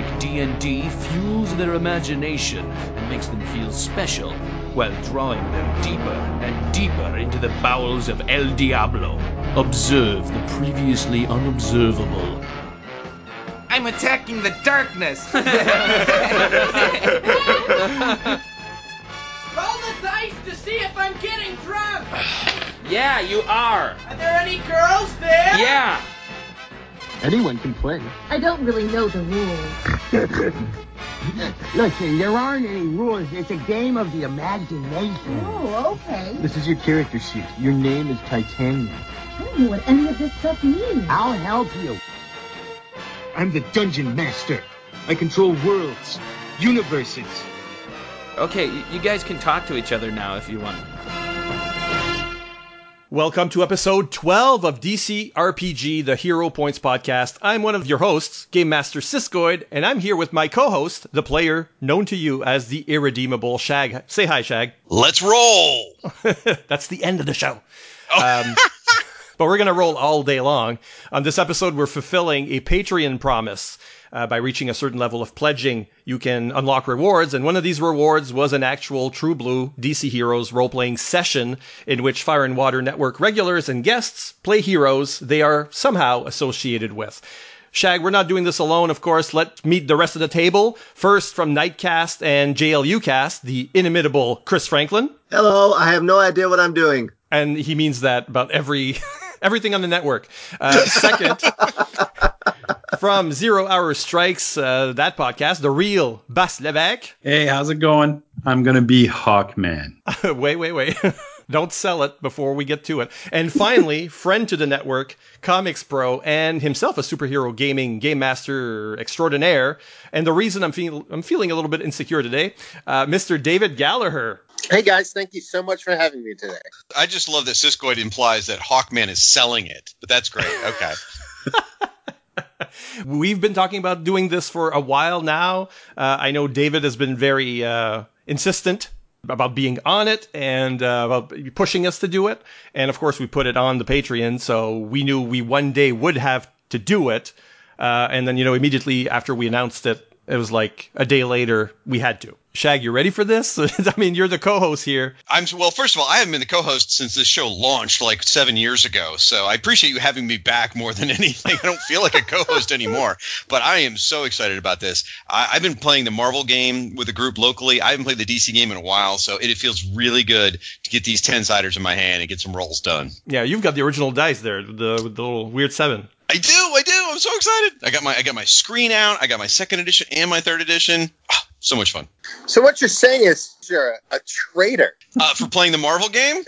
like D&D fuels their imagination and makes them feel special while drawing them deeper and deeper into the bowels of El Diablo. Observe the previously unobservable. I'm attacking the darkness. Roll the dice to see if I'm getting drunk. yeah, you are. Are there any girls there? Yeah. Anyone can play. I don't really know the rules. Listen, there aren't any rules. It's a game of the imagination. Oh, okay. This is your character sheet. Your name is Titanium. I don't know what any of this stuff means. I'll help you. I'm the dungeon master. I control worlds, universes. Okay, you guys can talk to each other now if you want. Welcome to episode 12 of DC RPG, the Hero Points podcast. I'm one of your hosts, Game Master Siskoid, and I'm here with my co-host, the player known to you as the irredeemable Shag. Say hi, Shag. Let's roll. That's the end of the show. Um, but we're going to roll all day long. On this episode, we're fulfilling a Patreon promise. Uh, by reaching a certain level of pledging, you can unlock rewards, and one of these rewards was an actual True Blue DC Heroes role playing session in which Fire and Water Network regulars and guests play heroes they are somehow associated with. Shag, we're not doing this alone, of course. Let's meet the rest of the table. First, from Nightcast and JLU Cast, the inimitable Chris Franklin. Hello, I have no idea what I'm doing. And he means that about every everything on the network. Uh, second, from Zero Hour Strikes, uh, that podcast, the real Bas Levesque. Hey, how's it going? I'm gonna be Hawkman. wait, wait, wait. Don't sell it before we get to it. And finally, friend to the network, Comics Pro, and himself a superhero gaming game master extraordinaire. And the reason I'm, feel- I'm feeling a little bit insecure today, uh, Mr. David Gallagher. Hey guys, thank you so much for having me today. I just love that Siskoid implies that Hawkman is selling it, but that's great. Okay. We've been talking about doing this for a while now. Uh, I know David has been very uh, insistent about being on it and uh, about pushing us to do it. And of course, we put it on the Patreon, so we knew we one day would have to do it. Uh, and then, you know, immediately after we announced it, it was like a day later, we had to. Shag, you ready for this? I mean, you're the co-host here. I'm well. First of all, I haven't been the co-host since this show launched like seven years ago, so I appreciate you having me back more than anything. I don't feel like a co-host anymore, but I am so excited about this. I, I've been playing the Marvel game with a group locally. I haven't played the DC game in a while, so it, it feels really good to get these ten siders in my hand and get some rolls done. Yeah, you've got the original dice there, the, the little weird seven. I do, I do. I'm so excited. I got my I got my screen out. I got my second edition and my third edition. Ah, so much fun. So what you're saying is you're a, a traitor. Uh, for playing the Marvel game?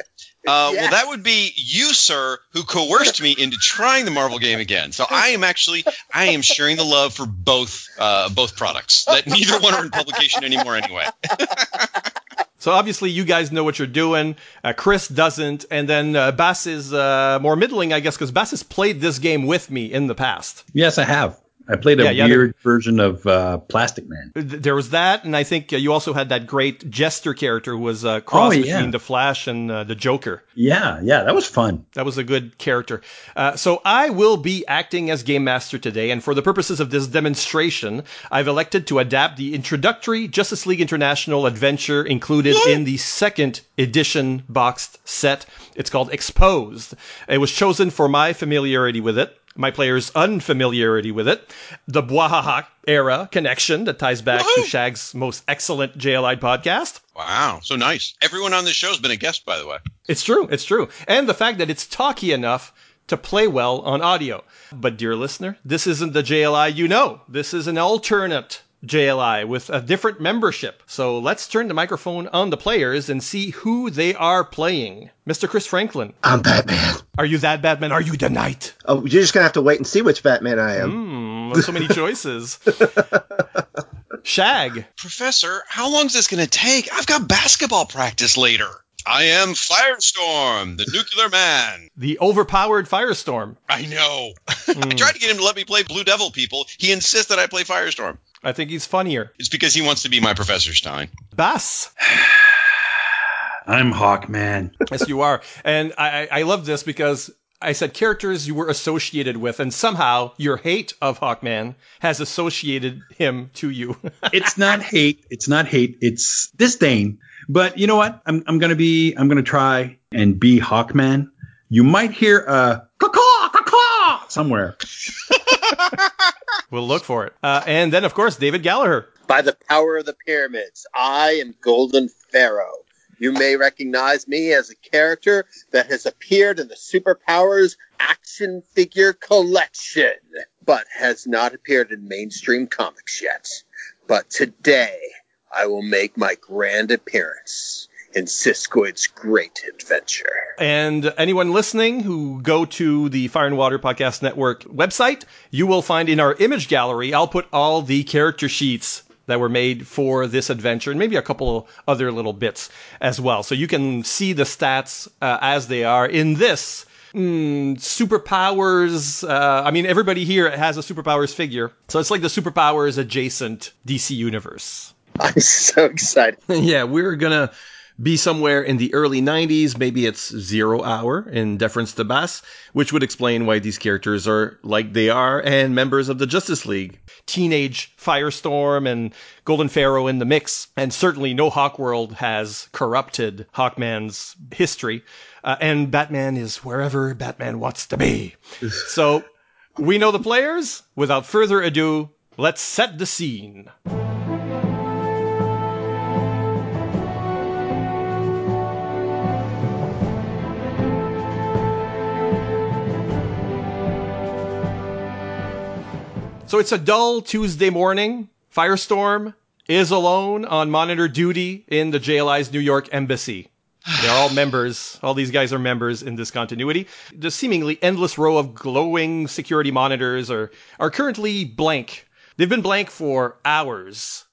Uh, Yes. Well, that would be you, sir, who coerced me into trying the Marvel game again. So I am actually, I am sharing the love for both, uh, both products. That neither one are in publication anymore, anyway. So obviously you guys know what you're doing. Uh, Chris doesn't, and then uh, Bass is uh, more middling, I guess, because Bass has played this game with me in the past. Yes, I have. I played a Yeah, yeah, weird version of uh, Plastic Man. Th- There was that, and I think uh, you also had that great Jester character who was uh, cross Oh, yeah. between the Flash and uh, the Joker. Yeah, yeah, that was fun. That was a good character. Uh, so I will be acting as game master today, and for the purposes of this demonstration, I've elected to adapt the introductory Justice League International adventure included in the second edition boxed set. It's called Exposed. It was chosen for my familiarity with it. My players' unfamiliarity with it, the Bwahaha era connection that ties back to Shag's most excellent JLI podcast. Wow, so nice. Everyone on this show has been a guest, by the way. It's true. It's true. And the fact that it's talky enough to play well on audio. But dear listener, this isn't the JLI you know. This is an alternate JLI with a different membership. So let's turn the microphone on the players and see who they are playing. Mr. Chris Franklin, I'm Batman. are you that Batman? Are you the Knight? Oh, you're just gonna have to wait and see which Batman I am. Hmm, so many choices. Shag, Professor, how long is this going to take? I've got basketball practice later. I am Firestorm, the nuclear man. the overpowered Firestorm. I know. Hmm. I tried to get him to let me play Blue Devil people. He insists that I play Firestorm. I think he's funnier. It's because he wants to be my Professor Stein. Bass. I'm Hawkman. Yes, you are. And I, I I love this because I said characters you were associated with, and somehow your hate of Hawkman has associated him to you. it's not hate. It's not hate. It's disdain. But you know what? I'm, I'm gonna be. I'm gonna try and be Hawkman. You might hear a caw caw somewhere. we'll look for it. Uh, and then, of course, David Gallagher. By the power of the pyramids, I am Golden Pharaoh. You may recognize me as a character that has appeared in the Superpowers action figure collection, but has not appeared in mainstream comics yet. But today, I will make my grand appearance in Siskoid's great adventure. And anyone listening who go to the Fire and Water Podcast Network website, you will find in our image gallery, I'll put all the character sheets that were made for this adventure and maybe a couple other little bits as well. So you can see the stats uh, as they are in this. Mm, superpowers. Uh, I mean, everybody here has a superpowers figure. So it's like the superpowers adjacent DC universe. I'm so excited. yeah, we're going to be somewhere in the early 90s. Maybe it's zero hour in deference to Bass, which would explain why these characters are like they are and members of the Justice League. Teenage Firestorm and Golden Pharaoh in the mix. And certainly no Hawkworld has corrupted Hawkman's history. Uh, and Batman is wherever Batman wants to be. so we know the players. Without further ado, let's set the scene. So it's a dull Tuesday morning. Firestorm is alone on monitor duty in the JLI's New York embassy. They're all members. All these guys are members in this continuity. The seemingly endless row of glowing security monitors are, are currently blank. They've been blank for hours,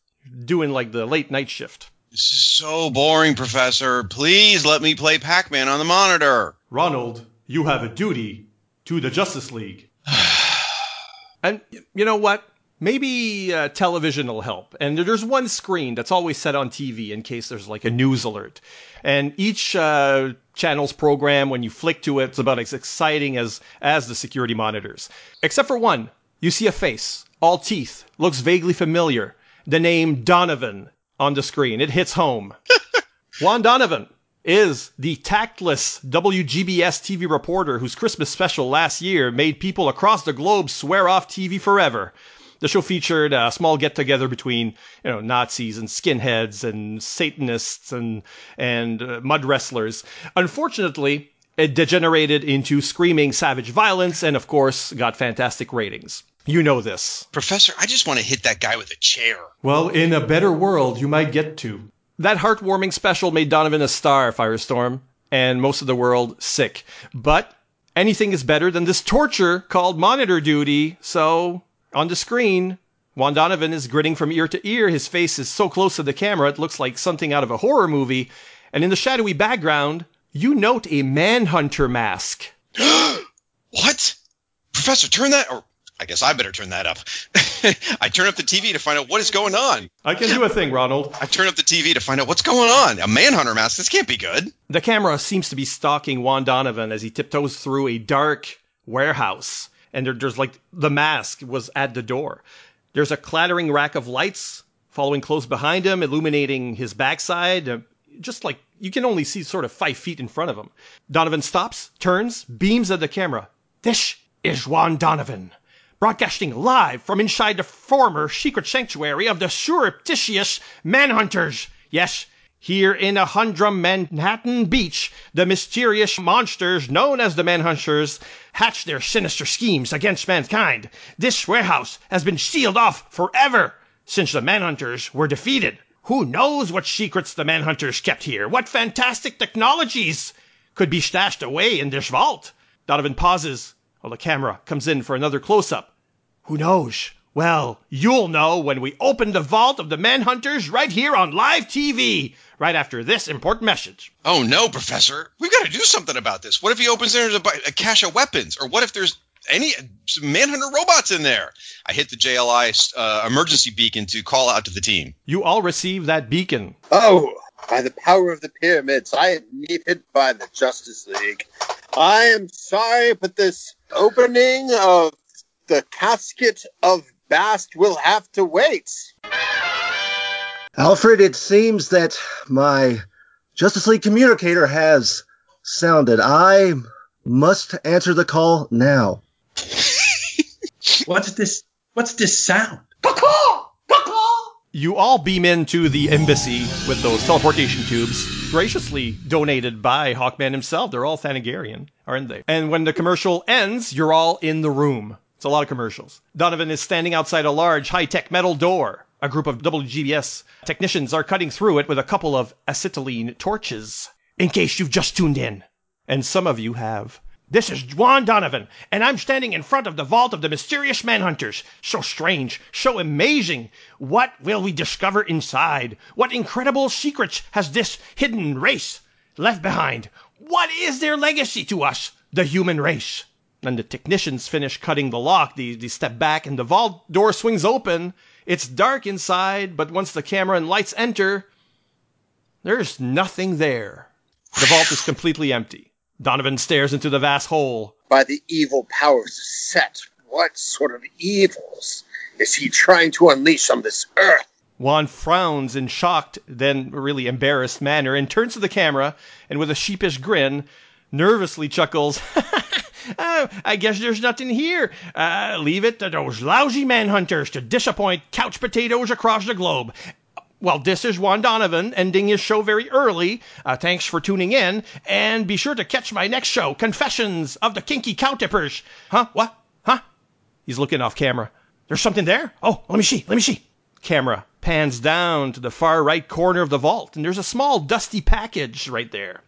doing like the late night shift. This is so boring, Professor. Please let me play Pac Man on the monitor. Ronald, you have a duty to the Justice League. And you know what? Maybe uh, television will help. And there's one screen that's always set on TV in case there's like a news alert. And each uh, channel's program, when you flick to it, it's about as exciting as as the security monitors. Except for one, you see a face, all teeth, looks vaguely familiar. The name Donovan on the screen. It hits home. Juan Donovan is the tactless WGBS TV reporter whose Christmas special last year made people across the globe swear off TV forever. The show featured a small get together between, you know, Nazis and skinheads and Satanists and, and uh, mud wrestlers. Unfortunately, it degenerated into screaming savage violence and, of course, got fantastic ratings. You know this. Professor, I just want to hit that guy with a chair. Well, in a better world, you might get to. That heartwarming special made Donovan a star, Firestorm, and most of the world sick. But anything is better than this torture called monitor duty, so on the screen, Juan Donovan is grinning from ear to ear. His face is so close to the camera it looks like something out of a horror movie. And in the shadowy background, you note a manhunter mask. what? Professor, turn that or I guess I better turn that up. I turn up the TV to find out what is going on. I can do a thing, Ronald. I turn up the TV to find out what's going on. A manhunter mask. This can't be good. The camera seems to be stalking Juan Donovan as he tiptoes through a dark warehouse. And there, there's like the mask was at the door. There's a clattering rack of lights following close behind him, illuminating his backside. Uh, just like you can only see sort of five feet in front of him. Donovan stops, turns, beams at the camera. This is Juan Donovan broadcasting live from inside the former secret sanctuary of the surreptitious Manhunters. Yes, here in a humdrum Manhattan Beach, the mysterious monsters known as the Manhunters hatch their sinister schemes against mankind. This warehouse has been sealed off forever since the Manhunters were defeated. Who knows what secrets the Manhunters kept here? What fantastic technologies could be stashed away in this vault? Donovan pauses while the camera comes in for another close up. Who knows? Well, you'll know when we open the vault of the Manhunters right here on live TV, right after this important message. Oh no, Professor. We've got to do something about this. What if he opens there there's a, a cache of weapons? Or what if there's any Manhunter robots in there? I hit the JLI uh, emergency beacon to call out to the team. You all receive that beacon. Oh, by the power of the pyramids, I am needed by the Justice League. I am sorry, but this opening of the casket of Bast will have to wait. Alfred, it seems that my Justice League communicator has sounded. I must answer the call now. What's this? What's this sound? You all beam into the embassy with those teleportation tubes, graciously donated by Hawkman himself. They're all Thanagarian, aren't they? And when the commercial ends, you're all in the room. It's a lot of commercials. Donovan is standing outside a large high-tech metal door. A group of WGBS technicians are cutting through it with a couple of acetylene torches. In case you've just tuned in, and some of you have. This is Juan Donovan, and I'm standing in front of the vault of the mysterious manhunters. So strange, so amazing. What will we discover inside? What incredible secrets has this hidden race left behind? What is their legacy to us, the human race? And the technicians finish cutting the lock. They, they step back, and the vault door swings open. It's dark inside, but once the camera and lights enter, there's nothing there. The vault is completely empty. Donovan stares into the vast hole. By the evil powers set, what sort of evils is he trying to unleash on this earth? Juan frowns in shocked, then really embarrassed manner and turns to the camera and with a sheepish grin, nervously chuckles. oh, I guess there's nothing here. Uh, leave it to those lousy manhunters to disappoint couch potatoes across the globe. Well, this is Juan Donovan ending his show very early. Uh, thanks for tuning in, and be sure to catch my next show, Confessions of the Kinky Cow Tippers. Huh? What? Huh? He's looking off camera. There's something there? Oh, let me see. Let me see. Camera pans down to the far right corner of the vault, and there's a small dusty package right there.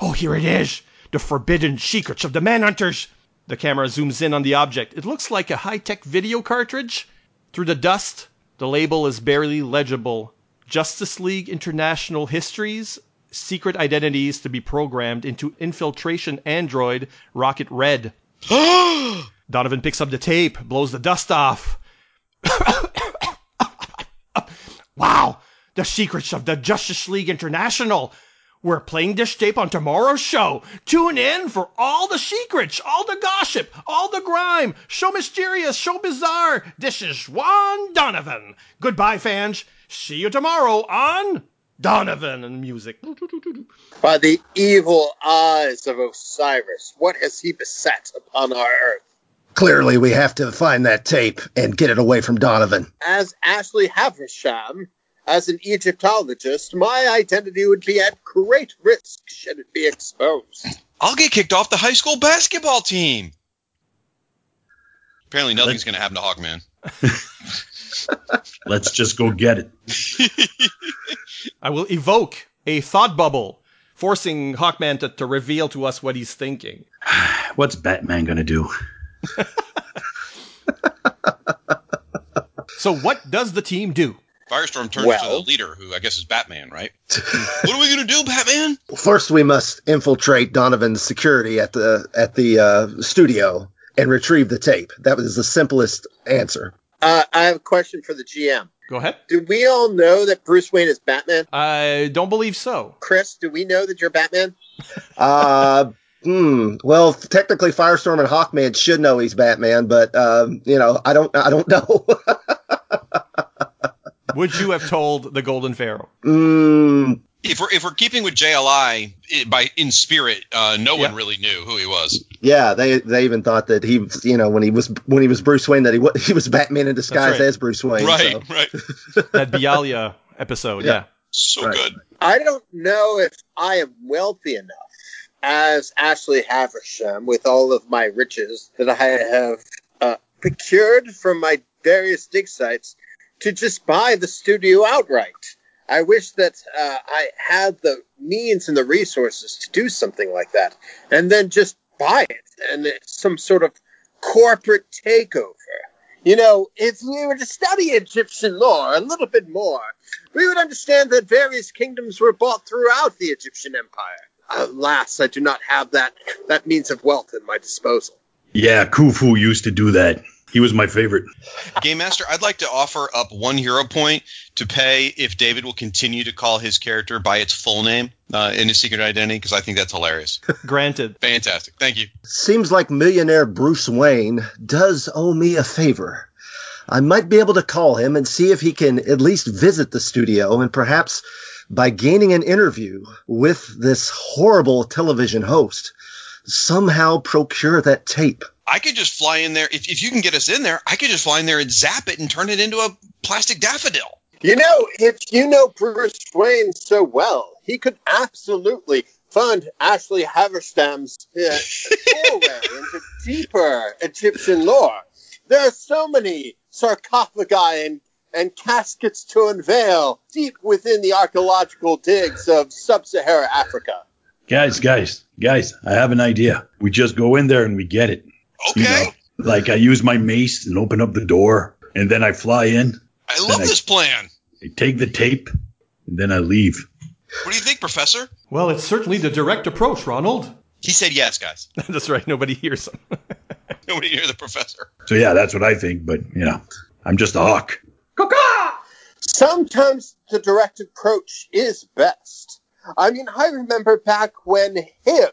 Oh, here it is. The forbidden secrets of the manhunters. The camera zooms in on the object. It looks like a high-tech video cartridge. Through the dust, the label is barely legible. Justice League International Histories, secret identities to be programmed into infiltration android Rocket Red. Donovan picks up the tape, blows the dust off. wow, the secrets of the Justice League International. We're playing this tape on tomorrow's show. Tune in for all the secrets, all the gossip, all the grime. So mysterious, so bizarre. This is Juan Donovan. Goodbye, fans. See you tomorrow on Donovan and music. By the evil eyes of Osiris, what has he beset upon our earth? Clearly, we have to find that tape and get it away from Donovan. As Ashley Haversham, as an Egyptologist, my identity would be at great risk should it be exposed. I'll get kicked off the high school basketball team. Apparently, nothing's going to happen to Hawkman. Let's just go get it. I will evoke a thought bubble, forcing Hawkman to, to reveal to us what he's thinking. What's Batman gonna do? So, what does the team do? Firestorm turns Well- to the leader, who I guess is Batman, right? what are we going to do, Batman? First, we must infiltrate Donovan's security at the at the uh, studio and retrieve the tape. That was the simplest answer. Uh, I have a question for the GM. Go ahead. Do we all know that Bruce Wayne is Batman? I don't believe so. Chris, do we know that you're Batman? Uh, hmm. Well, technically, Firestorm and Hawkman should know he's Batman, but um, you know, I don't. I don't know. Would you have told the Golden Pharaoh? mm, If we're if we're keeping with JLI i- by in spirit, uh, no one really knew who he was. yeah, they they even thought that he, was, you know, when he was when he was Bruce Wayne, that he wa- he was Batman in disguise right. as Bruce Wayne. right, so. right. That Bialya episode, yeah. Yeah. So Right. good. I don't know if I am wealthy enough as Ashley Haversham with all of my riches that I have uh, procured from my various dig sites to just buy the studio outright. I wish that uh, I had the means and the resources to do something like that and then just buy it and it's some sort of corporate takeover. You know, if we were to study Egyptian lore a little bit more, we would understand that various kingdoms were bought throughout the Egyptian empire. Alas, I do not have that that means of wealth at my disposal. Yeah, Khufu used to do that. He was my favorite. Game Master, I'd like to offer up one hero point to pay if David will continue to call his character by its full name uh, in his secret identity, because I think that's hilarious. Granted. Fantastic. Thank you. Seems like millionaire Bruce Wayne does owe me a favor. I might be able to call him and see if he can at least visit the studio and perhaps by gaining an interview with this horrible television host, somehow procure that tape. I could just fly in there. If, if you can get us in there, I could just fly in there and zap it and turn it into a plastic daffodil. You know, if you know Bruce Wayne so well, he could absolutely fund Ashley Haversham's uh, foray into deeper Egyptian lore. There are so many sarcophagi and, and caskets to unveil deep within the archaeological digs of sub-Saharan Africa. Guys, guys, guys, I have an idea. We just go in there and we get it. Okay. You know, like I use my mace and open up the door, and then I fly in. I love I- this plan. I take the tape, and then I leave. What do you think, Professor? Well, it's certainly the direct approach, Ronald. He said yes, guys. That's right. Nobody hears him. Nobody hears the professor. So yeah, that's what I think. But you know, I'm just a hawk. Sometimes the direct approach is best. I mean, I remember back when him,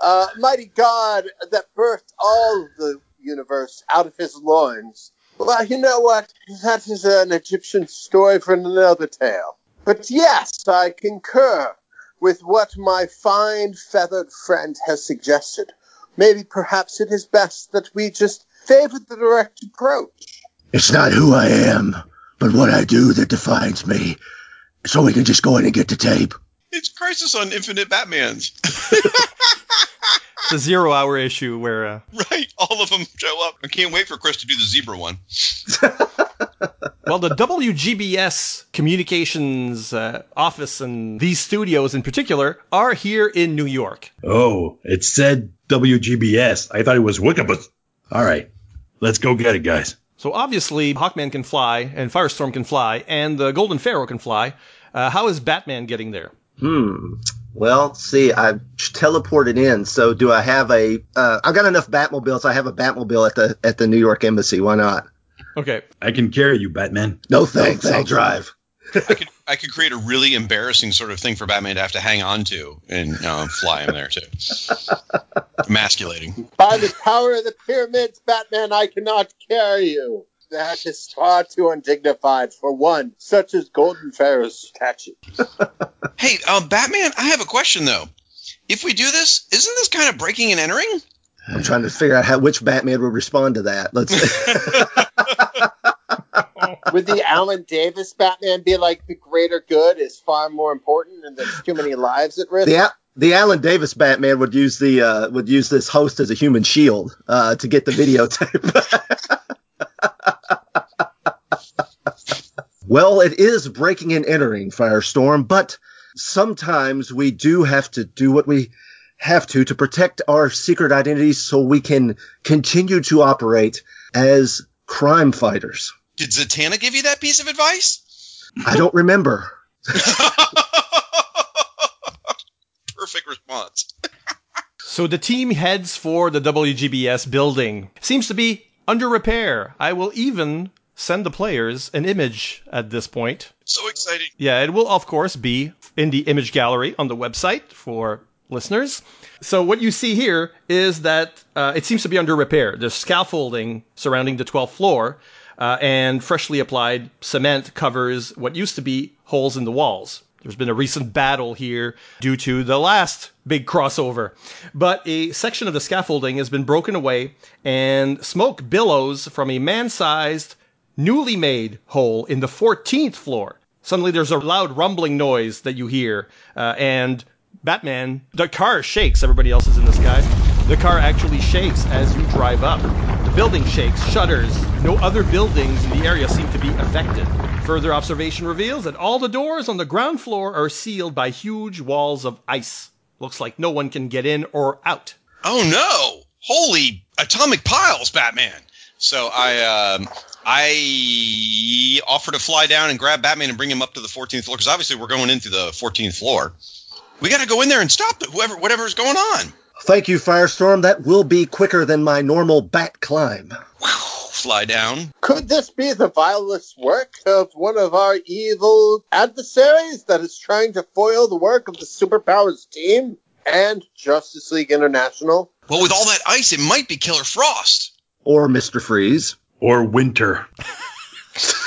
uh, mighty God that birthed all the universe out of his loins. Well, you know what? That is an Egyptian story for another tale. But yes, I concur with what my fine feathered friend has suggested. Maybe perhaps it is best that we just favor the direct approach. It's not who I am, but what I do that defines me. So we can just go in and get the tape. It's Crisis on Infinite Batmans. the zero hour issue where uh, right. All of them show up. I can't wait for Chris to do the zebra one. well, the WGBS communications uh, office and these studios in particular are here in New York. Oh, it said WGBS. I thought it was Wickabus. All right, let's go get it, guys. So obviously, Hawkman can fly, and Firestorm can fly, and the Golden Pharaoh can fly. Uh, how is Batman getting there? Hmm. Well, see, I teleported in. So do I have a? Uh, I've got enough Batmobiles. I have a Batmobile at the at the New York Embassy. Why not? Okay. I can carry you, Batman. No thanks. I'll drive. I could I could create a really embarrassing sort of thing for Batman to have to hang on to and um, fly him there too. Emasculating. By the power of the pyramids, Batman, I cannot carry you. That is far too undignified for one such as Golden Pharaoh's statue. Hey, um, Batman, I have a question though. If we do this, isn't this kind of breaking and entering? I'm trying to figure out how which Batman would respond to that. Let's. Would the Alan Davis Batman be like the greater good is far more important and there's too many lives at risk? the the Alan Davis Batman would use the uh, would use this host as a human shield uh, to get the videotape. well, it is breaking and entering Firestorm, but sometimes we do have to do what we have to to protect our secret identities so we can continue to operate as crime fighters. Did Zatanna give you that piece of advice? I don't remember. Perfect response. So the team heads for the WGBS building. Seems to be under repair. I will even send the players an image at this point. So exciting. Yeah, it will, of course, be in the image gallery on the website for listeners. So what you see here is that uh, it seems to be under repair. There's scaffolding surrounding the 12th floor, uh, and freshly applied cement covers what used to be holes in the walls. There's been a recent battle here due to the last big crossover. But a section of the scaffolding has been broken away, and smoke billows from a man sized, newly made hole in the 14th floor. Suddenly there's a loud rumbling noise that you hear, uh, and Batman, the car shakes. Everybody else is in the sky. The car actually shakes as you drive up. The building shakes, shudders. No other buildings in the area seem to be affected. Further observation reveals that all the doors on the ground floor are sealed by huge walls of ice. Looks like no one can get in or out. Oh no! Holy atomic piles, Batman! So I um, I offer to fly down and grab Batman and bring him up to the 14th floor because obviously we're going into the 14th floor. We got to go in there and stop it, whoever whatever's going on. Thank you, Firestorm. That will be quicker than my normal bat climb. fly down. Could this be the vilest work of one of our evil adversaries that is trying to foil the work of the Superpowers team and Justice League International? Well, with all that ice, it might be Killer Frost. Or Mr. Freeze. Or winter.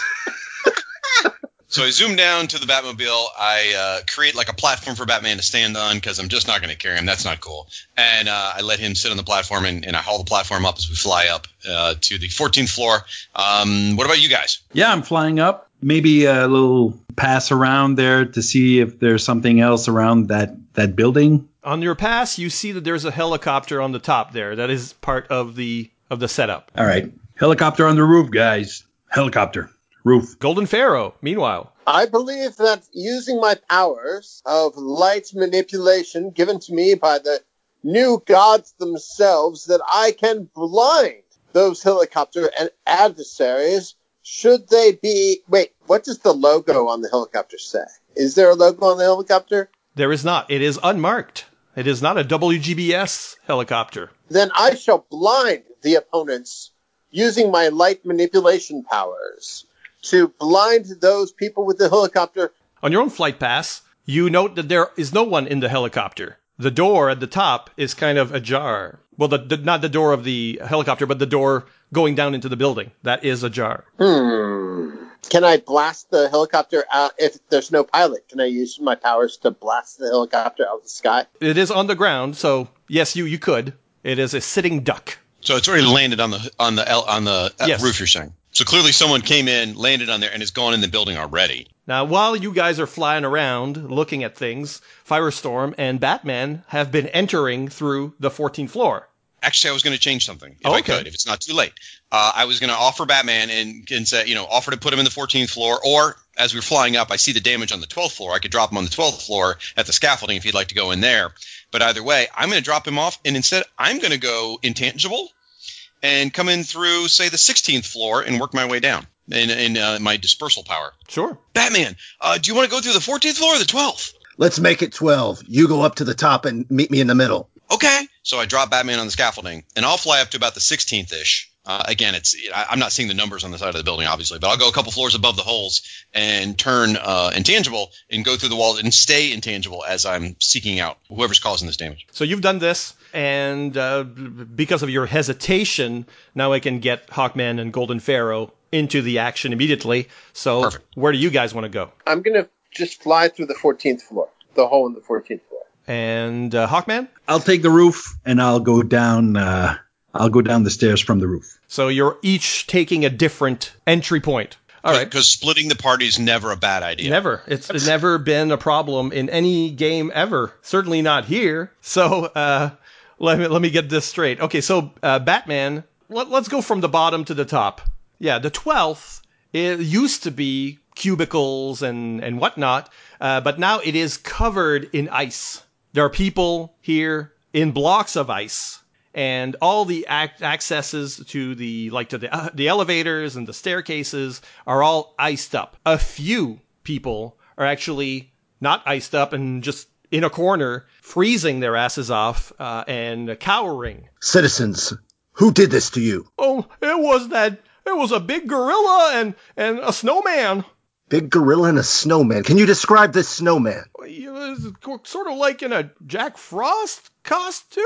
So I zoom down to the Batmobile. I uh, create like a platform for Batman to stand on because I'm just not going to carry him. That's not cool. And uh, I let him sit on the platform and, and I haul the platform up as we fly up uh, to the 14th floor. Um, what about you guys? Yeah, I'm flying up. Maybe a little pass around there to see if there's something else around that that building. On your pass, you see that there's a helicopter on the top there. That is part of the of the setup. All right, helicopter on the roof, guys. Helicopter roof. Golden Pharaoh, meanwhile. I believe that using my powers of light manipulation given to me by the new gods themselves, that I can blind those helicopter and adversaries should they be. Wait, what does the logo on the helicopter say? Is there a logo on the helicopter? There is not. It is unmarked. It is not a WGBS helicopter. Then I shall blind the opponents using my light manipulation powers to blind those people with the helicopter. On your own flight pass, you note that there is no one in the helicopter. The door at the top is kind of ajar. Well, the, the, not the door of the helicopter, but the door going down into the building. That is ajar. Hmm. Can I blast the helicopter out if there's no pilot? Can I use my powers to blast the helicopter out of the sky? It is on the ground, so yes, you you could. It is a sitting duck. So it's already landed on the on the on the uh, Yes. roof. You're saying. So clearly, someone came in, landed on there, and is gone in the building already. Now, while you guys are flying around looking at things, Firestorm and Batman have been entering through the 14th floor. Actually, I was going to change something if Oh, I could, if it's not too late. Uh, I was going to offer Batman and, and say, you know, offer to put him in the 14th floor, or as we are flying up, I see the damage on the 12th floor. I could drop him on the 12th floor at the scaffolding if he'd like to go in there. But either way, I'm going to drop him off, and instead, I'm going to go intangible and come in through, say, the 16th floor and work my way down in, in uh, my dispersal power. Sure. Batman, uh, do you want to go through the 14th floor or the 12th? Let's make it 12. You go up to the top and meet me in the middle. Okay. So I drop Batman on the scaffolding, and I'll fly up to about the 16th ish. Uh, again, it's I, I'm not seeing the numbers on the side of the building, obviously, but I'll go a couple floors above the holes and turn uh, intangible and go through the walls and stay intangible as I'm seeking out whoever's causing this damage. So you've done this, and uh, because of your hesitation, now I can get Hawkman and Golden Pharaoh into the action immediately. So Perfect. where do you guys want to go? I'm going to just fly through the 14th floor, the hole in the 14th floor. And uh, Hawkman? I'll take the roof and I'll go down. I'll go down the stairs from the roof. So you're each taking a different entry point. All right. Because splitting the party is never a bad idea. Never. It's never been a problem in any game ever. Certainly not here. So uh, let me let me get this straight. Okay, so uh, Batman. Let, let's go from the bottom to the top. Yeah, the twelfth it used to be cubicles and and whatnot, uh, but now it is covered in ice. There are people here in blocks of ice and all the ac- accesses to the like to the uh, the elevators and the staircases are all iced up. A few people are actually not iced up and just in a corner, freezing their asses off uh, and cowering. Citizens, who did this to you? Oh, it was that. It was a big gorilla and and a snowman. Big gorilla and a snowman. Can you describe this snowman? He was sort of like in a Jack Frost costume.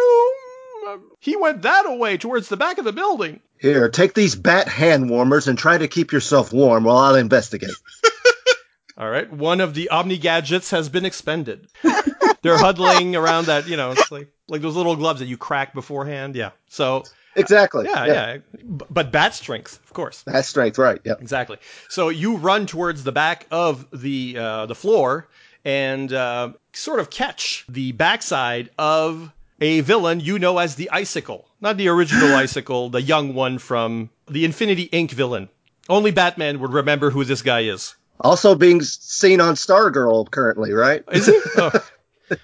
Uh, He went that away towards the back of the building. Here, take these bat hand warmers and try to keep yourself warm while I'll investigate. All right, one of the Omni gadgets has been expended. They're huddling around that, you know, it's like like those little gloves that you crack beforehand. Yeah. So Exactly. yeah, yeah, B- but bat strength, of course. Bat strength, right? Yeah. Exactly. So you run towards the back of the uh, the floor and uh, sort of catch the backside of a villain you know as the Icicle, not the original Icicle, the young one from the Infinity Inc. villain. Only Batman would remember who this guy is. Also being seen on Stargirl currently, right? Is he? Oh,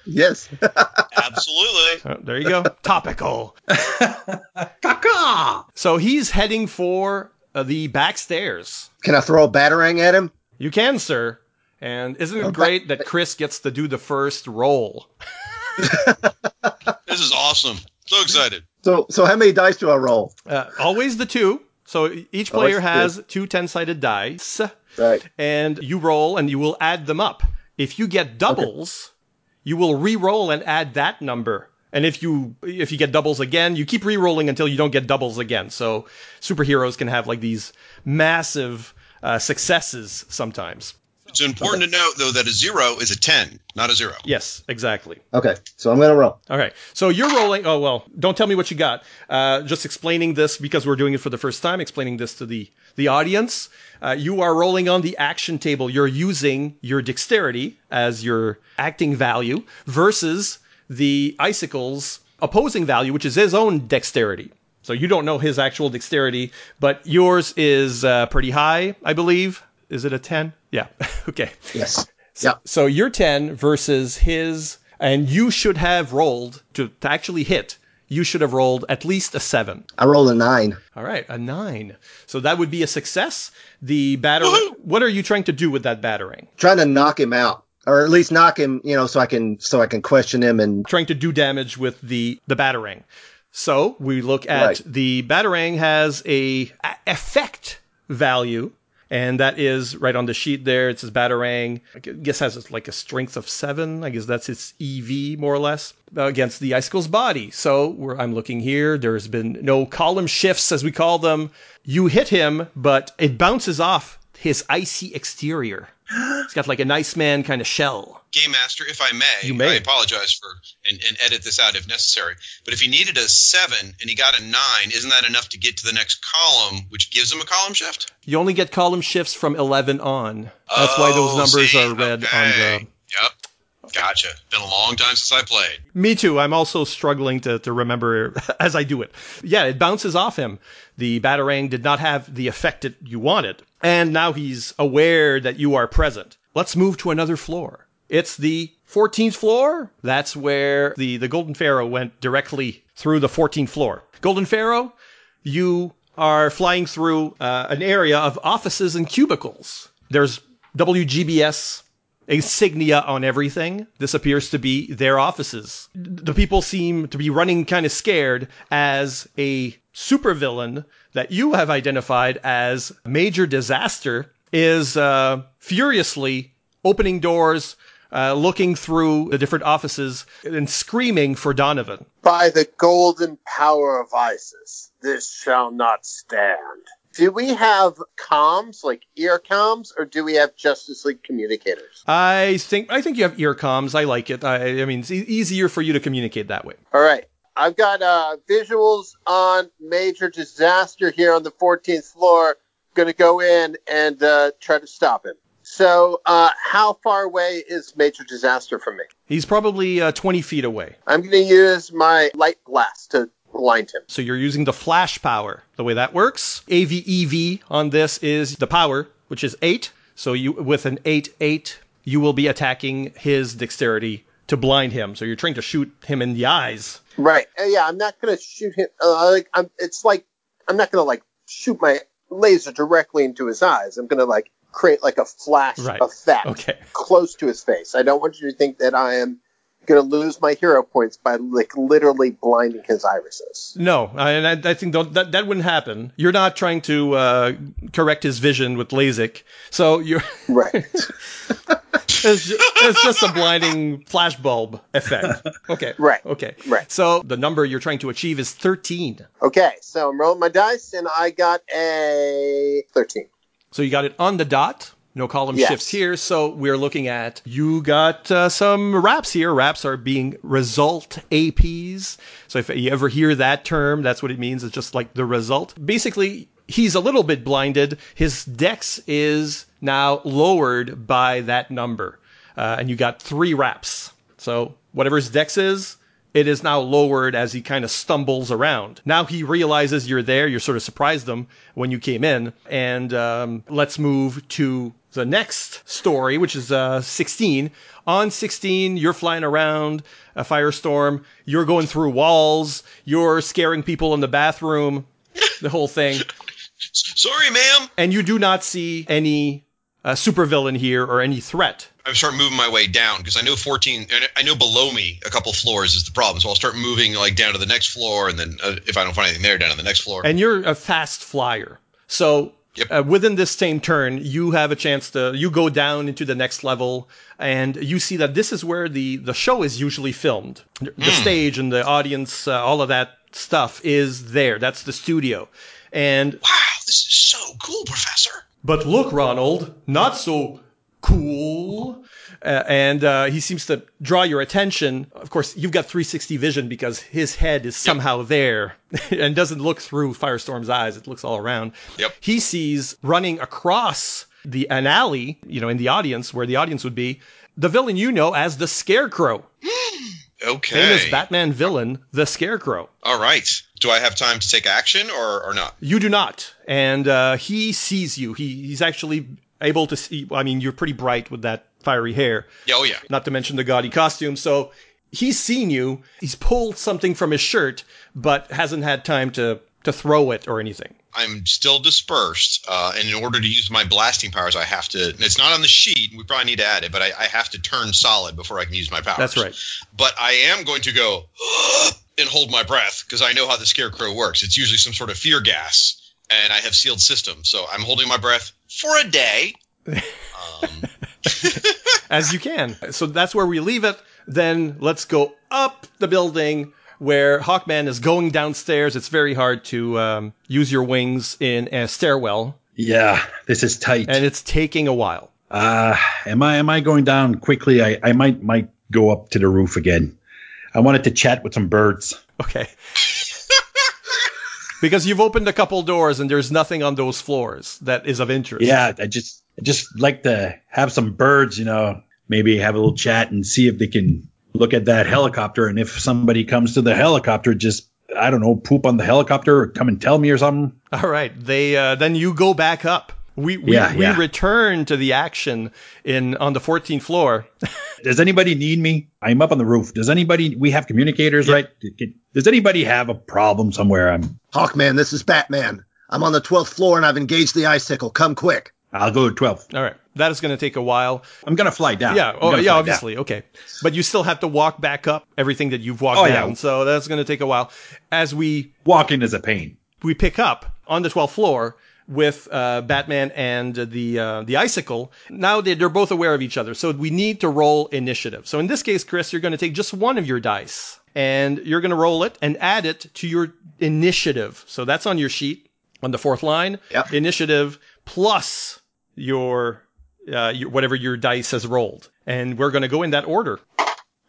yes. Absolutely. oh, there you go. Topical. Caca! So he's heading for uh, the back stairs. Can I throw a batarang at him? You can, sir. And isn't it great that Chris gets to do the first roll? This is awesome. So excited. So, so how many dice do I roll? Uh, always the two. So each player that's has two 10 sided dice, Right. and you roll and you will add them up. If you get doubles, you will re-roll and add that number. And if you if you get doubles again, you keep re-rolling until you don't get doubles again. So superheroes can have like these massive uh, successes sometimes. It's important to note though that a zero is a ten, not a zero. Yes, exactly. Okay, so I'm gonna roll. Okay, so you're rolling. Oh well, don't tell me what you got. Uh, just explaining this because we're doing it for the first time. Explaining this to the the audience. Uh, you are rolling on the action table. You're using your dexterity as your acting value versus the icicles opposing value, which is his own dexterity. So you don't know his actual dexterity, but yours is uh, pretty high, I believe. Is it a ten? Yeah. okay. Yes. So, so you're 10 versus his, and you should have rolled to, to actually hit. You should have rolled at least a seven. I rolled a nine. All right, a nine. So that would be a success. The batarang. What are you trying to do with that batarang? Trying to knock him out, or at least knock him, you know, so I can so I can question him and Trying to do damage with the the batarang. So we look at Right. the batarang has a, a effect value. And that is right on the sheet there. It says Batarang. I guess has like a strength of seven. I guess that's its EV more or less against the icicle's body. So I'm looking here, there's been no column shifts as we call them. You hit him, but it bounces off his icy exterior. It's got like an Iceman kind of shell. Game Master, if I may, You may. I apologize for and, and edit this out if necessary. But if he needed a seven and he got a nine, isn't that enough to get to the next column, which gives him a column shift? You only get column shifts from 11 on. That's why those Oh, numbers see, are red okay. on the. Yep. Gotcha. Been a long time since I played. Me too. I'm also struggling to, to remember as I do it. Yeah, it bounces off him. The Batarang did not have the effect that you wanted. And now he's aware that you are present. Let's move to another floor. It's the 14th floor. That's where the, the Golden Pharaoh went directly through the 14th floor. Golden Pharaoh, you are flying through uh, an area of offices and cubicles. There's WGBS insignia on everything. This appears to be their offices. The people seem to be running kind of scared as a supervillain that you have identified as Major Disaster is uh, furiously opening doors, uh, looking through the different offices, and screaming for Donovan. By the golden power of Isis, this shall not stand. Do we have comms, like ear comms, or do we have Justice League communicators? I think I think you have ear comms. I like it. I, I mean, it's e- easier for you to communicate that way. All right. I've got uh, visuals on major disaster here on the 14th floor. Going to go in and uh, try to stop him. So, uh, how far away is major disaster from me? He's probably uh, 20 feet away. I'm going to use my light blast to blind him. So you're using the flash power. The way that works, AVEV on this is the power, which is 8. So you with an 8 8, you will be attacking his dexterity to blind him. So you're trying to shoot him in the eyes. Right. Uh, yeah, I'm not going to shoot him. Uh, like, I'm, it's like I'm not going to like shoot my laser directly into his eyes. I'm going to like create like a flash Right. effect Okay. close to his face. I don't want you to think that I am going to lose my hero points by like literally blinding his irises. No, I- and I, I think that that wouldn't happen. You're not trying to uh, correct his vision with LASIK. So you're Right. it's, ju- it's just a blinding flashbulb effect. Okay. Right. Okay. Right. So the number you're trying to achieve is 13. okay, so I'm rolling my dice and I got a 13. So you got it on the dot. No column Yes. shifts here. So we're looking at you got uh, some RAPs here. RAPs are being result APs. So if you ever hear that term, that's what it means. It's just like the result. Basically, he's a little bit blinded. His dex is now lowered by that number, uh, and you got three RAPs. So whatever his dex is, it is now lowered as he kind of stumbles around. Now he realizes you're there. You're sort of surprised him when you came in. And um, let's move to the next story, which is uh, 16. On 16, you're flying around a firestorm. You're going through walls. You're scaring people in the bathroom. The whole thing. Sorry, ma'am. And you do not see any uh, supervillain here or any threat. I start moving my way down because I know 14, and I know below me a couple floors is the problem. So I'll start moving like down to the next floor, and then uh, if I don't find anything there, down to the next floor. And you're a fast flyer. So Yep. uh, within this same turn, you have a chance to you go down into the next level, and you see that this is where the the show is usually filmed. The stage and the audience, uh, all of that stuff is there. That's the studio. And wow, this is so cool, Professor. but look, Ronald, not so cool. Uh, and uh, he seems to draw your attention. Of course, you've got 360 vision because his head is somehow there and doesn't look through Firestorm's eyes. It looks all around. Yep. He sees running across the an alley, you know, in the audience where the audience would be, the villain you know as the Scarecrow, Okay. famous Batman villain, the Scarecrow. All right. Do I have time to take action or, or not? You do not, and uh, he sees you. He he's actually able to see. I mean, you're pretty bright with that fiery hair. Yeah, oh, yeah. not to mention the gaudy costume. So he's seen you. He's pulled something from his shirt, but hasn't had time to to throw it or anything. I'm still dispersed, uh, and in order to use my blasting powers, I have to. It's not on the sheet. We probably need to add it, but I, I have to turn solid before I can use my powers. That's right. But I am going to go and hold my breath because I know how the scarecrow works. It's usually some sort of fear gas, and I have sealed systems, so I'm holding my breath for a day. Um, As you can. So that's where we leave it. Then let's go up the building where Hawkman is going downstairs. It's very hard to um, use your wings in a stairwell, Yeah, this is tight. and it's taking a while. Uh, am I am I going down quickly? I, I might might go up to the roof again. I wanted to chat with some birds. Okay. Because you've opened a couple doors and there's nothing on those floors that is of interest. Yeah, I just I just like to have some birds, you know, maybe have a little chat and see if they can look at that helicopter and if somebody comes to the helicopter just I don't know, poop on the helicopter or come and tell me or something. All right. They uh, then you go back up. We we, Yeah, we yeah. return to the action in on the 14th floor. Does anybody need me? I'm up on the roof. Does anybody we have communicators, right? Does anybody have a problem somewhere? I'm Hawkman, this is Batman. I'm on the 12th floor and I've engaged the icicle. Come quick. I'll go to 12. All right. That is going to take a while. I'm going to fly down. Yeah. Oh, yeah. fly Obviously. Okay. But you still have to walk back up everything that you've walked Oh, yeah. down. So that's going to take a while. As we down. Walking is a pain. we pick up on the 12th floor with uh, Batman and the uh, the icicle. Now they, they're both aware of each other, so we need to roll initiative. So in this case, Chris, you're going to take just one of your dice and you're going to roll it and add it to your initiative. So that's on your sheet on the fourth line. Yep. Initiative plus your, uh, your whatever your dice has rolled, and we're going to go in that order.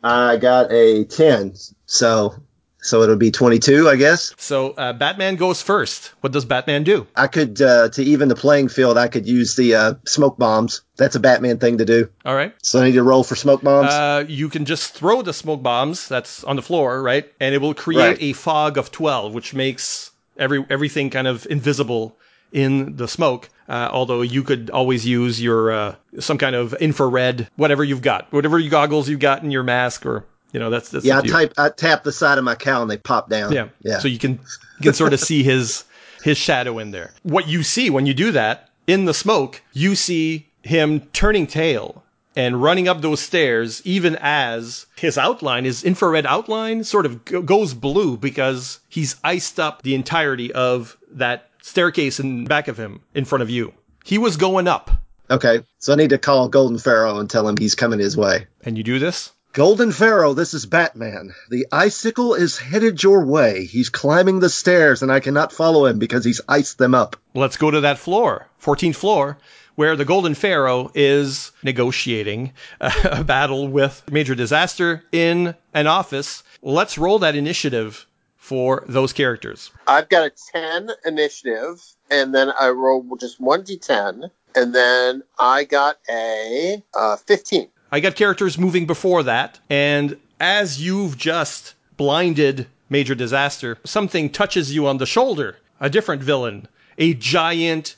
I got a 10, so so it'll be 22, I guess. So uh, Batman goes first. What does Batman do? I could uh, to even the playing field. I could use the uh, smoke bombs. That's a Batman thing to do. All right. So I need to roll for smoke bombs. Uh, you can just throw the smoke bombs that's on the floor, right? And it will create Right. a fog of 12, which makes every everything kind of invisible in the smoke. Uh, although you could always use your uh, some kind of infrared, whatever you've got, whatever you goggles you've got in your mask, or you know that's that's yeah, I up to you. type. I tap the side of my cow and they pop down. Yeah. yeah. So you can you can sort of see his his shadow in there. What you see when you do that in the smoke, you see him turning tail and running up those stairs even as his outline, his infrared outline sort of go- goes blue because he's iced up the entirety of that staircase in back of him in front of you. He was going up. Okay, so I need to call Golden Pharaoh and tell him he's coming his way. And you do this? Golden Pharaoh, this is Batman. The icicle is headed your way. He's climbing the stairs, and I cannot follow him because he's iced them up. Let's go to that floor, 14th floor, where the Golden Pharaoh is negotiating a battle with Major Disaster in an office. Let's roll that initiative for those characters. I've got a 10 initiative, and then I roll just 1d10, and then I got a uh, 15. I got characters moving before that, and as you've just blinded Major Disaster, something touches you on the shoulder. A different villain, a giant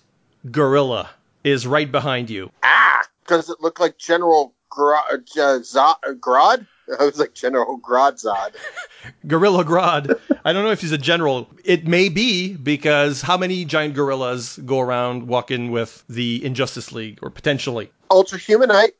gorilla, is right behind you. Ah! Does it look like General Gro- Zod- Grodd? I was like General Grodzod. Gorilla Grodd. I don't know if he's a general. It may be because how many giant gorillas go around walking with the Injustice League, or potentially? Ultra Humanite.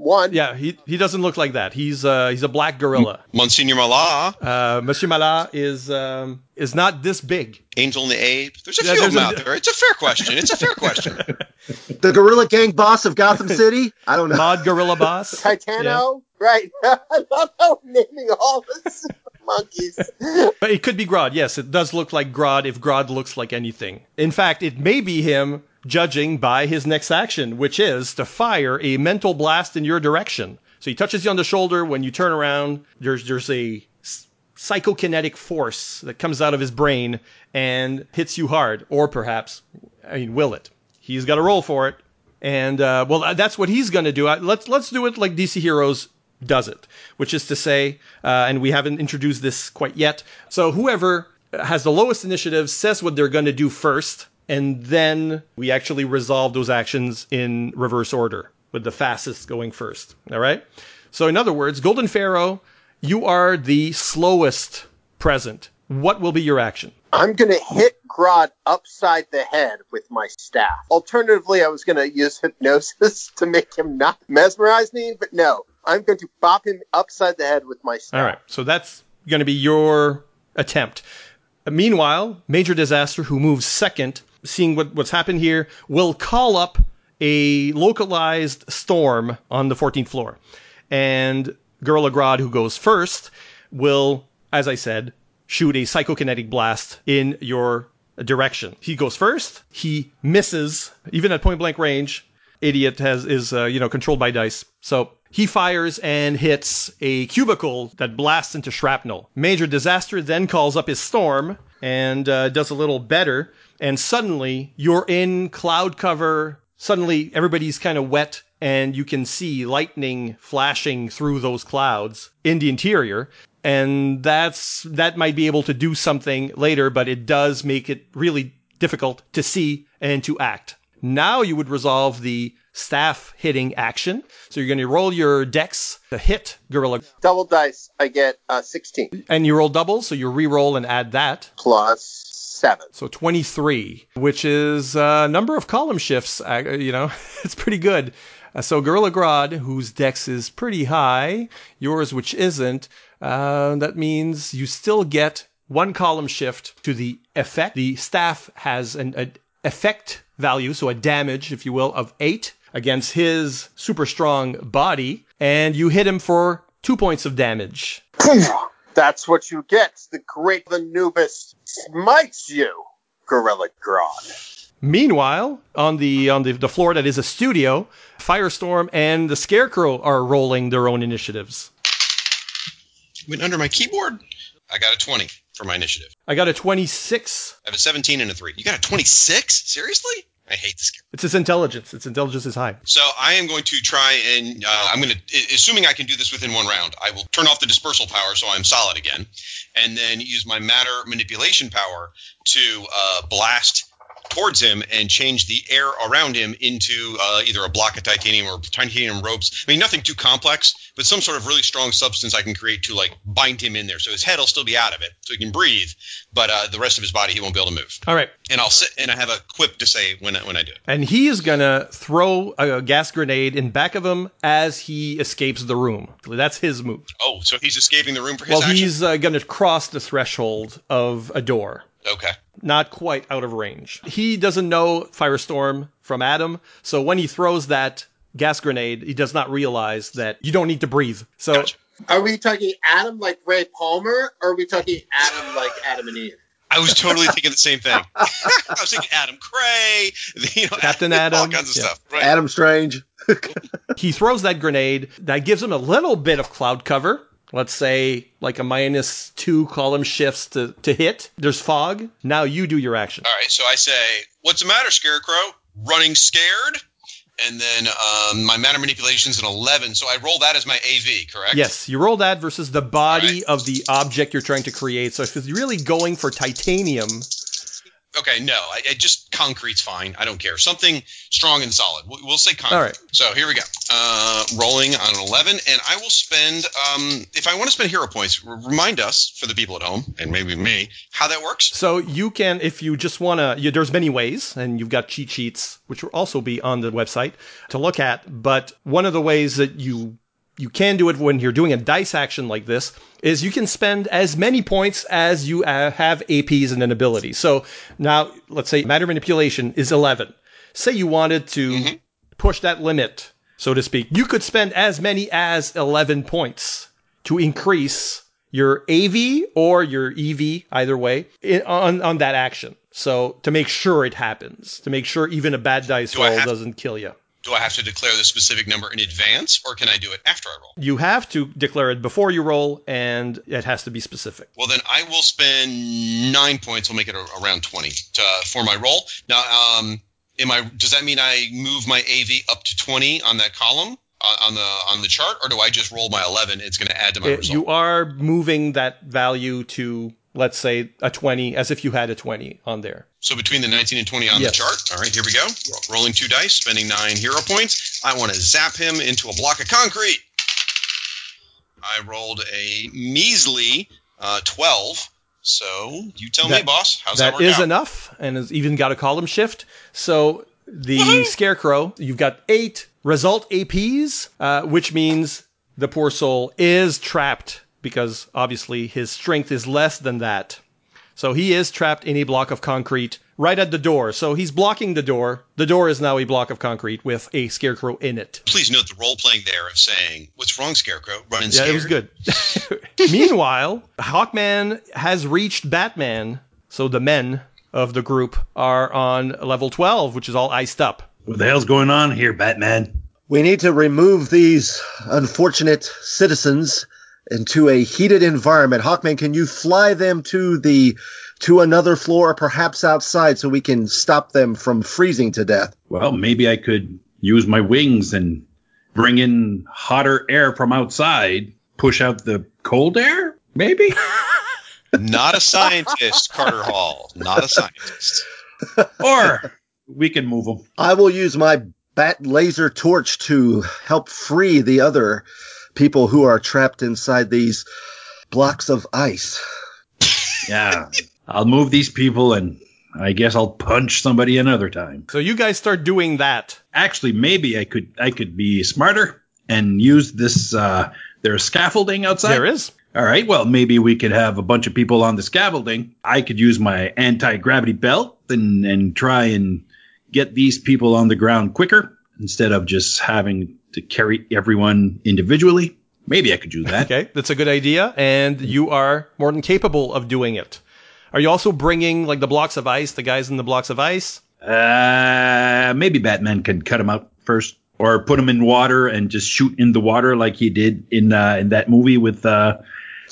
One. Yeah, he he doesn't look like that. He's uh he's a black gorilla. Monsignor Mallah, Uh, Monsieur Mallah is um is not this big. Angel and the Ape. There's a Yeah, few of them a- out there. It's a fair question. It's a fair question. The Gorilla Gang boss of Gotham City? I don't know. Mod Gorilla Boss. Titano, right? I love how we're naming all this monkeys. But it could be Grodd. Yes, it does look like Grodd if Grodd looks like anything. In fact, it may be him judging by his next action, which is to fire a mental blast in your direction. So he touches you on the shoulder. When you turn around, there's there's a psychokinetic force that comes out of his brain and hits you hard, or perhaps, I mean, will it? He's got to roll for it, and uh, well, that's what he's going to do. Uh, Let's let's do it like DC Heroes does it, which is to say, uh, and we haven't introduced this quite yet. So whoever has the lowest initiative says what they're going to do first, and then we actually resolve those actions in reverse order, with the fastest going first. All right. So in other words, Golden Pharaoh, you are the slowest present. What will be your action? I'm going to hit Grodd upside the head with my staff. Alternatively, I was going to use hypnosis to make him not mesmerize me, but no. I'm going to bop him upside the head with my staff. All right. So that's going to be your attempt. Meanwhile, Major Disaster, who moves second, seeing what, what's happened here, will call up a localized storm on the 14th floor. And Gorilla Grodd, who goes first, will, as I said, shoot a psychokinetic blast in your direction. He goes first. He misses, even at point blank range. Idiot has is uh, you know controlled by dice. So he fires and hits a cubicle that blasts into shrapnel. Major Disaster then calls up his storm and uh, does a little better. And suddenly you're in cloud cover. Suddenly everybody's kind of wet and you can see lightning flashing through those clouds in the interior. And that's that might be able to do something later, but it does make it really difficult to see and to act. Now you would resolve the staff hitting action. So you're going to roll your dex to hit Gorilla, Double dice, I get uh, 16 and you roll doubles, so you re-roll and add that. plus 7. So 23, which is a number of column shifts. uh, You know, it's pretty good. Uh, so Gorilla Grodd, whose dex is pretty high, yours which isn't, uh, that means you still get one column shift to the effect. The staff has an a effect value, so a damage, if you will, of eight against his super strong body, and you hit him for two points of damage. That's what you get. The great Anubis smites you, Gorilla Grodd. Meanwhile, on the on the, the floor that is a studio, Firestorm and the Scarecrow are rolling their own initiatives. Went under my keyboard. I got a 20 for my initiative. I got a 26. I have a 17 and a 3. You got a 26? Seriously? I hate this game. It's his intelligence. Its intelligence is high. So I am going to try and uh, I'm going to, assuming I can do this within one round, I will turn off the dispersal power so I'm solid again, and then use my matter manipulation power to uh, blast towards him and change the air around him into uh, either a block of titanium or titanium ropes. I mean, nothing too complex, but some sort of really strong substance I can create to like bind him in there. So his head will still be out of it, so he can breathe, but uh, the rest of his body he won't be able to move. All right. And I'll sit and I have a quip to say when I, when I do it. And he is going to throw a gas grenade in back of him as he escapes the room. That's his move. Oh, so he's escaping the room for his Well, action. he's uh, going to cross the threshold of a door. Okay. Not quite out of range. He doesn't know Firestorm from Adam, so when he throws that gas grenade, he does not realize that you don't need to breathe. So Gotcha. Are we talking Adam like Ray Palmer, or are we talking Adam like Adam and Eve? I was totally thinking the same thing. I was thinking Adam Cray, you know, Captain all Adam, kinds of yeah. stuff. Right. Adam Strange. he throws that grenade. That gives him a little bit of cloud cover. Let's say like a minus two column shifts to, to hit. There's fog. Now you do your action. All right, so I say, "What's the matter, Scarecrow? Running scared?" And then um, my matter manipulation's an 11, so I roll that as my AV, correct? Yes, you roll that versus the body Alright. of the object you're trying to create. So if you're really going for titanium, Okay, no, I, I just concrete's fine. I don't care. Something strong and solid. We'll, we'll say concrete. All right. So here we go. Uh, rolling on an 11, and I will spend. Um, if I want to spend hero points, r- remind us for the people at home and maybe me how that works. So you can, if you just want to, there's many ways, and you've got cheat sheets, which will also be on the website to look at. But one of the ways that you you can do it when you're doing a dice action like this is you can spend as many points as you uh, have APs and an ability. So now, let's say matter manipulation is 11. Say you wanted to push that limit, so to speak. You could spend as many as 11 points to increase your AV or your EV, either way, on, on that action. So to make sure it happens, to make sure even a bad dice Do roll have- doesn't kill you. Do I have to declare the specific number in advance, or can I do it after I roll? You have to declare it before you roll, and it has to be specific. Well, then I will spend nine points. We'll make it around twenty to, for my roll. Now, um, am I? Does that mean I move my AV up to twenty on that column on the on the chart, or do I just roll my eleven? It's going to add to my It- result. you are moving that value to, let's say, a 20, as if you had a 20 on there. So between the 19 and 20 on Yes. the chart. All right, here we go. Rolling two dice, spending nine hero points. I want to zap him into a block of concrete. I rolled a measly uh, 12. So you tell me, boss. How's that, that is out? enough, and has even got a column shift. So the scarecrow, you've got eight result APs, uh, which means the poor soul is trapped because obviously his strength is less than that. So he is trapped in a block of concrete right at the door. So he's blocking the door. The door is now a block of concrete with a scarecrow in it. Please note the role playing there of saying, "What's wrong, Scarecrow? Running scared. Yeah, it was good. Meanwhile, Hawkman has reached Batman, so the men of the group are on level 12, which is all iced up. What the hell's going on here, Batman? We need to remove these unfortunate citizens into a heated environment. Hawkman, can you fly them to the to another floor, or perhaps outside, so we can stop them from freezing to death? Well, maybe I could use my wings and bring in hotter air from outside, push out the cold air? Maybe? Not a scientist, Carter Hall. Not a scientist. or we can move them. I will use my bat laser torch to help free the other people who are trapped inside these blocks of ice. Yeah. I'll move these people and I guess I'll punch somebody another time. So you guys start doing that. Actually, maybe I could I could be smarter and use this uh there's scaffolding outside. There is. All right, well, maybe we could have a bunch of people on the scaffolding. I could use my anti gravity belt and, and try and get these people on the ground quicker instead of just having to carry everyone individually. Maybe I could do that. Okay, that's a good idea, and you are more than capable of doing it. Are you also bringing like the blocks of ice, the guys in the blocks of ice? Uh, maybe Batman could cut them out first, or put them in water and just shoot in the water like he did in uh, in that movie with uh,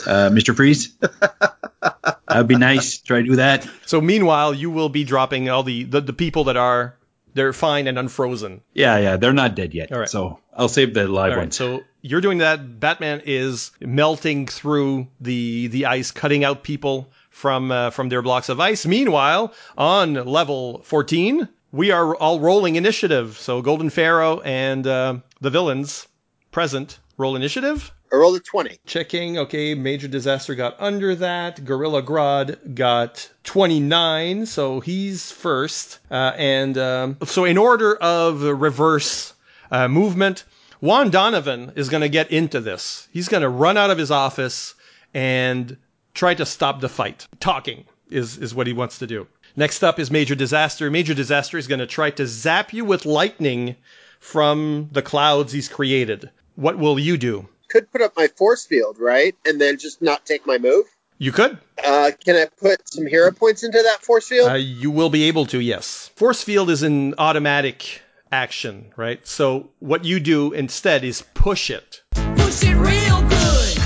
uh, Mr. Freeze. That'd be nice. Try to do that. So meanwhile, you will be dropping all the, the, the people that are they're fine and unfrozen. Yeah, yeah, they're not dead yet. All right. So I'll save the live All right, ones. so you're doing that. Batman is melting through the the ice, cutting out people from uh, from their blocks of ice. Meanwhile, on level 14, we are all rolling initiative. So Golden Pharaoh and uh, the villains present roll initiative. I rolled a 20. Checking. Okay, Major Disaster got under that. Gorilla Grodd got 29, so he's first. Uh, and um, so, in order of reverse uh, movement, Juan Donovan is going to get into this. He's going to run out of his office and try to stop the fight. Talking is, is what he wants to do. Next up is Major Disaster. Major Disaster is going to try to zap you with lightning from the clouds he's created. What will you do? Could put up my force field, right? And then just not take my move. You could. Uh, can I put some hero points into that force field? Uh, you will be able to, yes. Force field is an automatic action, right? So what you do instead is push it. Push it real good.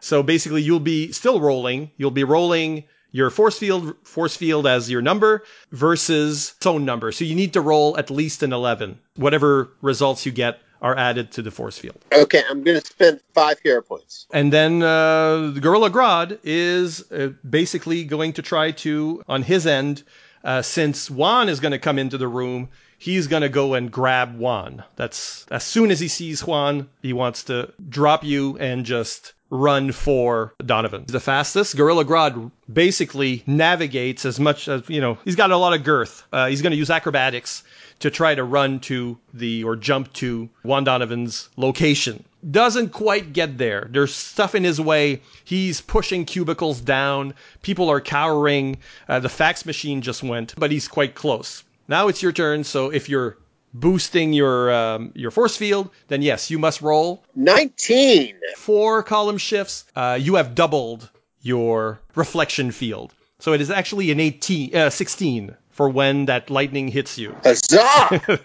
So basically, you'll be still rolling. You'll be rolling your force field force field as your number versus its own number. So you need to roll at least an 11. Whatever results you get are added to the force field. okay, I'm going to spend five hero points. And then uh, the Gorilla Grodd is uh, basically going to try to, on his end, uh, since Juan is going to come into the room, he's going to go and grab Juan. That's as soon as he sees Juan, he wants to drop you and just run for Donovan. He's the fastest, Gorilla Grodd basically navigates as much as, you know, he's got a lot of girth. Uh, he's going to use acrobatics to try to run to the, or jump to Juan Donovan's location. Doesn't quite get there. There's stuff in his way. He's pushing cubicles down. People are cowering. Uh, the fax machine just went, but he's quite close. Now it's your turn. So if you're boosting your um, your force field, then yes, you must roll 19. four column shifts. Uh, you have doubled your reflection field, so it is actually an 18, uh, 16 for when that lightning hits you. Huzzah! uh,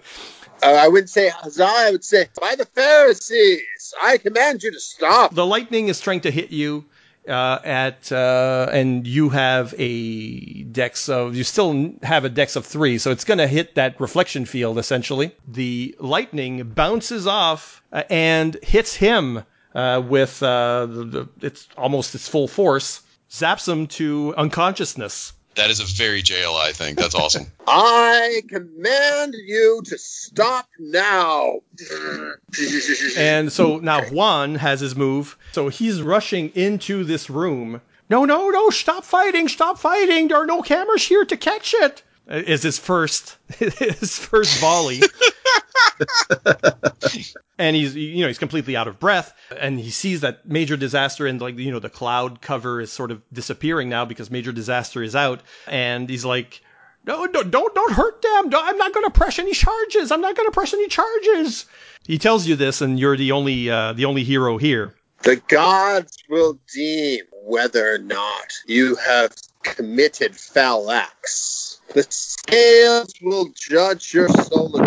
I wouldn't say huzzah, I would say, by the Pharisees, I command you to stop. The lightning is trying to hit you. Uh, at uh, and you have a dex of you still have a dex of three, so it's going to hit that reflection field essentially. The lightning bounces off uh, and hits him uh, with uh, the, the, it's almost its full force, zaps him to unconsciousness. That is a very JLI thing. That's awesome. I command you to stop now. And so now Juan has his move. So he's rushing into this room. No, no, no, stop fighting, stop fighting. There are no cameras here to catch it. Uh, his first his first volley. and he's you know he's completely out of breath and he sees that major disaster and like you know the cloud cover is sort of disappearing now because major disaster is out and he's like no, don't don't don't hurt them. Don't- I'm not going to press any charges. I'm not going to press any charges. He tells you this, and you're the only uh, the only hero here. The gods will deem whether or not you have committed foul acts. The scales will judge your soul.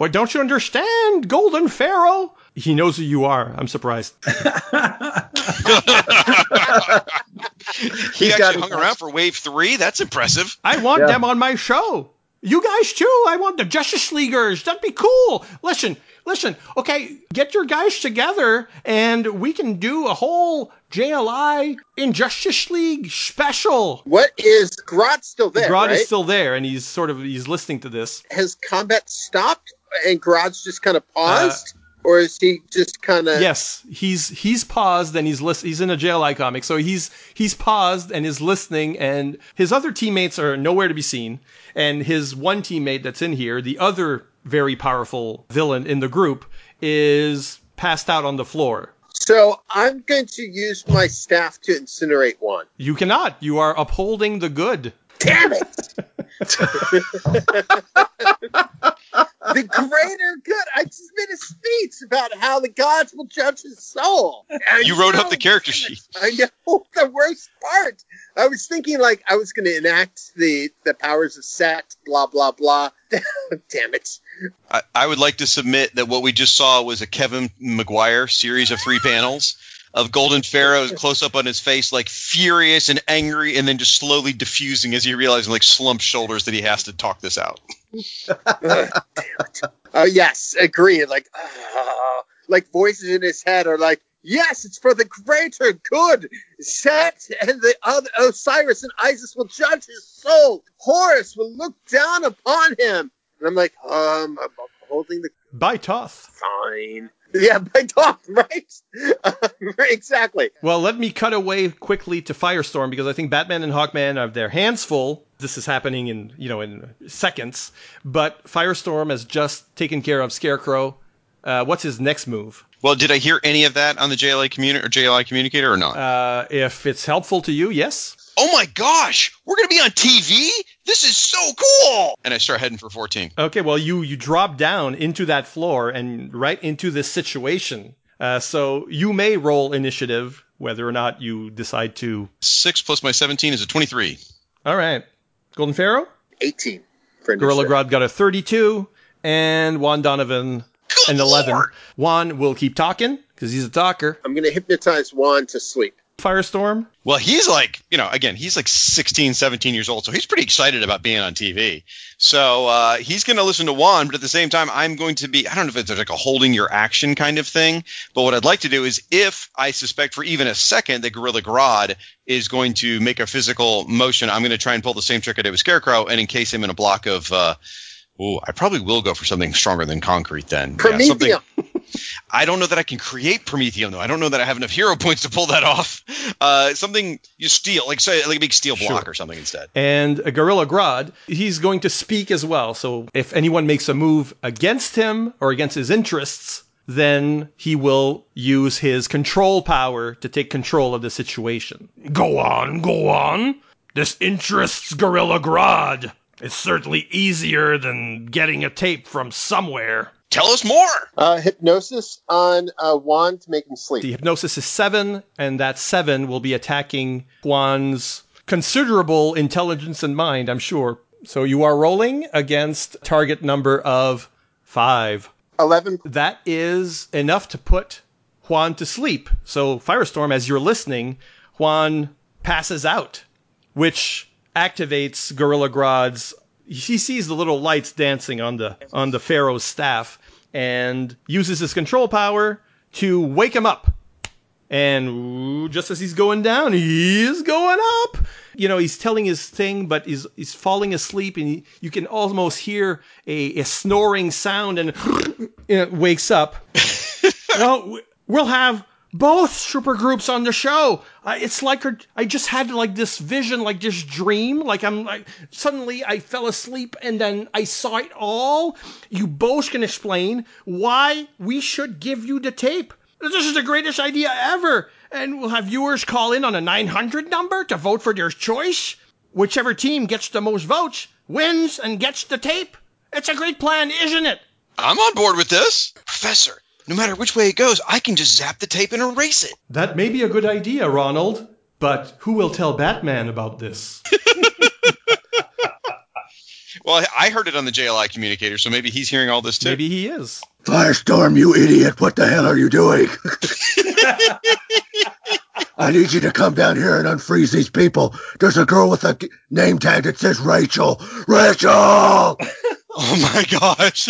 But don't you understand, Golden Pharaoh? He knows who you are. I'm surprised. he He's actually hung around for wave three. That's impressive. I want Yeah. them on my show. You guys too. I want the Justice Leaguers. That'd be cool. Listen, listen. Okay, get your guys together, and we can do a whole JLI Injustice League special. What is Grodd still there? Grodd right? is still there, and he's sort of he's listening to this. Has combat stopped and Grodd's just kind of uh, paused, or is he just kind of? Yes, he's he's paused and he's list- he's in a JLI comic, so he's he's paused and is listening, and his other teammates are nowhere to be seen, and his one teammate that's in here, the other very powerful villain in the group, is passed out on the floor. So I'm going to use my staff to incinerate one. You cannot. You are upholding the good. Damn it! the greater good. I just made a speech about how the gods will judge his soul. And You wrote up the character sheet. I know the worst part. I was thinking like I was going to enact the the powers of Set. Blah blah blah. damn it! I, I would like to submit that what we just saw was a Kevin Maguire series of three panels of Golden Pharaoh's close up on his face, like furious and angry, and then just slowly diffusing as he realizes, like slumped shoulders, that he has to talk this out. Oh yes, agree. Like, ah, like voices in his head are like, yes, it's for the greater good. Set and the other Osiris and Isis will judge his soul. Horus will look down upon him. And I'm like, um, I'm holding the By Thoth. fine. Yeah, by Doc, right? exactly. Well, let me cut away quickly to Firestorm because I think Batman and Hawkman have their hands full. This is happening in you know in seconds, but Firestorm has just taken care of Scarecrow. Uh, what's his next move? Well, did I hear any of that on the JLA communi- or JLI communicator or not? Uh, if it's helpful to you, yes. oh my gosh, we're gonna be on TV! This is so cool! And I start heading for 14. Okay, well you you drop down into that floor and right into this situation. Uh, so you may roll initiative whether or not you decide to. Six plus my 17 is a 23. All right, Golden Pharaoh, 18 for Gorilla. Grodd got a 32, and Juan Donovan an 11. lord! Juan will keep talking because he's a talker. I'm going to hypnotize Juan to sleep. Firestorm? Well, he's like, you know, again, he's like 16, 17 years old, so he's pretty excited about being on TV. So uh, he's going to listen to Juan, but at the same time, I'm going to be, I don't know if it's like a holding your action kind of thing, but what I'd like to do is if I suspect for even a second that Gorilla Grodd is going to make a physical motion, I'm going to try and pull the same trick I did with Scarecrow and encase him in a block of. Uh, Ooh, I probably will go for something stronger than concrete then. Yeah, something, Promethium. I don't know that I can create Promethium though. I don't know that I have enough hero points to pull that off. Uh, something you steal, like say like a big steel block Sure. or something instead. And a Gorilla Grodd, he's going to speak as well. So if anyone makes a move against him or against his interests, then he will use his control power to take control of the situation. Go on, go on. This interests Gorilla Grodd. It's certainly easier than getting a tape from somewhere. Tell us more. Uh, hypnosis on uh, Juan to make him sleep. The hypnosis is seven, and that seven will be attacking Juan's considerable intelligence and mind, I'm sure. So you are rolling against target number of five. 11. That is enough to put Juan to sleep. So Firestorm, as you're listening, Juan passes out, which activates Gorilla Grodd's. He sees the little lights dancing on the on the Pharaoh's staff and uses his control power to wake him up. And just as he's going down, he's going up. You know, he's telling his thing, but he's he's falling asleep, and he, you can almost hear a, a snoring sound, and it wakes up. well, we'll have both super groups on the show. Uh, it's like her, I just had like this vision, like this dream. Like I'm like suddenly I fell asleep and then I saw it all. You both can explain why we should give you the tape. This is the greatest idea ever. And we'll have viewers call in on a 900 number to vote for their choice. Whichever team gets the most votes wins and gets the tape. It's a great plan, isn't it? I'm on board with this, Professor. No matter which way it goes, I can just zap the tape and erase it. That may be a good idea, Ronald. But who will tell Batman about this? Well, I heard it on the JLI communicator, so maybe he's hearing all this too. Maybe he is. Firestorm, you idiot. What the hell are you doing? I need you to come down here and unfreeze these people. There's a girl with a name tag that says Rachel. Rachel! Oh my gosh.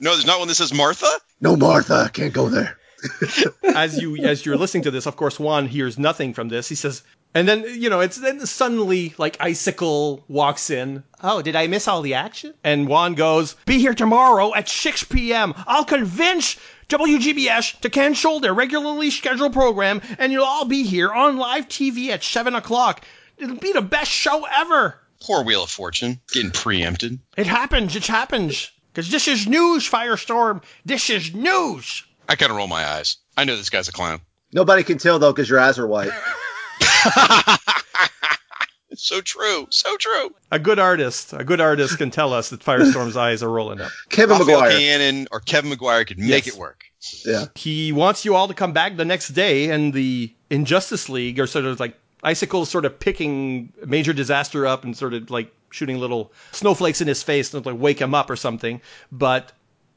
No, there's not one that says Martha. No, Martha. Can't go there. as you as you're listening to this, of course, Juan hears nothing from this. He says, and then you know, it's then suddenly like Icicle walks in. Oh, did I miss all the action? And Juan goes, "Be here tomorrow at 6 p.m. I'll convince." WGBS to cancel their regularly scheduled program, and you'll all be here on live TV at 7 o'clock. It'll be the best show ever. Poor Wheel of Fortune getting preempted. It happens. It happens. Because this is news, Firestorm. This is news. I kind of roll my eyes. I know this guy's a clown. Nobody can tell, though, because your eyes are white. It's so true. So true. A good artist, a good artist can tell us that Firestorm's eyes are rolling up. Kevin Raphael Maguire. Cannon or Kevin Maguire could make Yes. it work. Yeah. He wants you all to come back the next day, and the Injustice League are sort of like icicles, sort of picking Major Disaster up and sort of like shooting little snowflakes in his face and like wake him up or something. But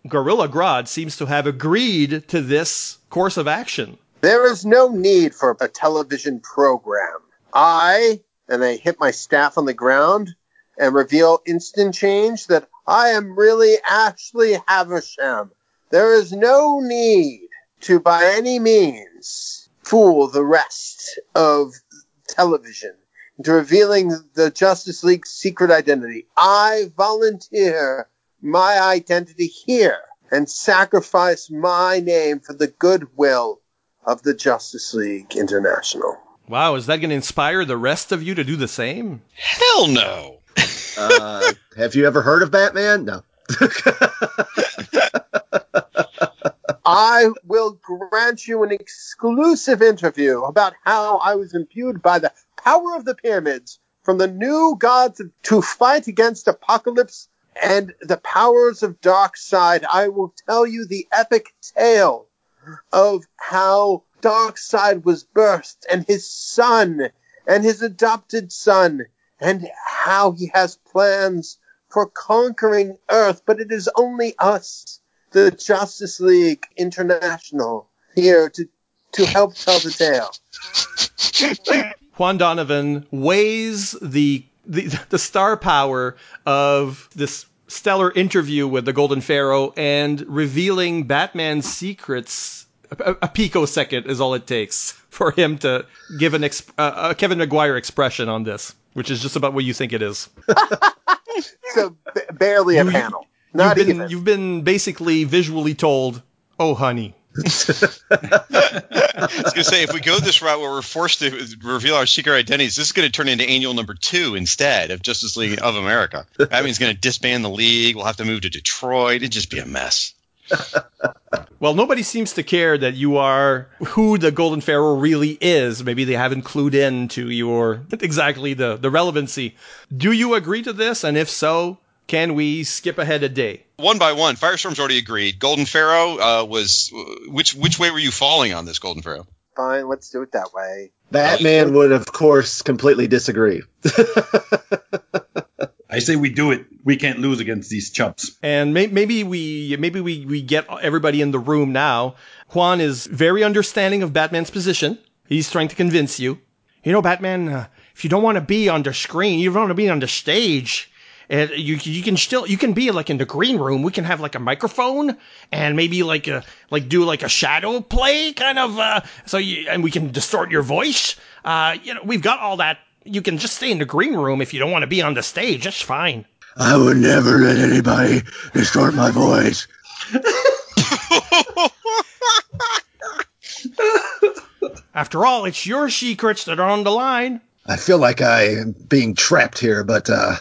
Gorilla Grodd seems to have agreed to this course of action. There is no need for a television program. I, and I hit my staff on the ground and reveal instant change that I am really Ashley Haversham. There is no need to, by any means, fool the rest of television into revealing the Justice League's secret identity. I volunteer my identity here and sacrifice my name for the goodwill of the Justice League International. Wow, is that going to inspire the rest of you to do the same? Hell no. Uh, have you ever heard of Batman? No. I will grant you an exclusive interview about how I was imbued by the power of the pyramids from the new gods to fight against Apokolips and the powers of Darkseid. I will tell you the epic tale of how Darkseid was birthed and his son and his adopted son and how he has plans for conquering Earth, but it is only us, the Justice League International, here to to help tell the tale. Juan Donovan weighs the, the the star power of this stellar interview with the Golden Pharaoh and revealing Batman's secrets. A, a picosecond is all it takes for him to give an exp- uh, a Kevin Maguire expression on this, which is just about what you think it is. So b- barely a You- panel. Not you've been, even. You've been basically visually told, "Oh, honey." I was gonna say if we go this route where we're forced to reveal our secret identities, this is gonna turn into annual number two instead of Justice League of America. Batman's gonna disband the league. We'll have to move to Detroit. It'd just be a mess. Well, nobody seems to care that you are who the Golden Pharaoh really is. Maybe they haven't clued in to your exactly the, the relevancy. Do you agree to this? And if so, can we skip ahead a day? One by one, Firestorm's already agreed. Golden Pharaoh uh, was which which way were you falling on this Golden Pharaoh? Fine, let's do it that way. Batman would, of course, completely disagree. I say we do it. We can't lose against these chumps. And may, maybe we maybe we, we get everybody in the room now. Juan is very understanding of Batman's position. He's trying to convince you. You know, Batman, uh, if you don't want to be on the screen, you don't want to be on the stage. You you can still you can be like in the green room. We can have like a microphone and maybe like a like do like a shadow play kind of. Uh, so you and we can distort your voice. Uh, you know, we've got all that. You can just stay in the green room if you don't want to be on the stage. That's fine. I would never let anybody distort my voice. After all, it's your secrets that are on the line. I feel like I am being trapped here, but uh,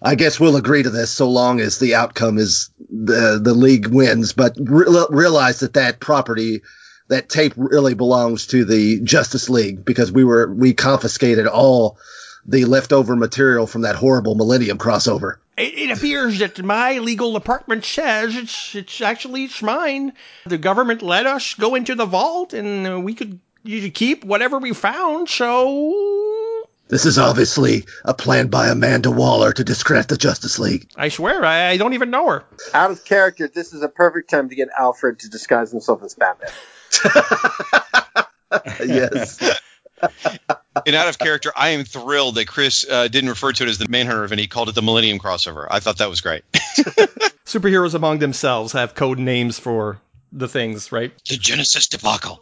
I guess we'll agree to this so long as the outcome is the the league wins. But re- realize that that property, that tape, really belongs to the Justice League because we were we confiscated all the leftover material from that horrible Millennium crossover. It, it appears that my legal department says it's it's actually it's mine. The government let us go into the vault, and we could keep whatever we found. So This is obviously a plan by Amanda Waller to discredit the Justice League. I swear I, I don't even know her. Out of character, this is a perfect time to get Alfred to disguise himself as Batman. yes. And out of character, I am thrilled that Chris uh, didn't refer to it as the Manhunter event. He called it the Millennium crossover. I thought that was great. Superheroes among themselves have code names for the things, right? The Genesis debacle.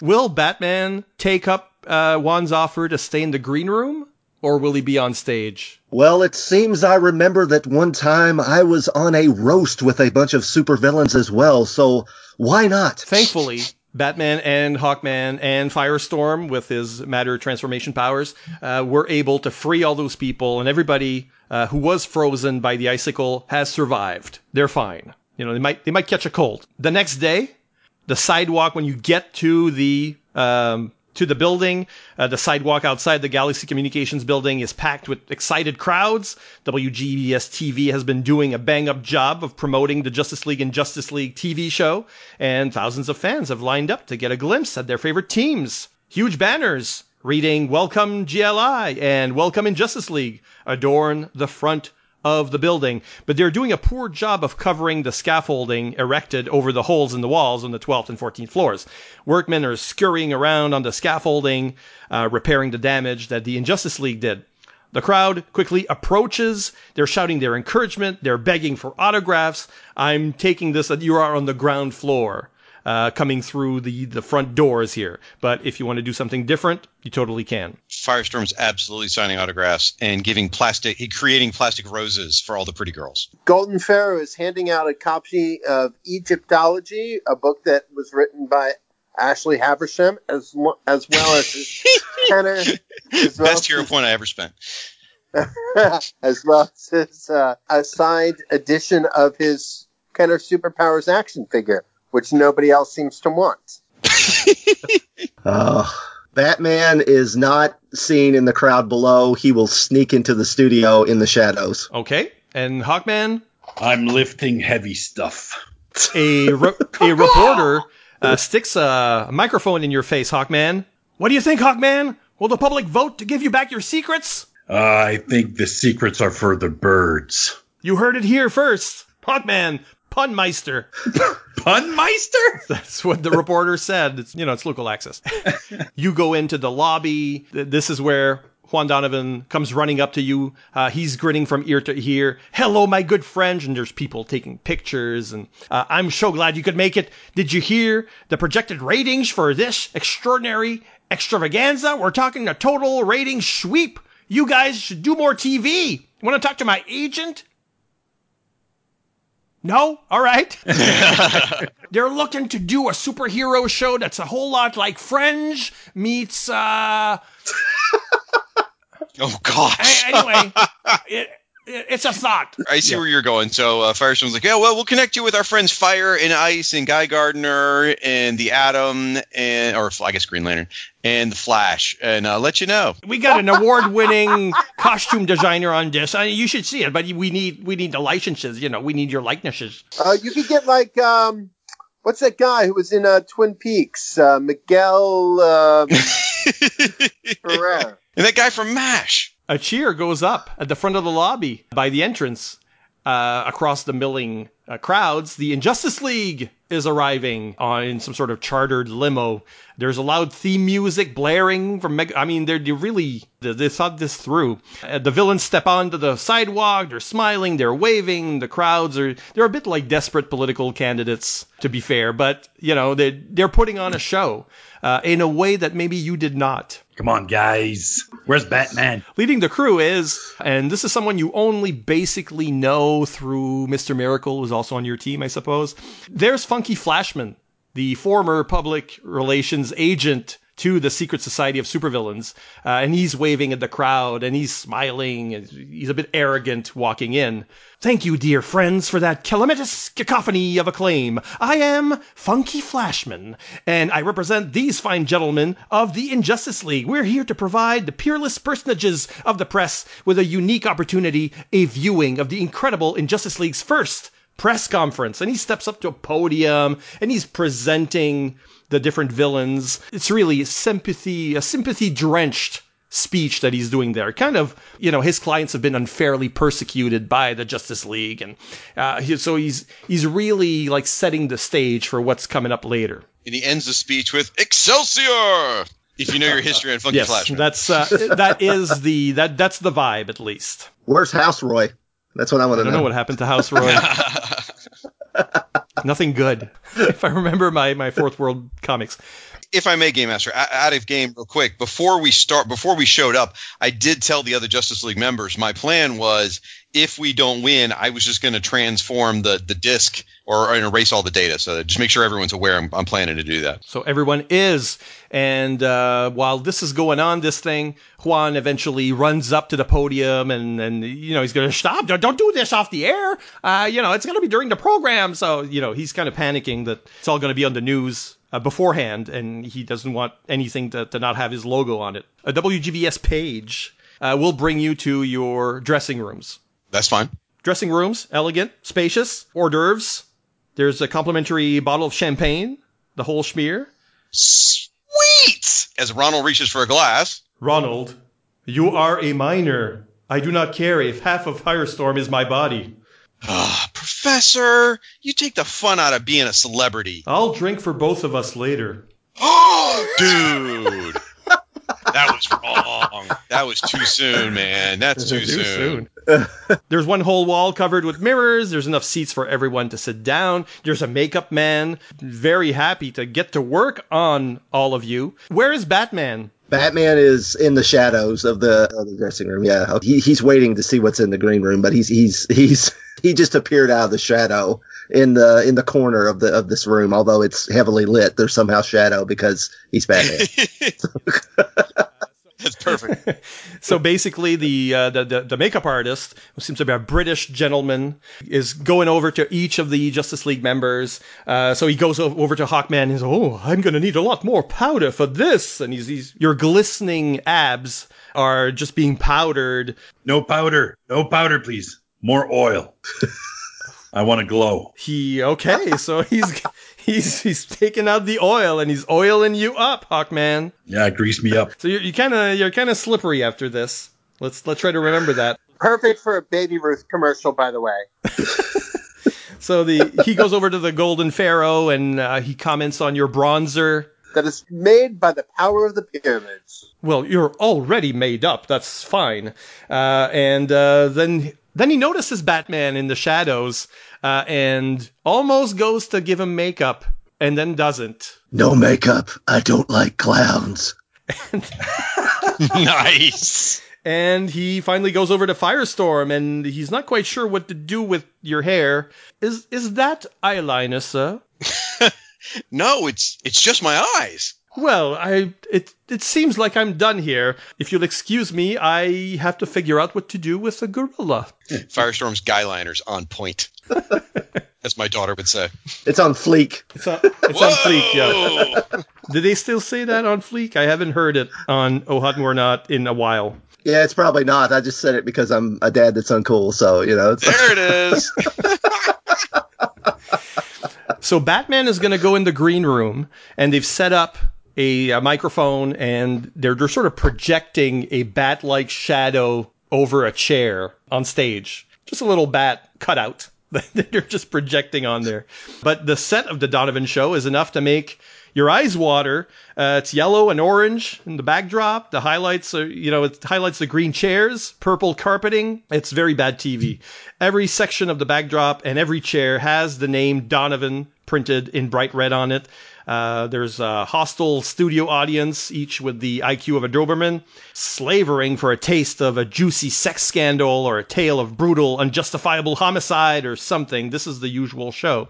Will Batman take up uh, Juan's offer to stay in the green room, or will he be on stage? Well, it seems I remember that one time I was on a roast with a bunch of supervillains as well, so why not? Thankfully, Batman and Hawkman and Firestorm, with his matter transformation powers, uh, were able to free all those people, and everybody uh, who was frozen by the icicle has survived. They're fine. You know, they might they might catch a cold. The next day, the sidewalk when you get to the um, to the building, uh, the sidewalk outside the Galaxy Communications building is packed with excited crowds. WGBS TV has been doing a bang up job of promoting the Justice League and Justice League TV show, and thousands of fans have lined up to get a glimpse at their favorite teams. Huge banners reading Welcome JLI and Welcome in Justice League adorn the front of the building, but they're doing a poor job of covering the scaffolding erected over the holes in the walls on the 12th and 14th floors. Workmen are scurrying around on the scaffolding, uh, repairing the damage that the Injustice League did. The crowd quickly approaches. They're shouting their encouragement. They're begging for autographs. I'm taking this that you are on the ground floor, uh, coming through the, the front doors here. But if you want to do something different, you totally can. Firestorm's absolutely signing autographs and giving plastic, creating plastic roses for all the pretty girls. Golden Pharaoh is handing out a copy of Egyptology, a book that was written by Ashley Haversham, as as well as his Kenner, as well Best hero point I ever spent. as well as his uh, a signed edition of his Kenner Superpowers action figure, which nobody else seems to want. Uh, Batman is not seen in the crowd below. He will sneak into the studio in the shadows. Okay. And Hawkman, I'm lifting heavy stuff. a, re- a reporter uh, sticks a microphone in your face, Hawkman. What do you think, Hawkman? Will the public vote to give you back your secrets? I think the secrets are for the birds. You heard it here first. Hawkman Punmeister. Punmeister? That's what the reporter said. It's you know it's local access. you go into the lobby. This is where Juan Donovan comes running up to you. Uh, he's grinning from ear to ear. Hello, my good friend. And there's people taking pictures. And uh, I'm so glad you could make it. Did you hear the projected ratings for this extraordinary extravaganza? We're talking a total rating sweep. You guys should do more TV. Want to talk to my agent? No? All right. They're looking to do a superhero show that's a whole lot like Fringe meets, uh, Oh gosh. anyway, it, it's a thought. I see where you're going. So uh, Firestorm's like, yeah, well, we'll connect you with our friends Fire and Ice and Guy Gardner and the Atom and or I guess Green Lantern and the Flash and uh, let you know. We got an award-winning costume designer on this. I you should see it, but we need we need the licenses. You know, we need your likenesses. Uh, you could get like um, what's that guy who was in uh, Twin Peaks? Uh, Miguel uh, Ferrer. And that guy from MASH. A cheer goes up at the front of the lobby by the entrance. Uh, across the milling uh, crowds, the Injustice League is arriving on in some sort of chartered limo. There's a loud theme music blaring from. Meg- I mean, they're, they really they, they thought this through. Uh, the villains step onto the sidewalk. They're smiling. They're waving. The crowds are. They're a bit like desperate political candidates, to be fair. But you know, they they're putting on a show uh, in a way that maybe you did not. Come on, guys. Where's Batman? Leading the crew is, and this is someone you only basically know through Mr. Miracle, who's also on your team, I suppose. There's Funky Flashman, the former public relations agent to the Secret Society of Supervillains, uh, and he's waving at the crowd and he's smiling and he's a bit arrogant walking in. Thank you, dear friends, for that calamitous cacophony of acclaim. I am Funky Flashman, and I represent these fine gentlemen of the Injustice League. We're here to provide the peerless personages of the press with a unique opportunity, a viewing of the incredible Injustice League's first press conference. And he steps up to a podium and he's presenting the different villains. It's really sympathy, a sympathy drenched speech that he's doing there. Kind of, you know, his clients have been unfairly persecuted by the Justice League, and uh, he, so he's he's really like setting the stage for what's coming up later. And he ends the speech with Excelsior. If you know your history on Funky yes, Flashman. that's uh, that is the that that's the vibe at least. Where's House Roy? That's what I want I to don't know. know what happened to House Roy. Nothing good, if I remember my my Fourth World comics. If I may, Game Master, out of game real quick, before we start, before we showed up, I did tell the other Justice League members my plan was if we don't win, I was just going to transform the the disc or, or erase all the data. So just make sure everyone's aware I'm, I'm planning to do that. So everyone is. And uh, while this is going on, this thing, Juan eventually runs up to the podium and, and you know, he's going to stop. Don't, don't do this off the air. Uh, you know, it's going to be during the program. So, you know, he's kind of panicking that it's all going to be on the news uh, beforehand and he doesn't want anything to, to not have his logo on it. A WGVS page uh, will bring you to your dressing rooms. That's fine. Dressing rooms, elegant, spacious, hors d'oeuvres. There's a complimentary bottle of champagne, the whole schmear. Sweet. As Ronald reaches for a glass, Ronald, you are a minor. I do not care if half of Firestorm is my body. Ah, Professor, you take the fun out of being a celebrity. I'll drink for both of us later. Oh, Dude. That was wrong. That was too soon, man. That's too, soon. There's one whole wall covered with mirrors. There's enough seats for everyone to sit down. There's a makeup man, very happy to get to work on all of you. Where is Batman? Batman is in the shadows of the, of the dressing room. Yeah, he, he's waiting to see what's in the green room, but he's he's he's he just appeared out of the shadow in the in the corner of the of this room. Although it's heavily lit, there's somehow shadow because he's Batman. That's perfect. So basically, the, uh, the the the makeup artist, who seems to be a British gentleman, is going over to each of the Justice League members. Uh, so he goes over to Hawkman and he's, "Oh, I'm going to need a lot more powder for this." And he's, he's your glistening abs are just being powdered. No powder. No powder, please. More oil. I want to glow. He okay, so he's he's he's taking out the oil and he's oiling you up, Hawkman. Yeah, grease me up. So you're kind of you're kind of slippery after this. Let's let's try to remember that. Perfect for a Baby Ruth commercial, by the way. So the he goes over to the Golden Pharaoh and uh, he comments on your bronzer. That is made by the power of the pyramids. Well, you're already made up. That's fine. Uh, and uh, then then he notices Batman in the shadows uh, and almost goes to give him makeup and then doesn't. No makeup. I don't like clowns. nice. And he finally goes over to Firestorm, and he's not quite sure what to do with your hair. Is is that eyeliner, sir? No, it's it's just my eyes. Well, I it it seems like I'm done here. If you'll excuse me, I have to figure out what to do with a gorilla. Firestorm's guy liner's on point. As my daughter would say. It's on fleek. It's on, it's on fleek, yeah. Whoa! Did they still say that on fleek? I haven't heard it on Oh Hot and Not in a while. Yeah, it's probably not. I just said it because I'm a dad that's uncool. So you know, it's there it is. So Batman is going to go in the green room, and they've set up a, a microphone, and they're, they're sort of projecting a bat-like shadow over a chair on stage. Just a little bat cutout that they're just projecting on there. But the set of the Donovan show is enough to make your eyes water. Uh, it's yellow and orange in the backdrop. The highlights are, you know, it highlights the green chairs, purple carpeting. It's very bad TV. Every section of the backdrop and every chair has the name Donovan printed in bright red on it. Uh, there's a hostile studio audience, each with the IQ of a Doberman, slavering for a taste of a juicy sex scandal or a tale of brutal, unjustifiable homicide or something. This is the usual show.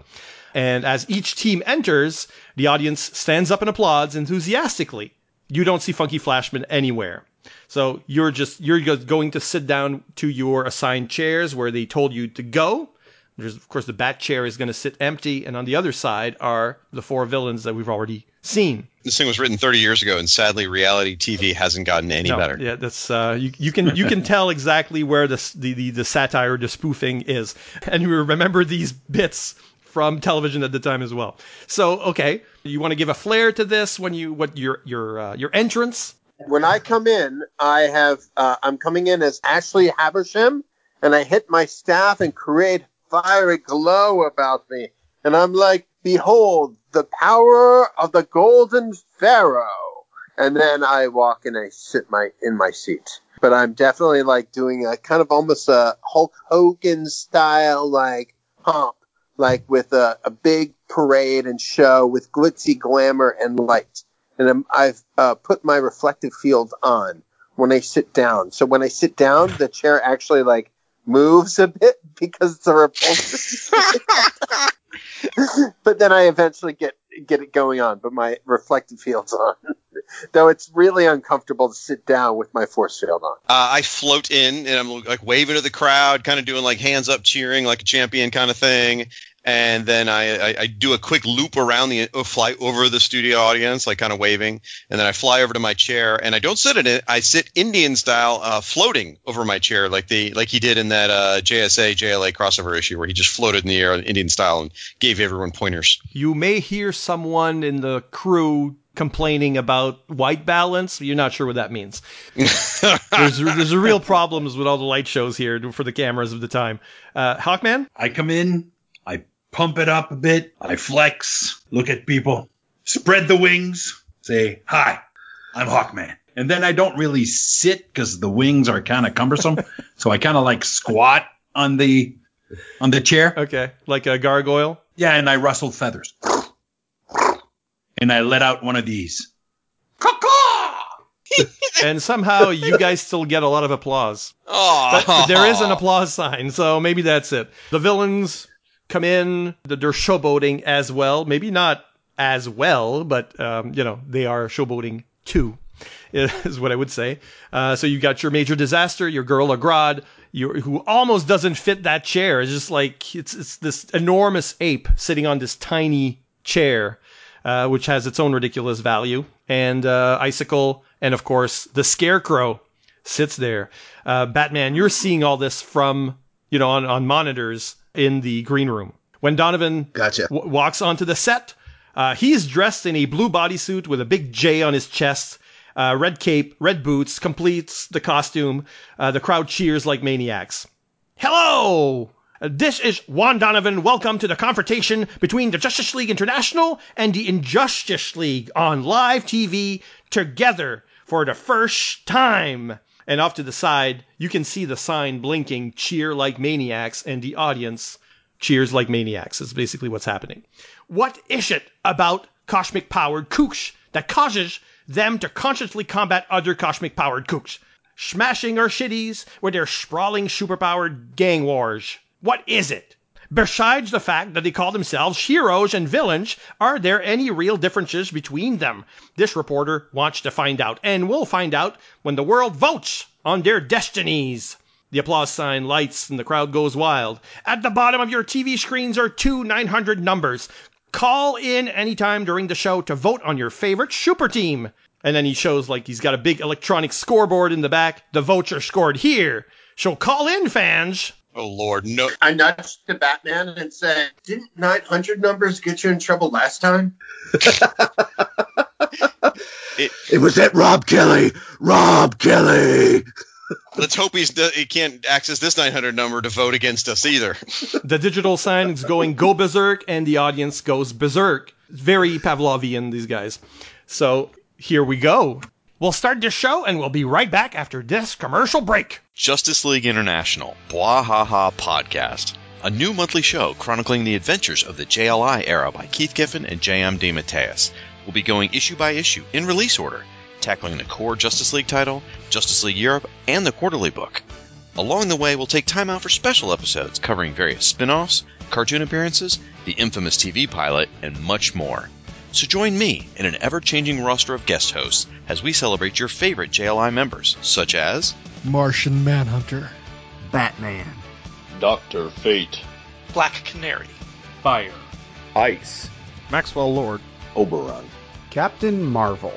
And as each team enters, the audience stands up and applauds enthusiastically. You don't see Funky Flashman anywhere. So you're just you're going to sit down to your assigned chairs where they told you to go. There's of course the bat chair is going to sit empty, and on the other side are the four villains that we've already seen. this thing was written 30 years ago, and sadly, reality TV hasn't gotten any No, better. Yeah, that's uh, you, you can you can tell exactly where the, the the the satire, the spoofing is, and you remember these bits from television at the time as well. So okay, you want to give a flair to this when you what your your uh, your entrance? When I come in, I have uh, I'm coming in as Ashley Haversham, and I hit my staff and create fiery glow about me, and I'm like, behold the power of the Golden Pharaoh, and then I walk and I sit my in my seat. But I'm definitely like doing a kind of almost a Hulk Hogan style like hump, like with a, a big parade and show with glitzy glamour and light and I'm, I've uh, put my reflective field on when I sit down. So when I sit down, the chair actually like moves a bit because it's a repulsive. but then I eventually get get it going on. But my reflective field's on, though it's really uncomfortable to sit down with my force field on. Uh, I float in and I'm like waving to the crowd, kind of doing like hands up, cheering like a champion kind of thing. And then I, I, I do a quick loop around the uh, fly over the studio audience, like kind of waving. And then I fly over to my chair, and I don't sit in it. I sit Indian style, uh, floating over my chair, like the like he did in that uh, JSA JLA crossover issue, where he just floated in the air Indian style and gave everyone pointers. You may hear someone in the crew complaining about white balance. You're not sure what that means. there's there's a real problems with all the light shows here for the cameras of the time. Uh, Hawkman, I come in, I pump it up a bit, I flex, look at people, spread the wings, say, Hi, I'm Hawkman. And then I don't really sit because the wings are kind of cumbersome. so I kind of like squat on the on the chair. okay, like a gargoyle. Yeah, and I rustle feathers. And I let out one of these. and somehow you guys still get a lot of applause. Oh, But there is an applause sign, so maybe that's it. The villains come in, they're showboating as well. Maybe not as well, but um, you know they are showboating too, is what I would say. Uh, so you got your major disaster, your Gorilla Grodd, your, who almost doesn't fit that chair. It's just like it's it's this enormous ape sitting on this tiny chair, uh, which has its own ridiculous value. And uh, Icicle, and of course the Scarecrow sits there. Uh, Batman, you're seeing all this from you know on, on monitors in the green room. When Donovan Gotcha. w- walks onto the set, uh, he's dressed in a blue bodysuit with a big J on his chest, uh, red cape, red boots, completes the costume. Uh, the crowd cheers like maniacs. Hello, Uh, This is Juan Donovan. Welcome to the confrontation between the Justice League International and the Injustice League on live TV together for the first time. And off to the side, you can see the sign blinking, cheer like maniacs, and the audience cheers like maniacs, is basically what's happening. What is it about cosmic powered kooks that causes them to consciously combat other cosmic powered kooks? Smashing our cities with their sprawling superpowered gang wars. What is it? Besides the fact that they call themselves heroes and villains, are there any real differences between them? This reporter wants to find out, and will find out when the world votes on their destinies. The applause sign lights and the crowd goes wild. At the bottom of your TV screens are two 900 numbers. Call in anytime during the show to vote on your favorite super team. And then he shows like he's got a big electronic scoreboard in the back. The votes are scored here. So call in, fans. Oh Lord, no! I nudged to Batman and said, "Didn't 900 numbers get you in trouble last time?" It was that Rob Kelly. Rob Kelly. Let's hope he's he can't access this 900 number to vote against us either. The digital sign is going go berserk, and the audience goes berserk. Very Pavlovian, these guys. So here we go. We'll start this show, and we'll be right back after this commercial break. Justice League International, Bwahaha Podcast, a new monthly show chronicling the adventures of the JLI era by Keith Giffen and J.M. DeMatteis. We'll be going issue by issue in release order, tackling the core Justice League title, Justice League Europe, and the quarterly book. Along the way, we'll take time out for special episodes covering various spin offs, cartoon appearances, the infamous TV pilot, and much more. So join me in an ever changing roster of guest hosts as we celebrate your favorite JLI members, such as Martian Manhunter. Batman. Doctor Fate. Black Canary. Fire. Ice. Maxwell Lord. Oberon. Captain Marvel.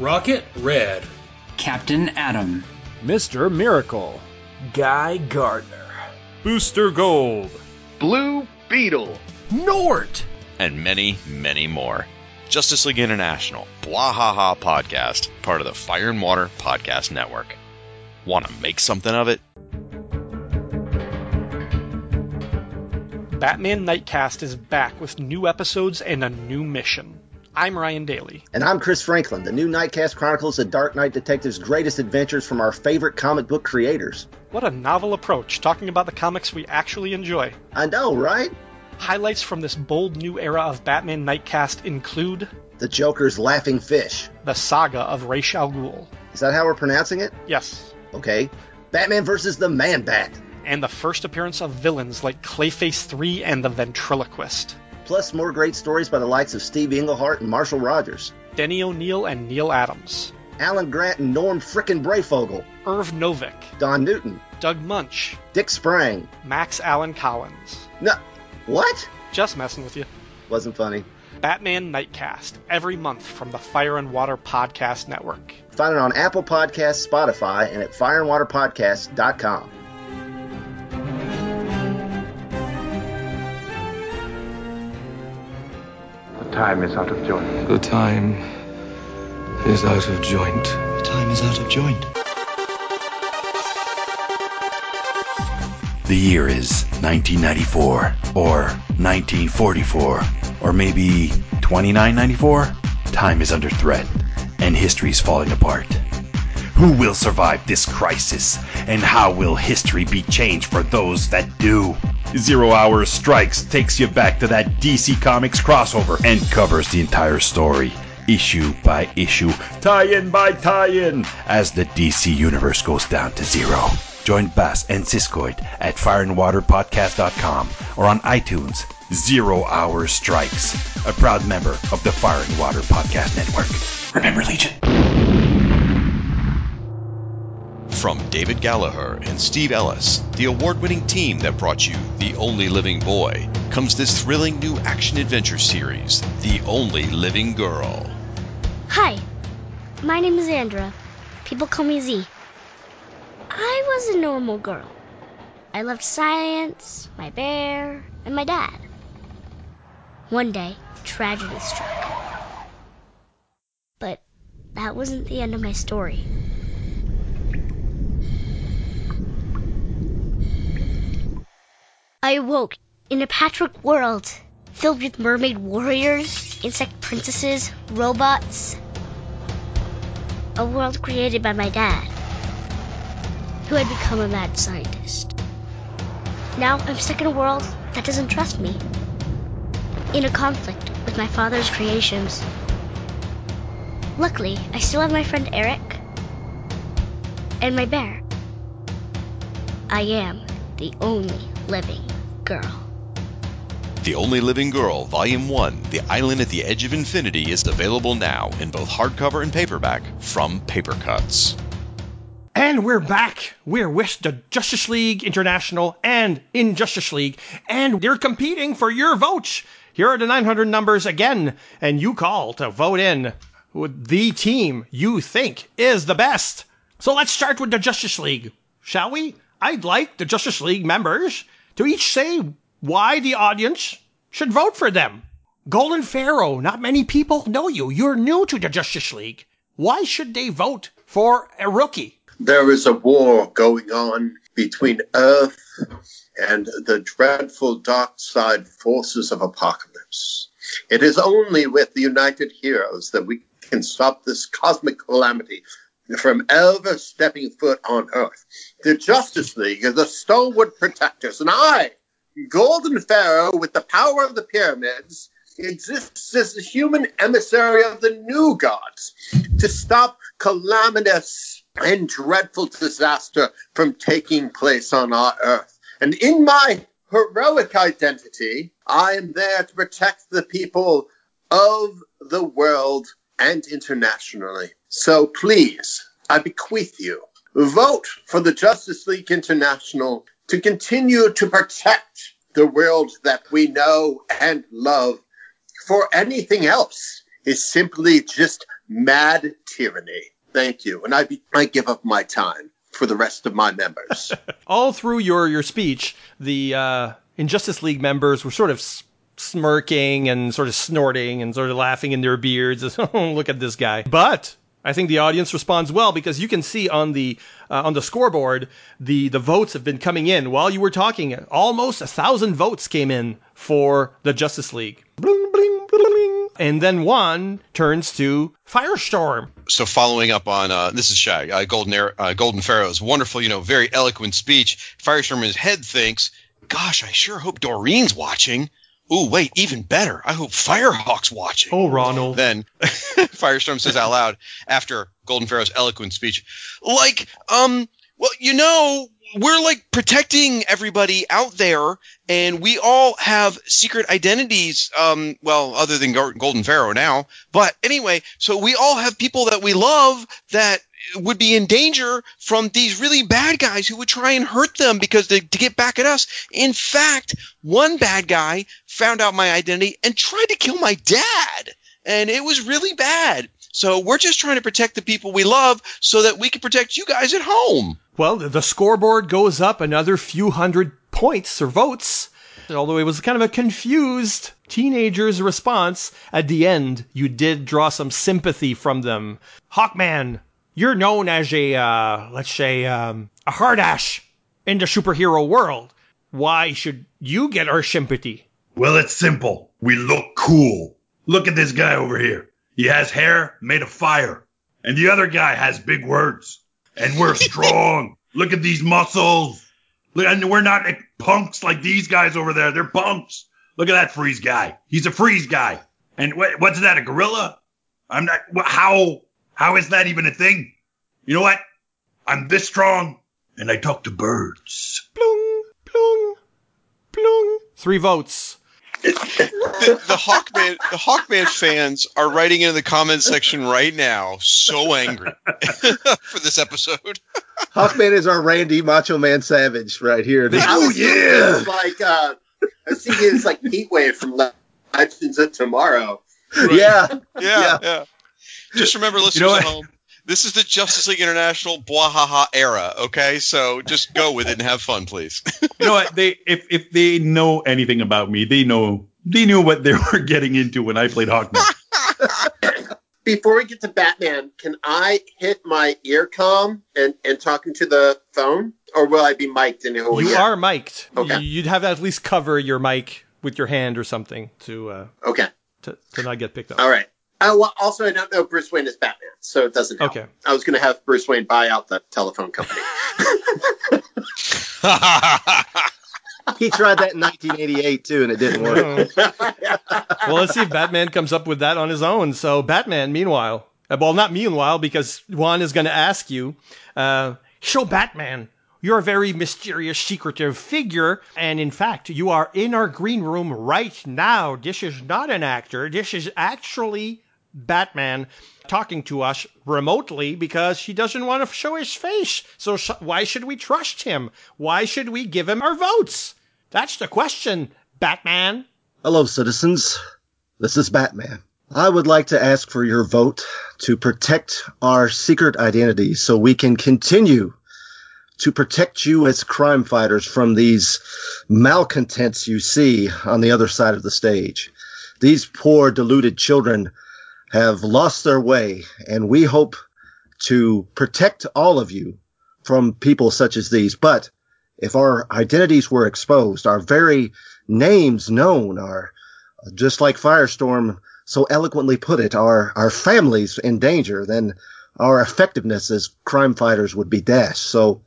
Rocket Red. Captain Atom. Mr. Miracle. Guy Gardner. Booster Gold. Blue Beetle. G'nort. and many, many more. Justice League International, Bwahaha Podcast, part of the Fire and Water Podcast Network. Want to make something of it? Batman Nightcast is back with new episodes and a new mission. I'm Ryan Daly. And I'm Chris Franklin. The new Nightcast chronicles the Dark Knight Detective's greatest adventures from our favorite comic book creators. What a novel approach, talking about the comics we actually enjoy. I know, right? Highlights from this bold new era of Batman Nightcast include The Joker's Laughing Fish. the saga of Ra's al Ghul. Is that how we're pronouncing it? Yes. Okay. Batman versus the Man Bat. And the first appearance of villains like Clayface 3 and the Ventriloquist. Plus more great stories by the likes of Steve Englehart and Marshall Rogers. Denny O'Neil and Neal Adams. Alan Grant and Norm Frickin' Breyfogle. Irv Novick. Don Newton. Doug Moench. Dick Sprang. Max Allan Collins. No. What? Just messing with you. Wasn't funny. Batman Nightcast, every month from the Fire and Water Podcast Network. Find it on Apple Podcasts, Spotify, and at fireandwaterpodcast.com. The time is out of joint. The time is out of joint. The time is out of joint. The year is 1994 or 1944 or maybe 2994. Time is under threat and history is falling apart. Who will survive this crisis and how will history be changed for those that do? Zero Hour Strikes takes you back to that DC Comics crossover and covers the entire story, issue by issue, tie in by tie in, as the DC Universe goes down to zero. Join Bass and Siskoid at fireandwaterpodcast.com or on iTunes. Zero Hour Strikes, a proud member of the Fire and Water Podcast Network. Remember, Legion. From David Gallaher and Steve Ellis, the award winning team that brought you The Only Living Boy, comes this thrilling new action adventure series, The Only Living Girl. Hi, my name is Andra. People call me Z. I was a normal girl. I loved science, my bear, and my dad. One day, tragedy struck. But that wasn't the end of my story. I awoke in a patchwork world filled with mermaid warriors, insect princesses, robots. A world created by my dad, who had become a mad scientist. Now I'm stuck in a world that doesn't trust me, in a conflict with my father's creations. Luckily, I still have my friend Eric and my bear. I am the only living girl. The Only Living Girl, Volume 1, The Island at the Edge of Infinity, is available now in both hardcover and paperback from Papercutz. And we're back. We're with the Justice League International and Injustice League, and they're competing for your votes. Here are the 900 numbers again, and you call to vote in the team you think is the best. So let's start with the Justice League, shall we? I'd like the Justice League members to each say why the audience should vote for them. Golden Pharaoh, not many people know you. You're new to the Justice League. Why should they vote for a rookie? There is a war going on between Earth and the dreadful Darkseid forces of Apokolips. It is only with the united heroes that we can stop this cosmic calamity from ever stepping foot on Earth. The Justice League is the stalwart protectors, and I, Golden Pharaoh, with the power of the pyramids, exists as the human emissary of the new gods to stop calamitous and dreadful disaster from taking place on our Earth. And in my heroic identity, I am there to protect the people of the world and internationally. So please, I bequeath you, vote for the Justice League International to continue to protect the world that we know and love. For anything else is simply just mad tyranny. Thank you. And I, I give up my time for the rest of my members. All through your, your speech, the uh, Injustice League members were sort of smirking and sort of snorting and sort of laughing in their beards. oh, look at this guy. But I think the audience responds well because you can see on the uh, on the scoreboard the the votes have been coming in while you were talking. Almost a thousand votes came in for the Justice League. Bling. And then one turns to Firestorm. So following up on uh, this is Shag uh, Golden Air, uh, Golden Pharaoh's wonderful, you know, very eloquent speech. Firestorm in his head thinks, "Gosh, I sure hope Doreen's watching." Ooh, wait, even better. I hope Firehawk's watching. Oh, Ronald. Then Firestorm says out loud after Golden Pharaoh's eloquent speech, like, um, well, you know, we're like protecting everybody out there, and we all have secret identities. Um, well, other than Golden Pharaoh now, but anyway, so we all have people that we love that would be in danger from these really bad guys who would try and hurt them because they, to get back at us. In fact, one bad guy found out my identity and tried to kill my dad, and it was really bad. So we're just trying to protect the people we love so that we can protect you guys at home. Well, the scoreboard goes up another few hundred points or votes. Although it was kind of a confused teenager's response, at the end, you did draw some sympathy from them. Hawkman, you're known as a, uh, let's say, um, a hard ass in the superhero world. Why should you get our sympathy? Well, it's simple. We look cool. Look at this guy over here. He has hair made of fire. And the other guy has big words. And we're strong. Look at these muscles. And we're not punks like these guys over there. They're punks. Look at that freeze guy. He's a freeze guy. And what, what's that? A gorilla? I'm not. How? How is that even a thing? You know what? I'm this strong, and I talk to birds. Plung, plung, plung. Three votes. The, the Hawkman the Hawkman fans are writing in the comment section right now, so angry for this episode. Hawkman is our Randy Macho Man Savage right here. I was yeah, like uh, I see it's like Heatwave from Legends of Tomorrow. Right. Yeah. yeah, yeah, yeah. Just remember, listeners you know at home. This is the Justice League International Bwahaha era, okay? So just go with it and have fun, please. you know what? They if if they know anything about me, they know they knew what they were getting into when I played Hawkman. before we get to Batman, can I hit my earcom and, and talking to the phone? Or will I be mic'd in who You are mic'd. Okay. You- You'd have to at least cover your mic with your hand or something to uh, Okay. to, to not get picked up. All right. Uh, well, also, I don't know Bruce Wayne is Batman, so it doesn't help. Okay. I was going to have Bruce Wayne buy out the telephone company. He tried that in 1988 too, and it didn't work. well, let's see if Batman comes up with that on his own. So, Batman, meanwhile, uh, well, not meanwhile, because Juan is going to ask you, uh, so Batman, you're a very mysterious, secretive figure, and in fact, you are in our green room right now. This is not an actor. This is actually Batman talking to us remotely because he doesn't want to show his face. So, why should we trust him? Why should we give him our votes? That's the question, Batman. Hello, citizens. This is Batman. I would like to ask for your vote to protect our secret identity so we can continue to protect you as crime fighters from these malcontents you see on the other side of the stage. These poor, deluded children have lost their way, and we hope to protect all of you from people such as these. But if our identities were exposed, our very names known, our just like Firestorm so eloquently put it, our our families in danger, then our effectiveness as crime fighters would be dashed. So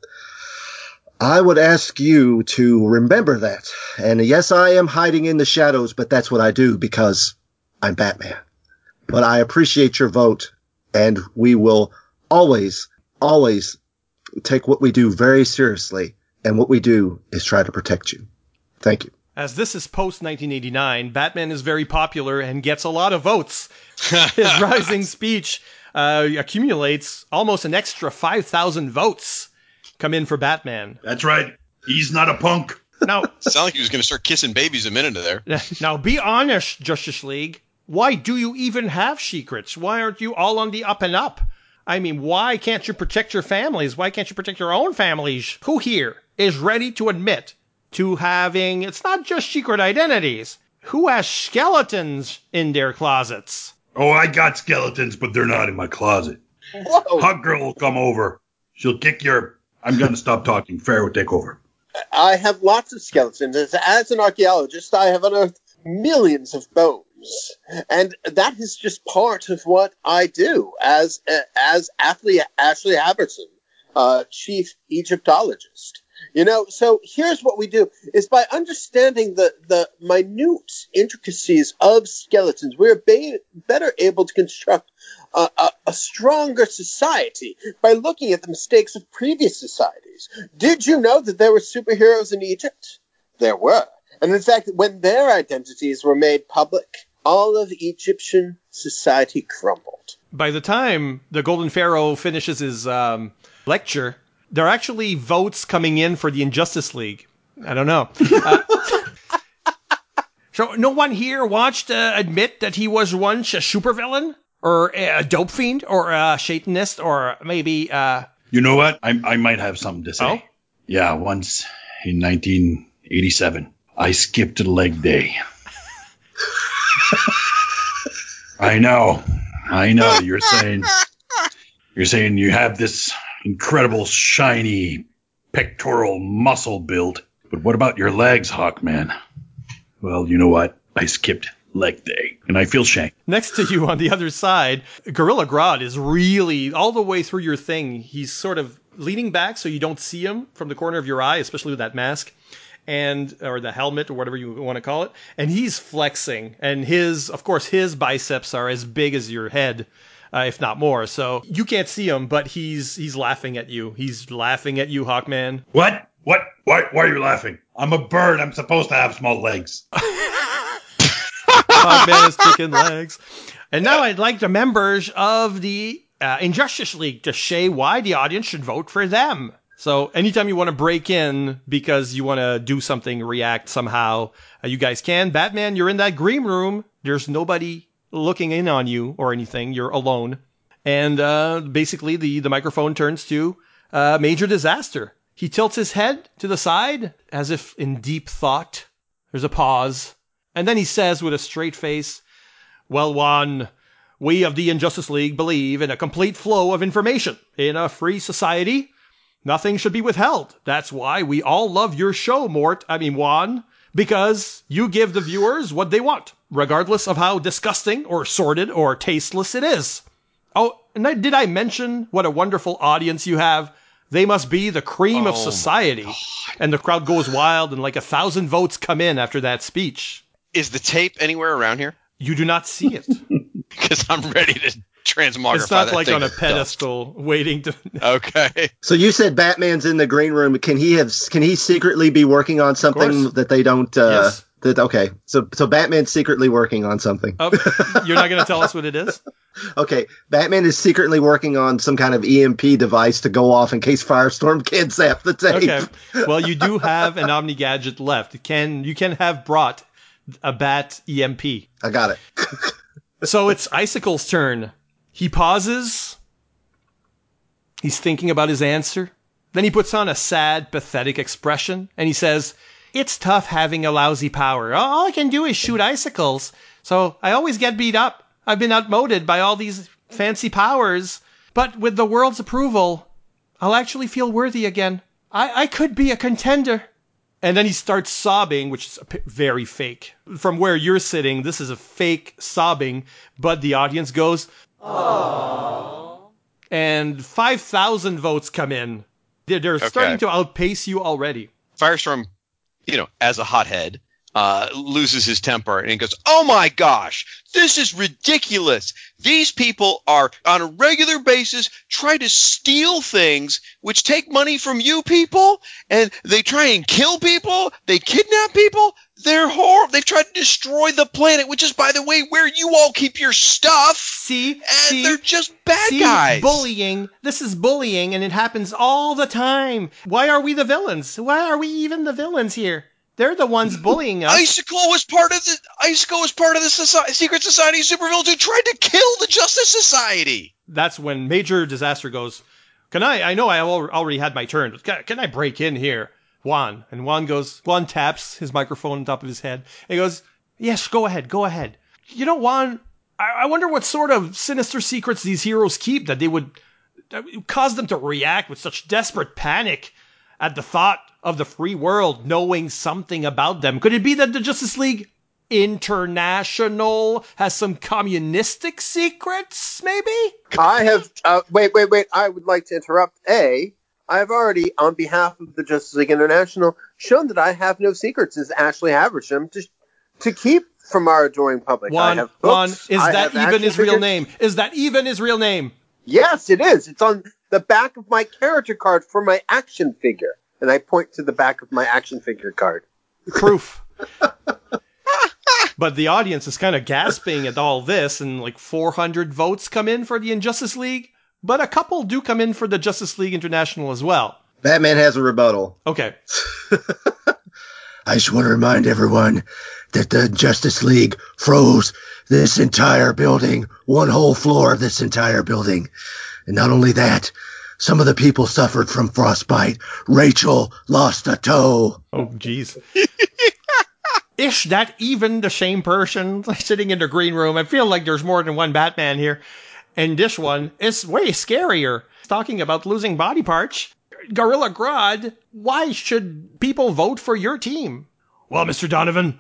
I would ask you to remember that. And yes, I am hiding in the shadows, but that's what I do because I'm Batman. But I appreciate your vote, and we will always, always take what we do very seriously. And what we do is try to protect you. Thank you. As this is post 1989, Batman is very popular and gets a lot of votes. His rising speech uh, accumulates almost an extra 5,000 votes come in for Batman. That's right. He's not a punk. Now, Sound like he was going to start kissing babies a minute there. now be honest, Justice League. Why do you even have secrets? Why aren't you all on the up and up? I mean, why can't you protect your families? Why can't you protect your own families? Who here is ready to admit to having, it's not just secret identities. Who has skeletons in their closets? Oh, I got skeletons, but they're not in my closet. Whoa. Hawkgirl will come over. She'll kick your. I'm gonna stop talking. Fair will take over. I have lots of skeletons. As, as an archaeologist, I have unearthed millions of bones. And that is just part of what I do as as Ashley, Ashley Haberson, uh, chief Egyptologist. You know, so here's what we do is by understanding the, the minute intricacies of skeletons, we're ba- better able to construct a, a, a stronger society by looking at the mistakes of previous societies. Did you know that there were superheroes in Egypt? There were. And in fact, when their identities were made public, all of Egyptian society crumbled. By the time the Golden Pharaoh finishes his um, lecture, there are actually votes coming in for the Injustice League. I don't know. Uh, so no one here wants to admit that he was once a supervillain or a dope fiend or a Satanist or maybe uh You know what? I, I might have something to say. Oh? Yeah, once in 1987, I skipped leg day. I know. I know. You're saying you're saying you have this incredible shiny pectoral muscle build, but what about your legs, Hawkman? Well, you know what? I skipped leg day, and I feel shame. next to you on the other side, Gorilla Grodd is really all the way through your thing. He's sort of leaning back so you don't see him from the corner of your eye, especially with that mask and or the helmet or whatever you want to call it. And he's flexing, and his, of course, his biceps are as big as your head. Uh, if not more, so you can't see him, but he's he's laughing at you. He's laughing at you, Hawkman. What? What? Why, why are you laughing? I'm a bird. I'm supposed to have small legs. Hawkman has chicken legs. And now I'd like the members of the uh, Injustice League to say why the audience should vote for them. So anytime you want to break in because you want to do something, react somehow, uh, you guys can. Batman, you're in that green room. There's nobody looking in on you or anything. You're alone. And uh, basically, the, the microphone turns to uh, Major Disaster. He tilts his head to the side as if in deep thought. There's a pause. And then he says with a straight face, Well, Juan, We of the Injustice League believe in a complete flow of information. In a free society, nothing should be withheld. That's why we all love your show, Mort. I mean, Juan, because you give the viewers what they want, regardless of how disgusting or sordid or tasteless it is. Oh, and I, did I mention what a wonderful audience you have? They must be the cream of Oh, my society. And the crowd goes wild, and like a thousand votes come in after that speech. Is the tape anywhere around here? You do not see it. Because I'm ready to transmogrify it's not that like thing on a to pedestal waiting to. Okay. So you said Batman's in the green room. Can he have? Can he secretly be working on something that they don't? Uh, Yes. That okay. So so Batman's secretly working on something. Oh, you're not going to tell us what it is? Okay, Batman is secretly working on some kind of EMP device to go off in case Firestorm can't zap the tape. Okay. Well, you do have an Omni gadget left. Can you can have brought a bat EMP? I got it. So it's Icicle's turn. He pauses. He's thinking about his answer. Then he puts on a sad, pathetic expression and he says, It's tough having a lousy power. All I can do is shoot icicles. So I always get beat up. I've been outmoded by all these fancy powers. But with the world's approval, I'll actually feel worthy again. I, I could be a contender. And then he starts sobbing, which is very fake. From where you're sitting, this is a fake sobbing, but the audience goes, and 5,000 votes come in. They're, they're starting to outpace you already. Firestorm, you know, as a hothead, uh, loses his temper and goes, "Oh my gosh, this is ridiculous! These people are on a regular basis try to steal things which take money from you people, and they try and kill people. They kidnap people. They're horrible. They've tried to destroy the planet, which is, by the way, where you all keep your stuff. See, and see, they're just bad See, guys. bullying. This is bullying, and it happens all the time. Why are we the villains? Why are we even the villains here? They're the ones bullying us. Icicle was part of the Icicle was part of the soci- secret society of supervillains who tried to kill the Justice Society. That's when Major Disaster goes, Can I? I know I already had my turn, but can I break in here? Juan. And Juan goes, Juan taps his microphone on top of his head. And he goes, Yes, go ahead, go ahead. You know, Juan, I, I wonder what sort of sinister secrets these heroes keep that they would that cause them to react with such desperate panic at the thought of the free world knowing something about them. Could it be that the Justice League International has some communistic secrets, maybe? I have. Uh, wait, wait, wait. I would like to interrupt. A. I have already, on behalf of the Justice League International, shown that I have no secrets as Ashley Haversham to to keep from our adoring public. Have Juan, is I that even his real name? Is that even his real name? Yes, it is. It's on the back of my character card for my action figure, and I point to the back of my action figure card. Proof. but the audience is kind of gasping at all this, and like 400 votes come in for the Injustice League, but a couple do come in for the Justice League International as well. Batman has a rebuttal. Okay. I just want to remind everyone that the Justice League froze this entire building, one whole floor of this entire building. And not only that, some of the people suffered from frostbite. Rachel lost a toe. Oh, jeez. Is that even the same person sitting in the green room? I feel like there's more than one Batman here. And this one is way scarier. Talking about losing body parts. Gorilla Grodd, why should people vote for your team? Well, Mr. Donovan,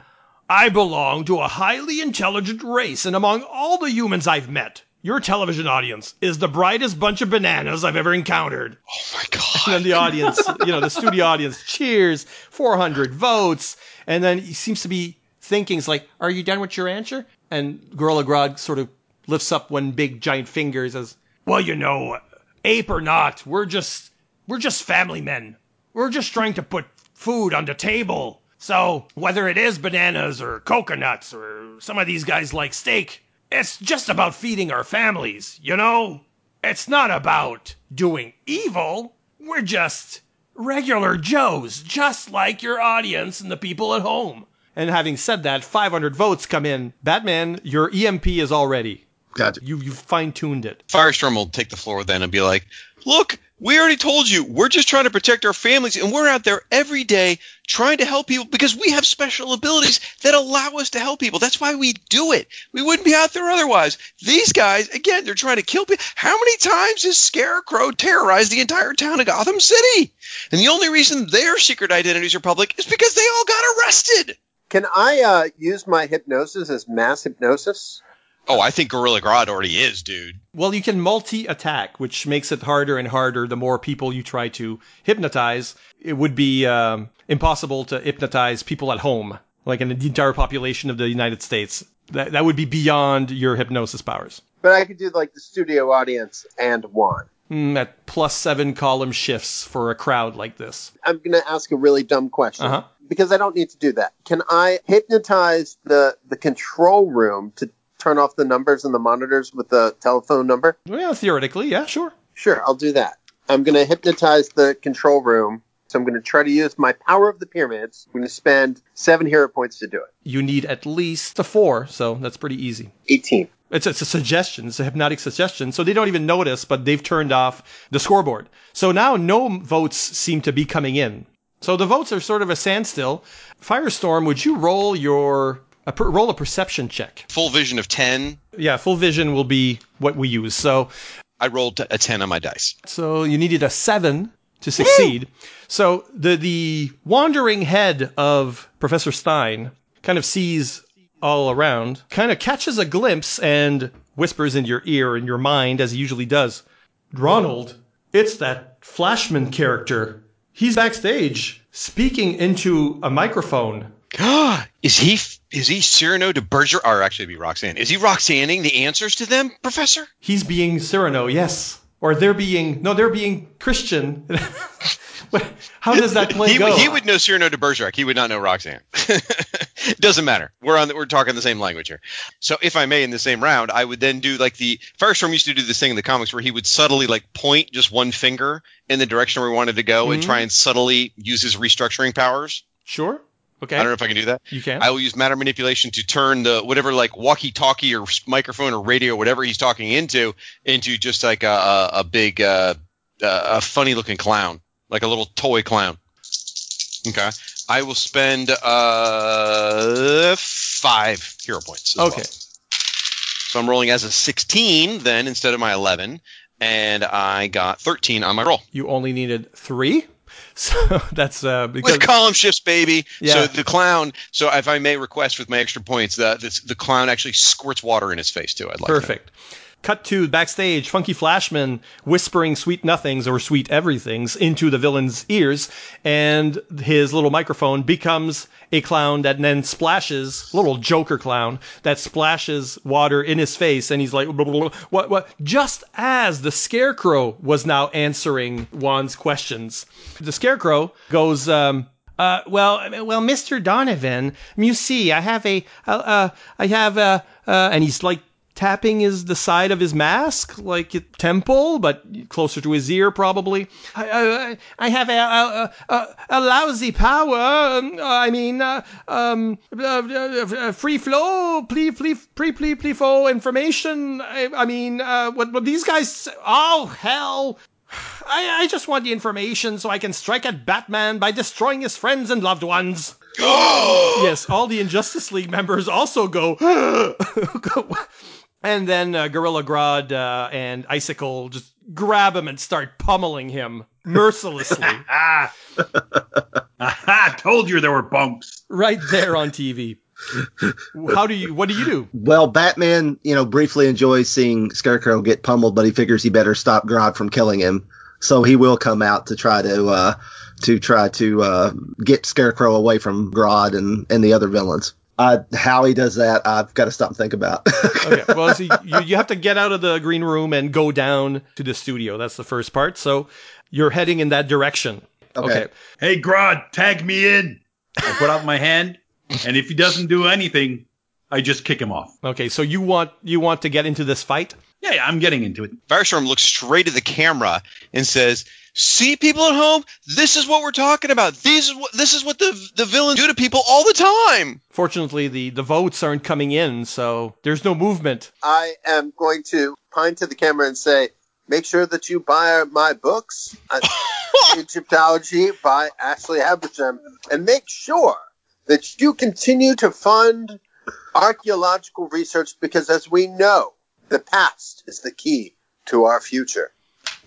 I belong to a highly intelligent race, and among all the humans I've met, your television audience is the brightest bunch of bananas I've ever encountered. Oh my god. And then the audience, you know, the studio audience cheers, 400 votes, and then he seems to be thinking, it's like, are you done with your answer? And Gorilla Grodd sort of lifts up one big giant finger says, well, you know, ape or not, we're just, we're just family men. We're just trying to put food on the table. So whether it is bananas or coconuts or some of these guys like steak, it's just about feeding our families, you know? It's not about doing evil. We're just regular Joes, just like your audience and the people at home. And having said that, 500 votes come in. Batman, your EMP is all ready. Gotcha. You, you've fine tuned it. Firestorm will take the floor then and be like, "Look, We already told you we're just trying to protect our families, and we're out there every day trying to help people because we have special abilities that allow us to help people. That's why we do it. We wouldn't be out there otherwise. These guys, again, they're trying to kill people. How many times has Scarecrow terrorized the entire town of Gotham City? And the only reason their secret identities are public is because they all got arrested. Can I uh, use my hypnosis as mass hypnosis? Oh, I think Gorilla Grodd already is, dude. Well, you can multi attack, which makes it harder and harder the more people you try to hypnotize. It would be um, impossible to hypnotize people at home, like in the entire population of the United States. That, that would be beyond your hypnosis powers. But I could do like the studio audience and one. Mm, at plus seven column shifts for a crowd like this. I'm going to ask a really dumb question Uh-huh. because I don't need to do that. Can I hypnotize the the control room to turn off the numbers and the monitors with the telephone number? Well, theoretically, yeah, sure. Sure, I'll do that. I'm going to hypnotize the control room. So I'm going to try to use my power of the pyramids. I'm going to spend seven hero points to do it. You need at least a four, so that's pretty easy. 18. It's, it's a suggestion. It's a hypnotic suggestion. So they don't even notice, but they've turned off the scoreboard. So now no votes seem to be coming in. So the votes are sort of a standstill. Firestorm, would you roll your a per, roll a perception check? Full vision of 10. Yeah, full vision will be what we use. So I rolled a 10 on my dice. so you needed a seven to succeed. So the the wandering head of Professor Stein kind of sees all around, kind of catches a glimpse and whispers in your ear in your mind as he usually does. Ronald, it's that Flashman character. He's backstage speaking into a microphone. is he is he Cyrano de Bergerac? Or actually, be Roxanne. Is he Roxanning the answers to them, Professor? He's being Cyrano, yes. Or they're being no, they're being Christian. How does that play he, go? he would know Cyrano de Bergerac. He would not know Roxanne. Doesn't matter. We're on. The, we're talking the same language here. So, if I may, in the same round, I would then do like the Firestorm used to do this thing in the comics where he would subtly like point just one finger in the direction where he wanted to go and Mhm. try and subtly use his restructuring powers. Sure. Okay. I don't know if I can do that. You can. I will use matter manipulation to turn the whatever like walkie-talkie or microphone or radio, whatever he's talking into, into just like a, a, big, uh, a funny-looking clown, like a little toy clown. Okay. I will spend uh five hero points. Okay. well. So I'm rolling as a 16 then instead of my 11, and I got 13 on my roll. You only needed three. So that's uh because with column shifts, baby. Yeah. So the clown. So if I may request with my extra points, the this, the clown actually squirts water in his face too. I'd like. Perfect. Cut to backstage, Funky Flashman whispering sweet nothings or sweet everythings into the villain's ears, and his little microphone becomes a clown that then splashes, little Joker clown, that splashes water in his face, and he's like, blah, blah, blah, what, what? Just as the Scarecrow was now answering Juan's questions. The Scarecrow goes, um, uh, well, well, Mr. Donovan, you see, I have a, uh, uh, I have a, uh, and he's like tapping his the side of his mask, like temple, but closer to his ear probably. I, I, I have a, a, a, a lousy power. um, I mean, uh, um, uh, uh, free flow, please, please, please, please, please, flow information. I, I mean, uh, what, what these guys? Oh hell! I, I just want the information so I can strike at Batman by destroying his friends and loved ones. yes, all the Injustice League members also go. go- and then uh, Gorilla Grodd uh, and Icicle just grab him and start pummeling him mercilessly. Ah, I told you there were bunks. right there on TV. How do you? What do you do? Well, Batman, you know, briefly enjoys seeing Scarecrow get pummeled, but he figures he better stop Grodd from killing him. So he will come out to try to uh, to try to uh, get Scarecrow away from Grodd and, and the other villains. Uh, how he does that, I've got to stop and think about. Okay, well, see, you, you have to get out of the green room and go down to the studio. That's the first part. So you're heading in that direction. Okay. Hey, Grodd, tag me in. I put out my hand, and if he doesn't do anything, I just kick him off. Okay, so you want you want to get into this fight? Yeah, yeah, I'm getting into it. Firestorm looks straight at the camera and says, "See, people at home, this is what we're talking about. These is what this is what the the villains do to people all the time." Fortunately, the the votes aren't coming in, so there's no movement. I am going to pine to the camera and say, make sure that you buy my books, uh, Egyptology by Ashley Haversham, and make sure that you continue to fund archaeological research because, as we know, the past is the key to our future.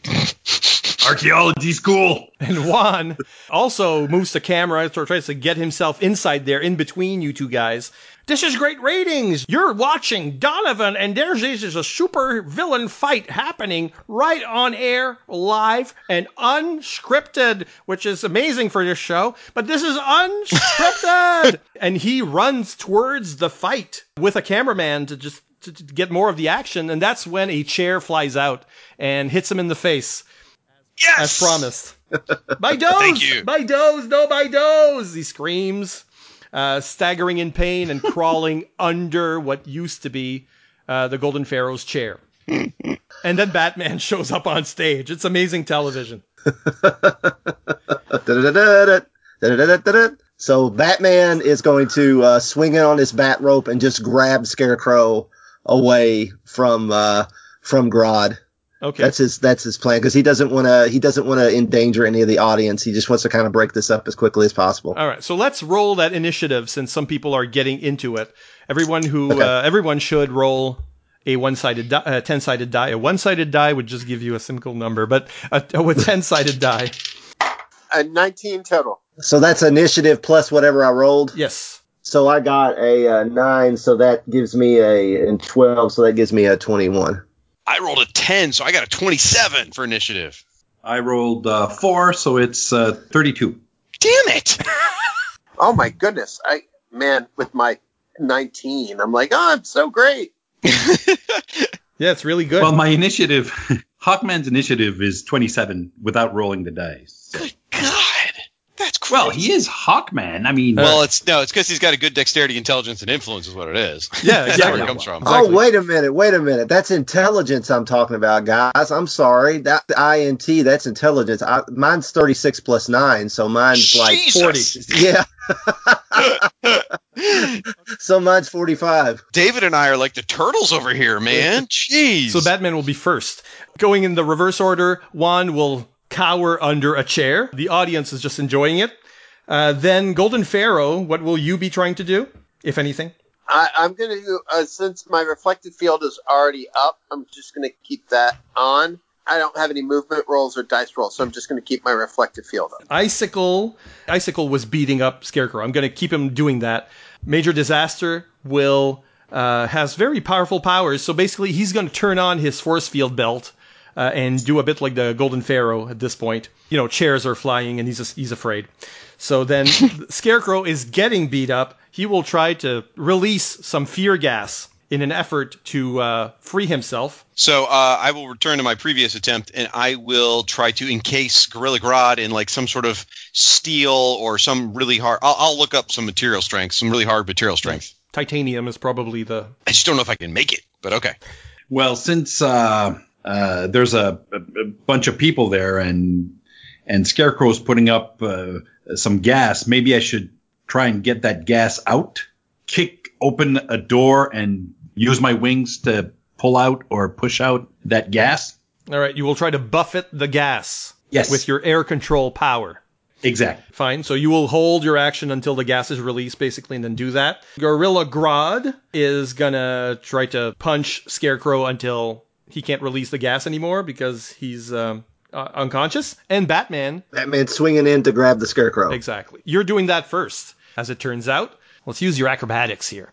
Archaeology school. And Juan also moves the camera, sort of tries to get himself inside there, in between you two guys. This is great ratings. You're watching Donovan, and there's this is a super villain fight happening right on air, live, and unscripted, which is amazing for this show. But this is unscripted, and he runs towards the fight with a cameraman to just to, to get more of the action, and that's when a chair flies out and hits him in the face. Yes! As promised. My does! Thank you. My does! No, my does! He screams, uh, staggering in pain and crawling under what used to be uh, the Golden Pharaoh's chair. and then Batman shows up on stage. It's amazing television. So Batman is going to uh, swing in on his bat rope and just grab Scarecrow away from uh, from Grodd. Okay. That's his that's his plan because he doesn't want to he doesn't want to endanger any of the audience. He just wants to kind of break this up as quickly as possible. All right, so let's roll that initiative since some people are getting into it. Everyone who Okay. uh, everyone should roll a one-sided di- uh, ten-sided die. A one-sided die would just give you a single number, but a, a ten-sided die. A 19 total. So that's initiative plus whatever I rolled. Yes. So I got a, uh nine, so that gives me a and twelve, so that gives me a twenty-one. I rolled a 10, so I got a 27 for initiative. I rolled uh, four, so it's uh, 32. Damn it! Oh my goodness. I man, with my 19, I'm like, oh, I'm so great. Yeah, it's really good. Well, my initiative, Hawkman's initiative is 27 without rolling the dice. Good God. That's crazy. Well, he is Hawkman. I mean, Well, uh, it's no, it's because he's got a good dexterity, intelligence, and influence, is what it is. Yeah, That's exactly. where it comes from. Oh, wait a minute, wait a minute. That's intelligence I'm talking about, guys. I'm sorry. That INT, that's intelligence. I, mine's 36 plus 9, so mine's like 40. Yeah. so mine's 45. David and I are like the turtles over here, man. Jeez. So Batman will be first. Going in the reverse order, Juan will cower under a chair. The audience is just enjoying it. Uh, then Golden Pharaoh, what will you be trying to do, if anything? I, I'm going to do, uh, since my reflected field is already up, I'm just going to keep that on. I don't have any movement rolls or dice rolls, so I'm just going to keep my reflective field up. Icicle, Icicle was beating up Scarecrow. I'm going to keep him doing that. Major Disaster will uh, has very powerful powers, so basically he's going to turn on his force field belt uh, and do a bit like the Golden Pharaoh at this point. You know, chairs are flying and he's he's afraid. So then Scarecrow is getting beat up. He will try to release some fear gas in an effort to uh, free himself. So uh, I will return to my previous attempt, and I will try to encase Gorilla Grodd in like some sort of steel or some really hard. I'll, I'll look up some material strength, some really hard material strength. Titanium is probably the. I just don't know if I can make it, but okay. Well, since uh, uh, there's a, a, bunch of people there and and Scarecrow's putting up uh, some gas, maybe I should try and get that gas out, kick open a door, and use my wings to pull out or push out that gas. All right, you will try to buffet the gas. Yes. With your air control power. Exactly. Fine. So you will hold your action until the gas is released, basically, and then do that. Gorilla Grodd is gonna try to punch Scarecrow until he can't release the gas anymore because he's um, uh, unconscious. And Batman. Batman swinging in to grab the Scarecrow. Exactly. You're doing that first, as it turns out. Let's use your acrobatics here.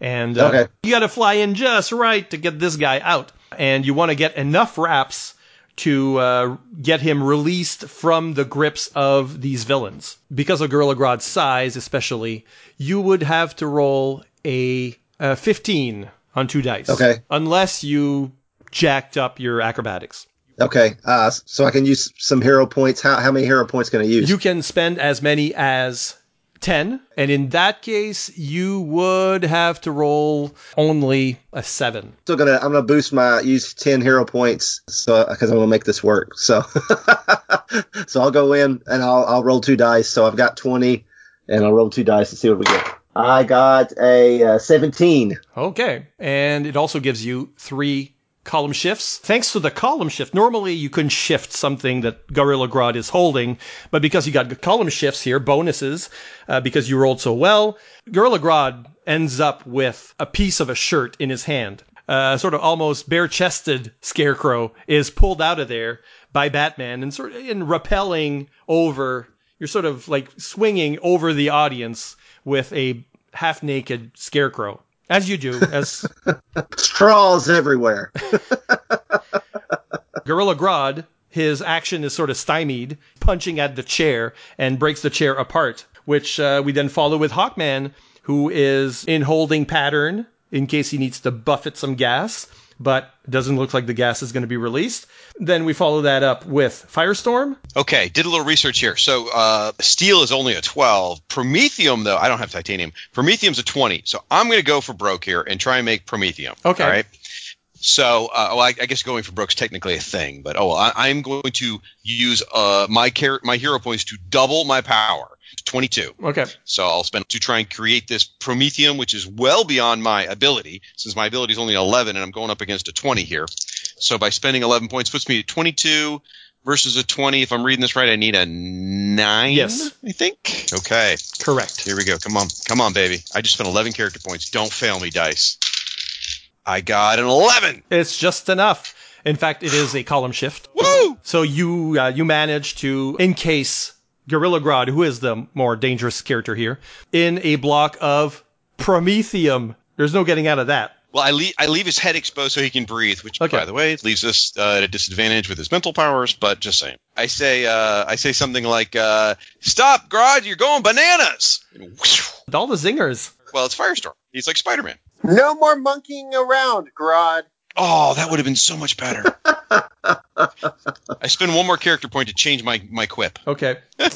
And uh, Okay. you got to fly in just right to get this guy out. And you want to get enough RAPs to uh, get him released from the grips of these villains. Because of Gorilla Grodd's size, especially, you would have to roll a, a 15 on two dice. Okay. Unless you jacked up your acrobatics. Okay, uh, so I can use some hero points. How, how many hero points can I use? You can spend as many as 10, and in that case, you would have to roll only a 7. Still gonna, I'm gonna boost my use ten hero points, so because I'm gonna make this work. So, so I'll go in and I'll I'll roll two dice. So I've got twenty, and I'll roll two dice to see what we get. I got a uh, seventeen. Okay. And it also gives you 3 column shifts. Thanks to the column shift, normally you couldn't shift something that Gorilla Grodd is holding, but because you got column shifts here, bonuses, uh, because you rolled so well, Gorilla Grodd ends up with a piece of a shirt in his hand. Uh, sort of almost bare-chested Scarecrow is pulled out of there by Batman and sort of in rappelling over. You're sort of like swinging over the audience with a half-naked Scarecrow, as you do, as Straws everywhere. Gorilla Grodd, his action is sort of stymied, punching at the chair and breaks the chair apart, which uh, we then follow with Hawkman, who is in holding pattern in case he needs to buffet some gas, but doesn't look like the gas is going to be released. Then we follow that up with Firestorm. Okay, did a little research here. So uh, steel is only a 12. Promethium, though, I don't have titanium. Promethium's a 20. So I'm going to go for broke here and try and make promethium. Okay. All right. So, uh, well, I, I guess going for Brooks technically a thing, but oh well, I, I'm going to use uh, my char- my hero points to double my power to 22. Okay. So I'll spend to try and create this promethium, which is well beyond my ability, since my ability is only 11 and I'm going up against a 20 here. So by spending 11 points puts me at 22 versus a 20. If I'm reading this right, I need a nine. Yes. I think. Okay. Correct. Here we go. Come on, come on, baby. I just spent 11 character points. Don't fail me, dice. I got an 11. It's just enough. In fact, it is a column shift. Woo! So you uh, you manage to encase Gorilla Grodd, who is the more dangerous character here, in a block of promethium. There's no getting out of that. Well, I leave, I leave his head exposed so he can breathe, which, by the way, leaves us uh, at a disadvantage with his mental powers. But just saying, I say, uh, I say something like, uh, "Stop, Grodd! You're going bananas!" And whoosh. All the zingers. Well, it's Firestorm. He's like Spider-Man. No more monkeying around, Grodd. Oh, that would have been so much better. I spend one more character point to change my my quip Okay.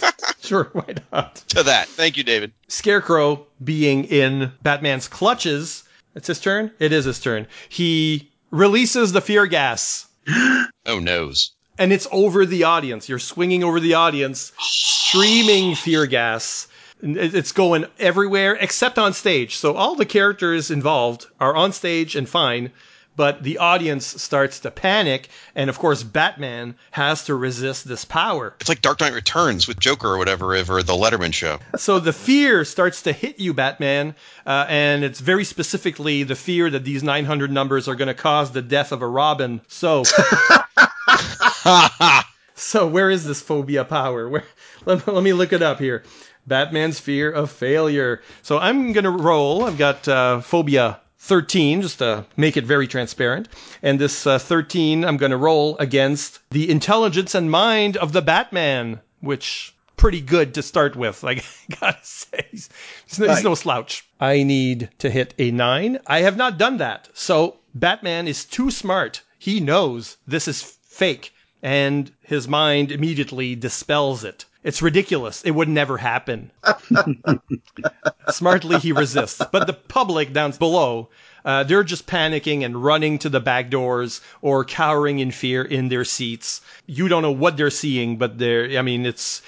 sure, why not? to that. Thank you, David. Scarecrow being in Batman's clutches. It's his turn? It is his turn. He releases the fear gas. Oh noes. and it's over the audience. You're swinging over the audience, streaming fear gas. It's going everywhere except on stage. So all the characters involved are on stage and fine, but the audience starts to panic. And of course, Batman has to resist this power. It's like Dark Knight Returns with Joker or whatever, or the Letterman show. So the fear starts to hit you, Batman, uh, and it's very specifically the fear that these 900 numbers are going to cause the death of a Robin. So, so where is this phobia power? Where? Let, let me look it up here. Batman's fear of failure. So I'm going to roll. I've got uh, phobia 13, just to make it very transparent. And this uh, 13, I'm going to roll against the intelligence and mind of the Batman, which pretty good to start with. Like, I gotta say, he's, he's, no, he's no slouch. I need to hit a nine. I have not done that. So Batman is too smart. He knows this is fake, and his mind immediately dispels it. It's ridiculous. It would never happen. Smartly, he resists. But the public down below, uh, they're just panicking and running to the back doors or cowering in fear in their seats. You don't know what they're seeing, but they're, I mean, it's,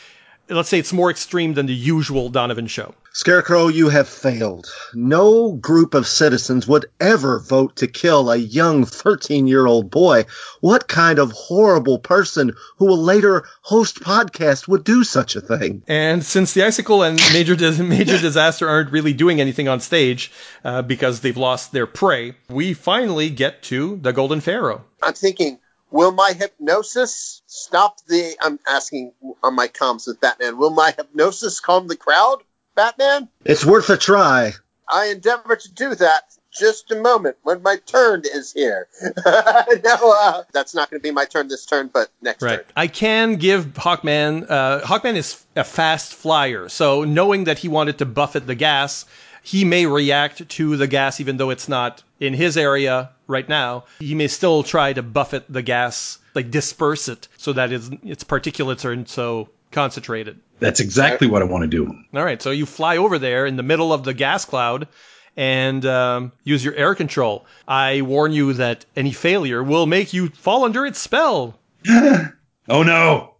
let's say it's more extreme than the usual Donovan show. Scarecrow, you have failed. No group of citizens would ever vote to kill a young 13 year old boy. What kind of horrible person who will later host podcast would do such a thing? And since the icicle and major Dis- major disaster aren't really doing anything on stage uh, because they've lost their prey, we finally get to the Golden Pharaoh. I'm thinking, will my hypnosis stop the? I'm asking on my comms with Batman. Will my hypnosis calm the crowd, Batman? It's worth a try. I endeavor to do that. Just a moment when my turn is here. no, uh, that's not going to be my turn this turn, but next turn. Right. turn. I can give Hawkman. Uh, Hawkman is a fast flyer, so knowing that he wanted to buffet the gas, he may react to the gas even though it's not in his area right now. He may still try to buffet the gas, like disperse it, so that its, its particulates aren't so concentrated. That's exactly what I want to do. All right, so you fly over there in the middle of the gas cloud and um, use your air control. I warn you that any failure will make you fall under its spell. Oh no,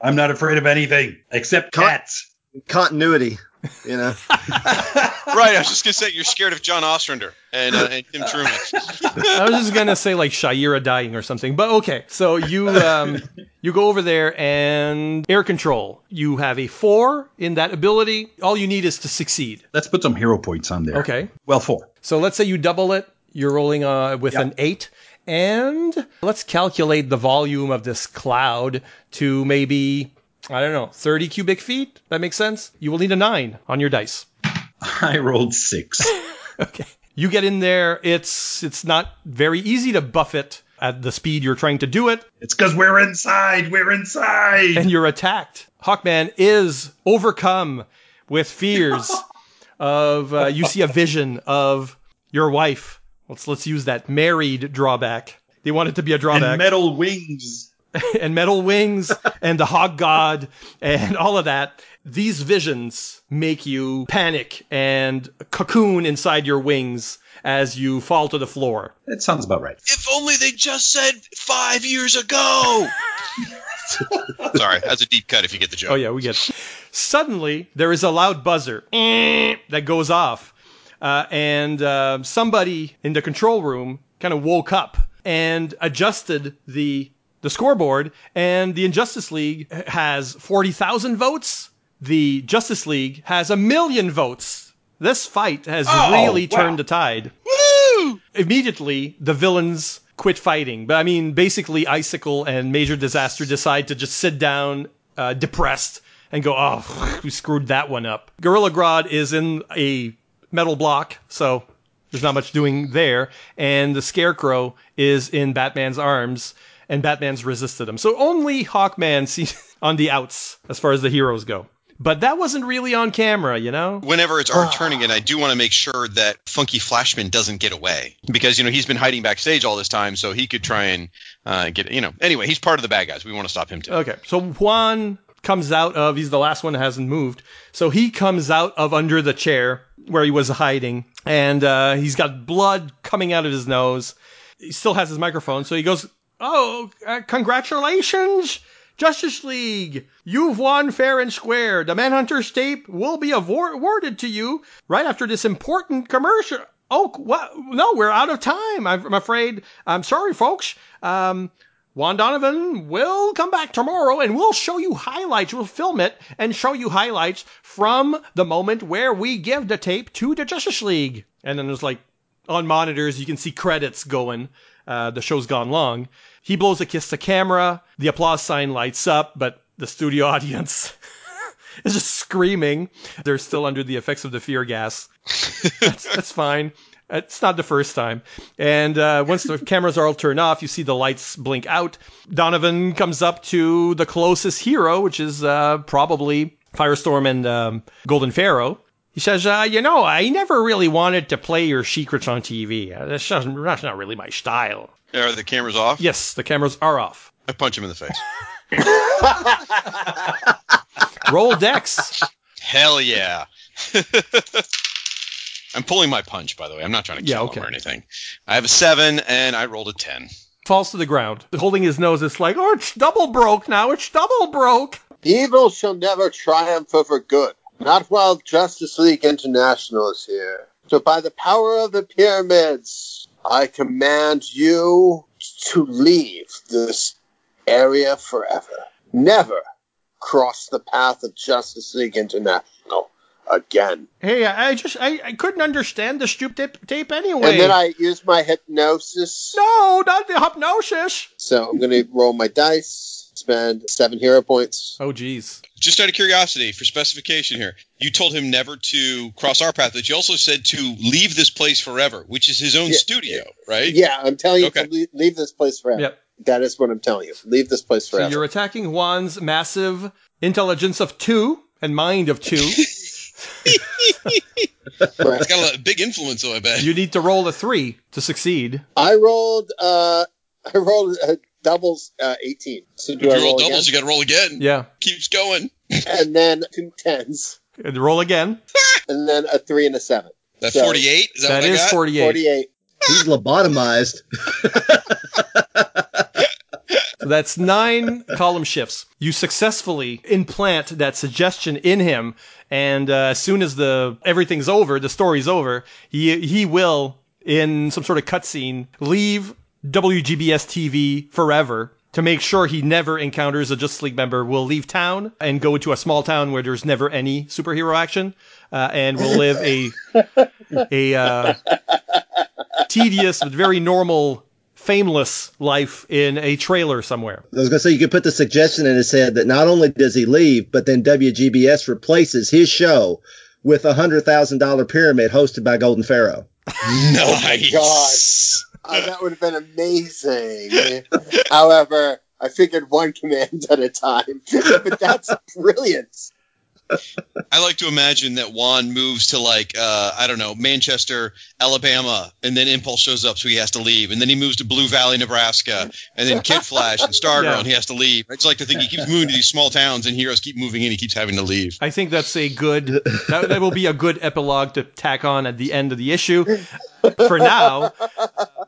I'm not afraid of anything except cats. Continuity. You know, right. I was just gonna say you're scared of John Ostrander and, uh, and Tim Truman. I was just gonna say like Shayera dying or something, but okay. So you um, you go over there and air control. You have a four in that ability. All you need is to succeed. Let's put some hero points on there. Okay. Well, four. So let's say you double it. You're rolling uh, with an eight. And let's calculate the volume of this cloud to maybe, I don't know, 30 cubic feet. That makes sense? You will need a nine on your dice. I rolled six. okay. You get in there. It's it's not very easy to buff it at the speed you're trying to do it. It's because we're inside. We're inside. And you're attacked. Hawkman is overcome with fears of uh, you see a vision of your wife. Let's let's use that married drawback. They want it to be a drawback. And metal wings. and metal wings and the Hawkgod and all of that. These visions make you panic and cocoon inside your wings as you fall to the floor. That sounds about right. If only they just said five years ago. Sorry, that's a deep cut if you get the joke. Oh yeah, we get. it. Suddenly, there is a loud buzzer that goes off, uh, and uh, somebody in the control room kind of woke up and adjusted the the scoreboard, and the Injustice League has forty thousand votes. The Justice League has a million votes. This fight has Oh, really wow. turned the tide. Woo! Immediately, the villains quit fighting. But I mean, basically, Icicle and Major Disaster decide to just sit down, uh, depressed, and go, "Oh, we screwed that one up." Gorilla Grodd is in a metal block, so there's not much doing there. And the Scarecrow is in Batman's arms, and Batman's resisted him. So only Hawkman sees on the outs as far as the heroes go. But that wasn't really on camera, you know? Whenever it's our turning it, I do want to make sure that Funky Flashman doesn't get away because you know he's been hiding backstage all this time, so he could try and uh, get you know. Anyway, he's part of the bad guys. We want to stop him too. Okay, so Juan comes out of, he's the last one that hasn't moved. So he comes out of under the chair where he was hiding, and uh, he's got blood coming out of his nose. He still has his microphone, so he goes, Oh, uh, congratulations! Justice League, you've won fair and square. The Manhunter's tape will be awarded to you right after this important commercial. Oh, what? No, we're out of time. I'm I'm afraid. I'm sorry, folks. Um, Juan Donovan will come back tomorrow and we'll show you highlights. We'll film it and show you highlights from the moment where we give the tape to the Justice League. And then there's like on monitors, you can see credits going. Uh, the show's gone long. He blows a kiss to camera. The applause sign lights up, but the studio audience is just screaming. They're still under the effects of the fear gas. that's, that's fine. It's not the first time. And uh, once the cameras are all turned off, you see the lights blink out. Donovan comes up to the closest hero, which is uh, probably Firestorm and um, Golden Pharaoh. He says, uh, you know, I never really wanted to play your secrets on TV. That's, just, that's not really my style. Are the cameras off? Yes, the cameras are off. I punch him in the face. Roll Dex. Hell yeah. I'm pulling my punch, by the way. I'm not trying to Yeah, kill okay. him or anything. I have a seven, and I rolled a ten. Falls to the ground. Holding his nose, it's like, oh, it's double broke now. It's double broke. Evil shall never triumph over good, not while Justice League International is here. So, by the power of the pyramids, I command you to leave this area forever. Never cross the path of Justice League International again. Hey, I I just, I, I couldn't understand the stoop tape, tape anyway. And then I use my hypnosis. No, not the hypnosis. So, I'm going to roll my dice, spend seven hero points. Oh, geez. Just out of curiosity, for specification here, you told him never to cross our path, but you also said to leave this place forever, which is his own Yeah. studio, right? Yeah, I'm telling you Okay. to leave, leave this place forever. Yep. That is what I'm telling you. Leave this place So forever. you're attacking Juan's massive intelligence of two and mind of two. It's got a big influence, though, I bet. you need to roll a three to succeed. I rolled. Uh, I rolled uh, doubles. Uh, 18. So do if I you roll roll doubles, you got to roll again. Yeah. Keeps going. and then two tens, And roll again. and then a three and a seven. That's So, 48? Is that, That what I got? 48. 48. He's lobotomized. So that's nine column shifts. You successfully implant that suggestion in him, and uh, as soon as the everything's over, the story's over, he he will in some sort of cutscene leave WGBS TV forever to make sure he never encounters a Justice League member. Will leave town and go to a small town where there's never any superhero action, uh, and will live a a uh, tedious but very normal fameless life in a trailer somewhere. I was going to say you could put the suggestion in his head that not only does he leave, but then WGBS replaces his show with a hundred thousand dollar pyramid hosted by Golden Pharaoh. Nice. God, uh, that would have been amazing. However, I figured one command at a time, but that's brilliant. I like to imagine that Juan moves to like uh, I don't know Manchester, Alabama, and then Impulse shows up, so he has to leave, and then he moves to Blue Valley, Nebraska, and then Kid Flash and Stargirl, Yeah. and he has to leave. I just like to think he keeps moving to these small towns, and heroes keep moving in, he keeps having to leave. I think that's a good that, that will be a good epilogue to tack on at the end of the issue. For now,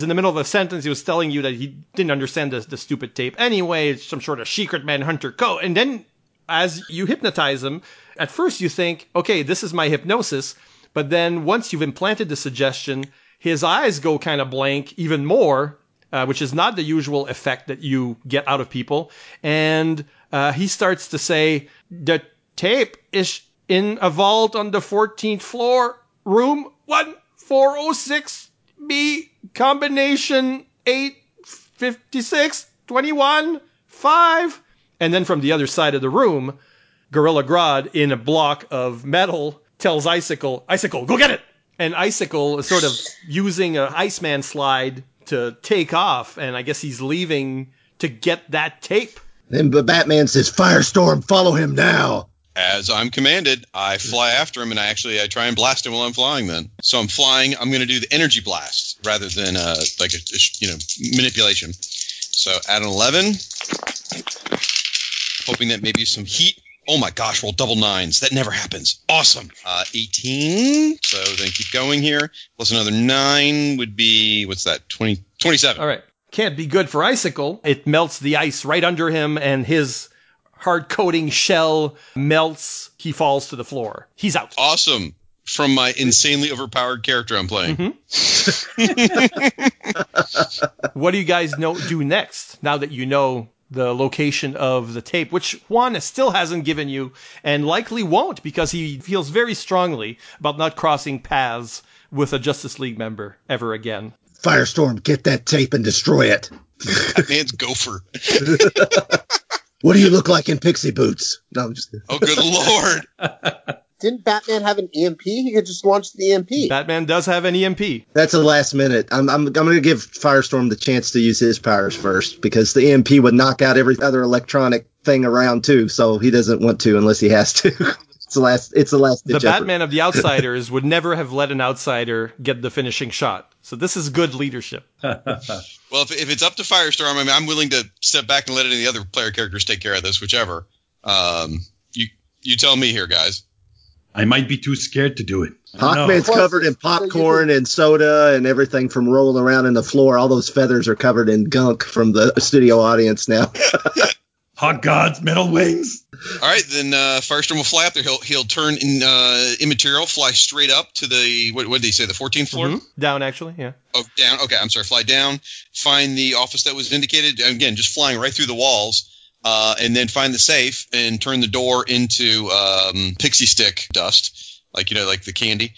in the middle of a sentence, he was telling you that he didn't understand the, the stupid tape. Anyway, it's some sort of secret manhunter code, and then as you hypnotize him, at first you think, okay, this is my hypnosis, but then once you've implanted the suggestion, his eyes go kind of blank even more, uh, which is not the usual effect that you get out of people. And uh, he starts to say, the tape is in a vault on the 14th floor, room 1406B, combination 856 21 5. And then from the other side of the room, Gorilla Grodd in a block of metal tells Icicle, Icicle, go get it! And Icicle is sort of using a Iceman slide to take off, and I guess he's leaving to get that tape. Then the Batman says, Firestorm, follow him now. As I'm commanded, I fly after him, and I actually I try and blast him while I'm flying. Then, so I'm flying. I'm going to do the energy blast rather than uh, like a, a you know manipulation. So at an 11, hoping that maybe some heat. Oh my gosh, roll double nines. That never happens. Awesome. Uh, 18. So then keep going here. Plus another nine would be what's that? 20, 27. All right. Can't be good for Icicle. It melts the ice right under him, and his hard coating shell melts. He falls to the floor. He's out. Awesome. From my insanely overpowered character I'm playing. Mm-hmm. What do you guys know do next now that you know the location of the tape, which Juan still hasn't given you and likely won't because he feels very strongly about not crossing paths with a Justice League member ever again. Firestorm, get that tape and destroy it. That man's gopher. What do you look like in pixie boots? No, I'm just kidding. Oh, good lord. Didn't Batman have an EMP? He could just launch the EMP. Batman does have an EMP. That's a last minute. I'm, I'm, I'm going to give Firestorm the chance to use his powers first because the EMP would knock out every other electronic thing around too. So he doesn't want to unless he has to. it's the last. It's the last. The ditch effort. Batman of the Outsiders would never have let an outsider get the finishing shot. So this is good leadership. Well, if, if it's up to Firestorm, I mean, I'm willing to step back and let any of the other player characters take care of this, whichever. Um, you you tell me here, guys. I might be too scared to do it. I don't. Hawkman's covered in popcorn and soda and everything from rolling around in the floor. All those feathers are covered in gunk from the studio audience now. Hot gods, metal wings. All right, then uh, Firestorm will fly up there. He'll he'll turn in uh, immaterial, fly straight up to the what, what did he say? The 14th floor. Mhm. Down, actually, yeah. Oh, down. Okay, I'm sorry. Fly down, find the office that was indicated. Again, just flying right through the walls, uh, and then find the safe and turn the door into um, pixie stick dust, like you know, like the candy,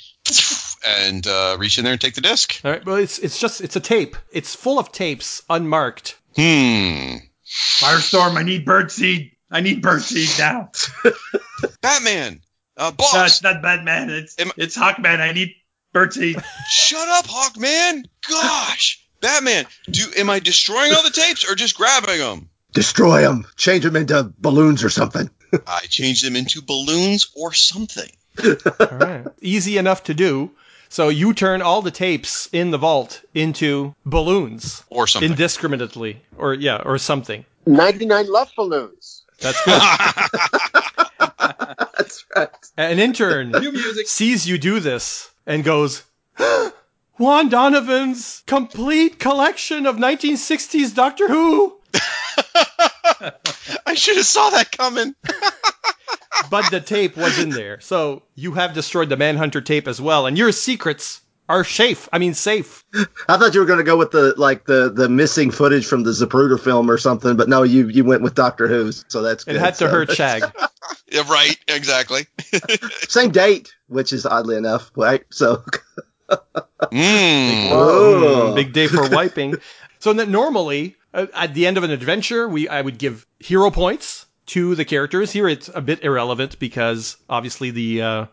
and uh, reach in there and take the disc. All right. Well, it's it's just it's a tape. It's full of tapes, unmarked. Hmm. Firestorm, I need birdseed. I need birdseed now. Batman, uh, No, it's not Batman. It's it's Hawkman. I need birdseed. Shut up, Hawkman. Gosh, Batman. Do am I destroying all the tapes or just grabbing them? Destroy them. Change them into balloons or something. I change them into balloons or something. All right. Easy enough to do. So you turn all the tapes in the vault into balloons Or something. indiscriminately, or yeah, or something. 99 love balloons. That's good. That's right. An intern sees you do this and goes, Juan Donovan's complete collection of 1960s Doctor Who. I should have saw that coming. but the tape was in there. So you have destroyed the Manhunter tape as well, and your secrets are safe. I mean, safe. I thought you were going to go with the like the the missing footage from the Zapruder film or something, but no, you you went with Doctor Who, so that's good. It had to so. hurt Shag. yeah, right. Exactly. Same date, which is oddly enough, right? So. mm. Whoa. Big day for wiping. So that normally uh, at the end of an adventure, we I would give hero points to the characters. Here it's a bit irrelevant because obviously the uh,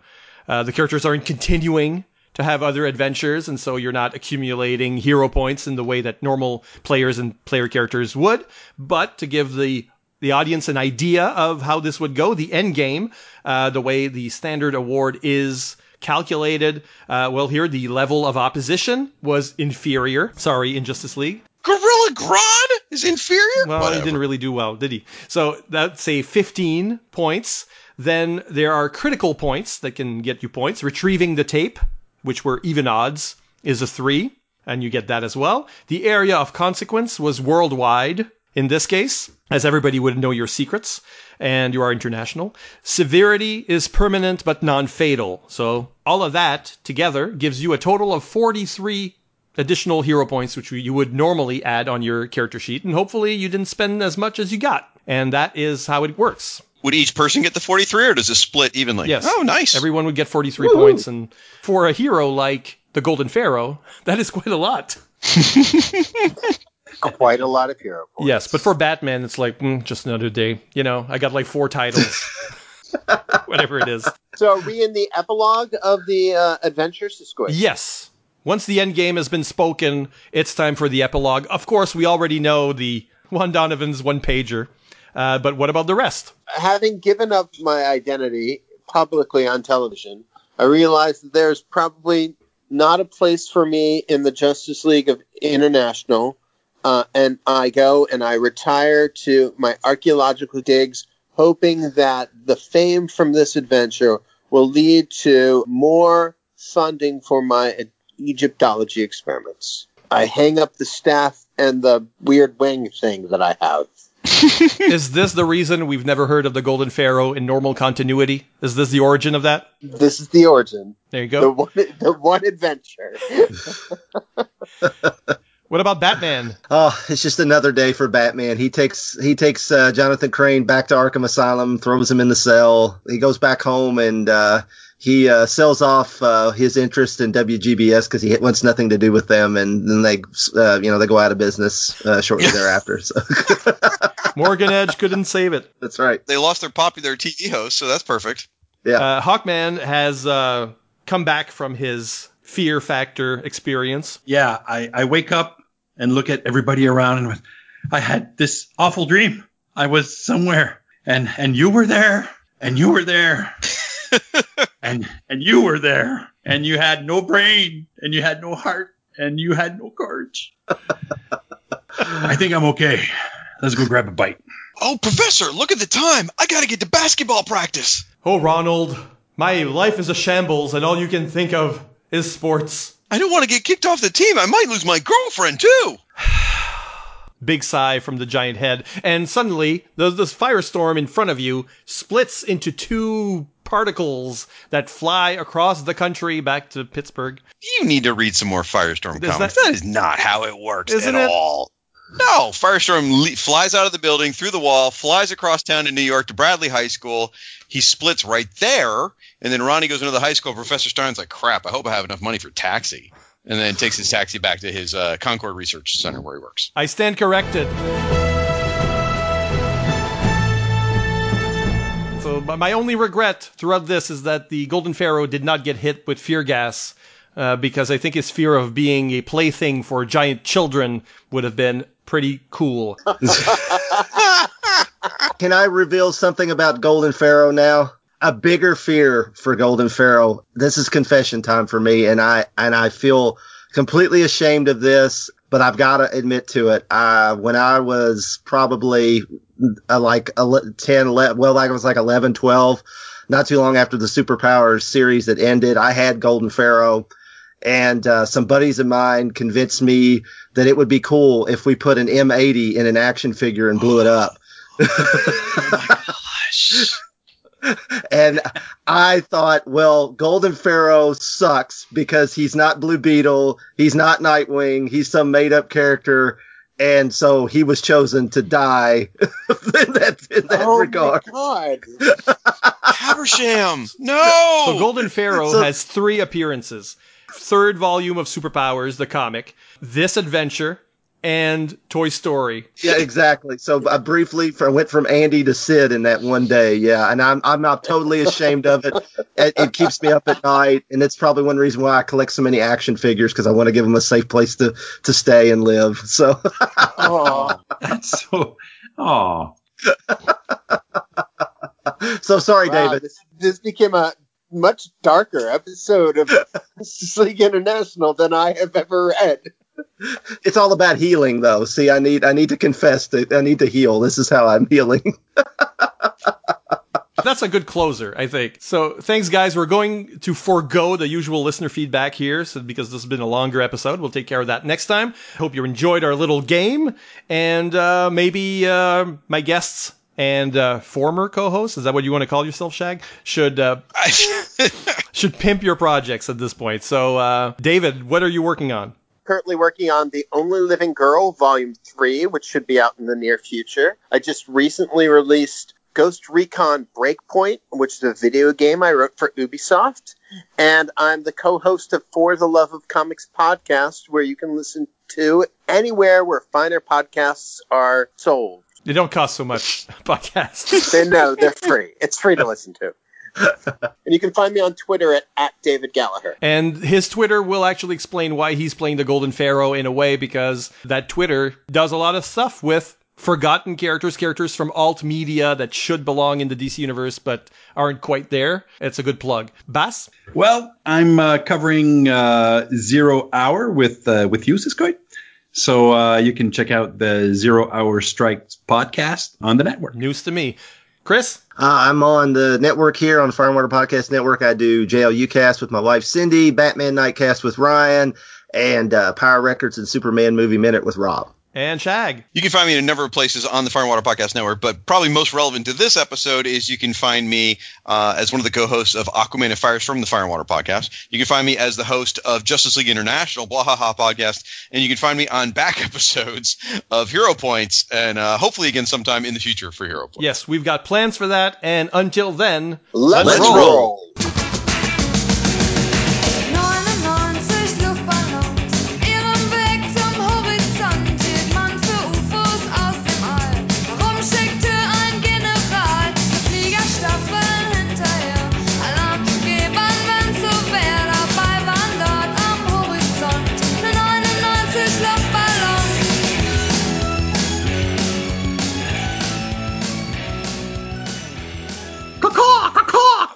uh, the characters aren't continuing to have other adventures, and so you're not accumulating hero points in the way that normal players and player characters would. But to give the the audience an idea of how this would go, the end game, uh, the way the standard award is calculated. Uh, well, here the level of opposition was inferior. Sorry, in Justice League. Gorilla Grodd is inferior. Well, Whatever. he didn't really do well, did he? So that's a 15 points. Then there are critical points that can get you points. Retrieving the tape, which were even odds, is a three, and you get that as well. The area of consequence was worldwide in this case, as everybody would know your secrets, and you are international. Severity is permanent but non-fatal. So all of that together gives you a total of 43 additional hero points, which you would normally add on your character sheet, and hopefully you didn't spend as much as you got. And that is how it works. Would each person get the 43 or does it split evenly? Yes. Oh, nice. Everyone would get 43 Woo-hoo. points, and for a hero like the Golden Pharaoh, that is quite a lot. Quite a lot of hero points. Yes, but for Batman, it's like mm, just another day. You know, I got like four titles, whatever it is. So, are we in the epilogue of the uh, adventures to Squid? Yes. Once the end game has been spoken, it's time for the epilogue. Of course, we already know the Juan Donovan's one pager, uh, but what about the rest? Having given up my identity publicly on television, I realized that there's probably not a place for me in the Justice League of International. Uh, and I go and I retire to my archaeological digs, hoping that the fame from this adventure will lead to more funding for my Egyptology experiments. I hang up the staff and the weird wing thing that I have. is this the reason we've never heard of the Golden Pharaoh in normal continuity? Is this the origin of that? This is the origin. There you go. The one, the one adventure. What about Batman? Oh, it's just another day for Batman. He takes he takes uh, Jonathan Crane back to Arkham Asylum, throws him in the cell. He goes back home and uh, he uh, sells off uh, his interest in WGBS because he wants nothing to do with them, and then they uh, you know they go out of business uh, shortly thereafter. So. Morgan Edge couldn't save it. That's right. They lost their popular TV host, so that's perfect. Yeah. Hawkman has come back from his fear factor experience. Yeah, I, I wake up and look at everybody around and I had this awful dream. I was somewhere and and you were there and you were there and and you were there and you had no brain and you had no heart and you had no courage. I think I'm okay. Let's go grab a bite. Oh, Professor, look at the time. I got to get to basketball practice. Oh, Ronald, my life is a shambles and all you can think of is sports. I don't want to get kicked off the team. I might lose my girlfriend too. Big sigh from the giant head, and suddenly the, the firestorm in front of you splits into two particles that fly across the country back to Pittsburgh. You need to read some more Firestorm Is comics. that- that is not how it works at it? all. No, Firestorm le- flies out of the building through the wall, flies across town to New York to Bradley High School. He splits right there, and then Ronnie goes into the high school. Professor Stein's like, "Crap, I hope I have enough money for taxi." And then takes his taxi back to his uh, Concord Research Center where he works. I stand corrected. So my- my only regret throughout this is that the Golden Pharaoh did not get hit with fear gas, uh, because I think his fear of being a plaything for giant children would have been pretty cool. Can I reveal something about Golden Pharaoh now? A bigger fear for Golden Pharaoh. This is confession time for me, and I and I feel completely ashamed of this, but I've got to admit to it. When I was probably uh, like 10, 11, well, I was like 11, 12, not too long after the Superpowers series that ended, I had Golden Pharaoh and uh, some buddies of mine convinced me that it would be cool if we put an M80 in an action figure and blew it up. and I thought, well, Golden Pharaoh sucks because he's not Blue Beetle, he's not Nightwing, he's some made up character, and so he was chosen to die in that, in that oh regard. my god. Haversham! No! So Golden Pharaoh So- has three appearances. Third volume of Superpowers, the comic, this adventure, and Toy Story. Yeah, exactly. So I briefly I went from Andy to Sid in that one day. Yeah, and I'm I'm not totally ashamed of it. It, it keeps me up at night, and it's probably one reason why I collect so many action figures because I want to give them a safe place to to stay and live. So Oh, That's so. Oh, so sorry, wow, David. This, this became a much darker episode of Justice League International than I have ever read. It's all about healing, though. See, I need I need to confess that I need to heal. This is how I'm healing. That's a good closer, I think. So thanks, guys. We're going to forego the usual listener feedback here, so because this has been a longer episode, we'll take care of that next time. I hope you enjoyed our little game, and uh, maybe uh, my guests and uh, former co-hosts, is that what you want to call yourself, Shag? Should uh, should pimp your projects at this point. So, uh, David, what are you working on? Currently working on The Only Living Girl, Volume 3, which should be out in the near future. I just recently released Ghost Recon Breakpoint, which is a video game I wrote for Ubisoft. And I'm the co host of For the Love of Comics podcast, where you can listen to anywhere where finer podcasts are sold. They don't cost so much, podcasts. They know they're free. It's free to listen to. And you can find me on Twitter at, at David Gallaher. And his Twitter will actually explain why he's playing the Golden Pharaoh in a way because that Twitter does a lot of stuff with forgotten characters, characters from alt media that should belong in the DC universe but aren't quite there. It's a good plug. Bass? well, I'm uh, covering uh, Zero Hour with uh, with you, Siskoid. So uh, you can check out the Zero Hour Strikes podcast on the network. News to me. Chris? Uh, I'm on the network here on the Fire and Water Podcast Network. I do JLU cast with my wife Cindy, Batman Nightcast with Ryan, and uh, Power Records and Superman Movie Minute with Rob. And Shag. You can find me in a number of places on the Fire and Water Podcast Network, but probably most relevant to this episode is you can find me uh, as one of the co-hosts of Aquaman and Firestorm, the Fire and Water Podcast. You can find me as the host of Justice League International, Blah Ha Ha Podcast, and you can find me on back episodes of Hero Points, and uh, hopefully again sometime in the future for Hero Points. Yes, we've got plans for that. And until then, Let's, roll.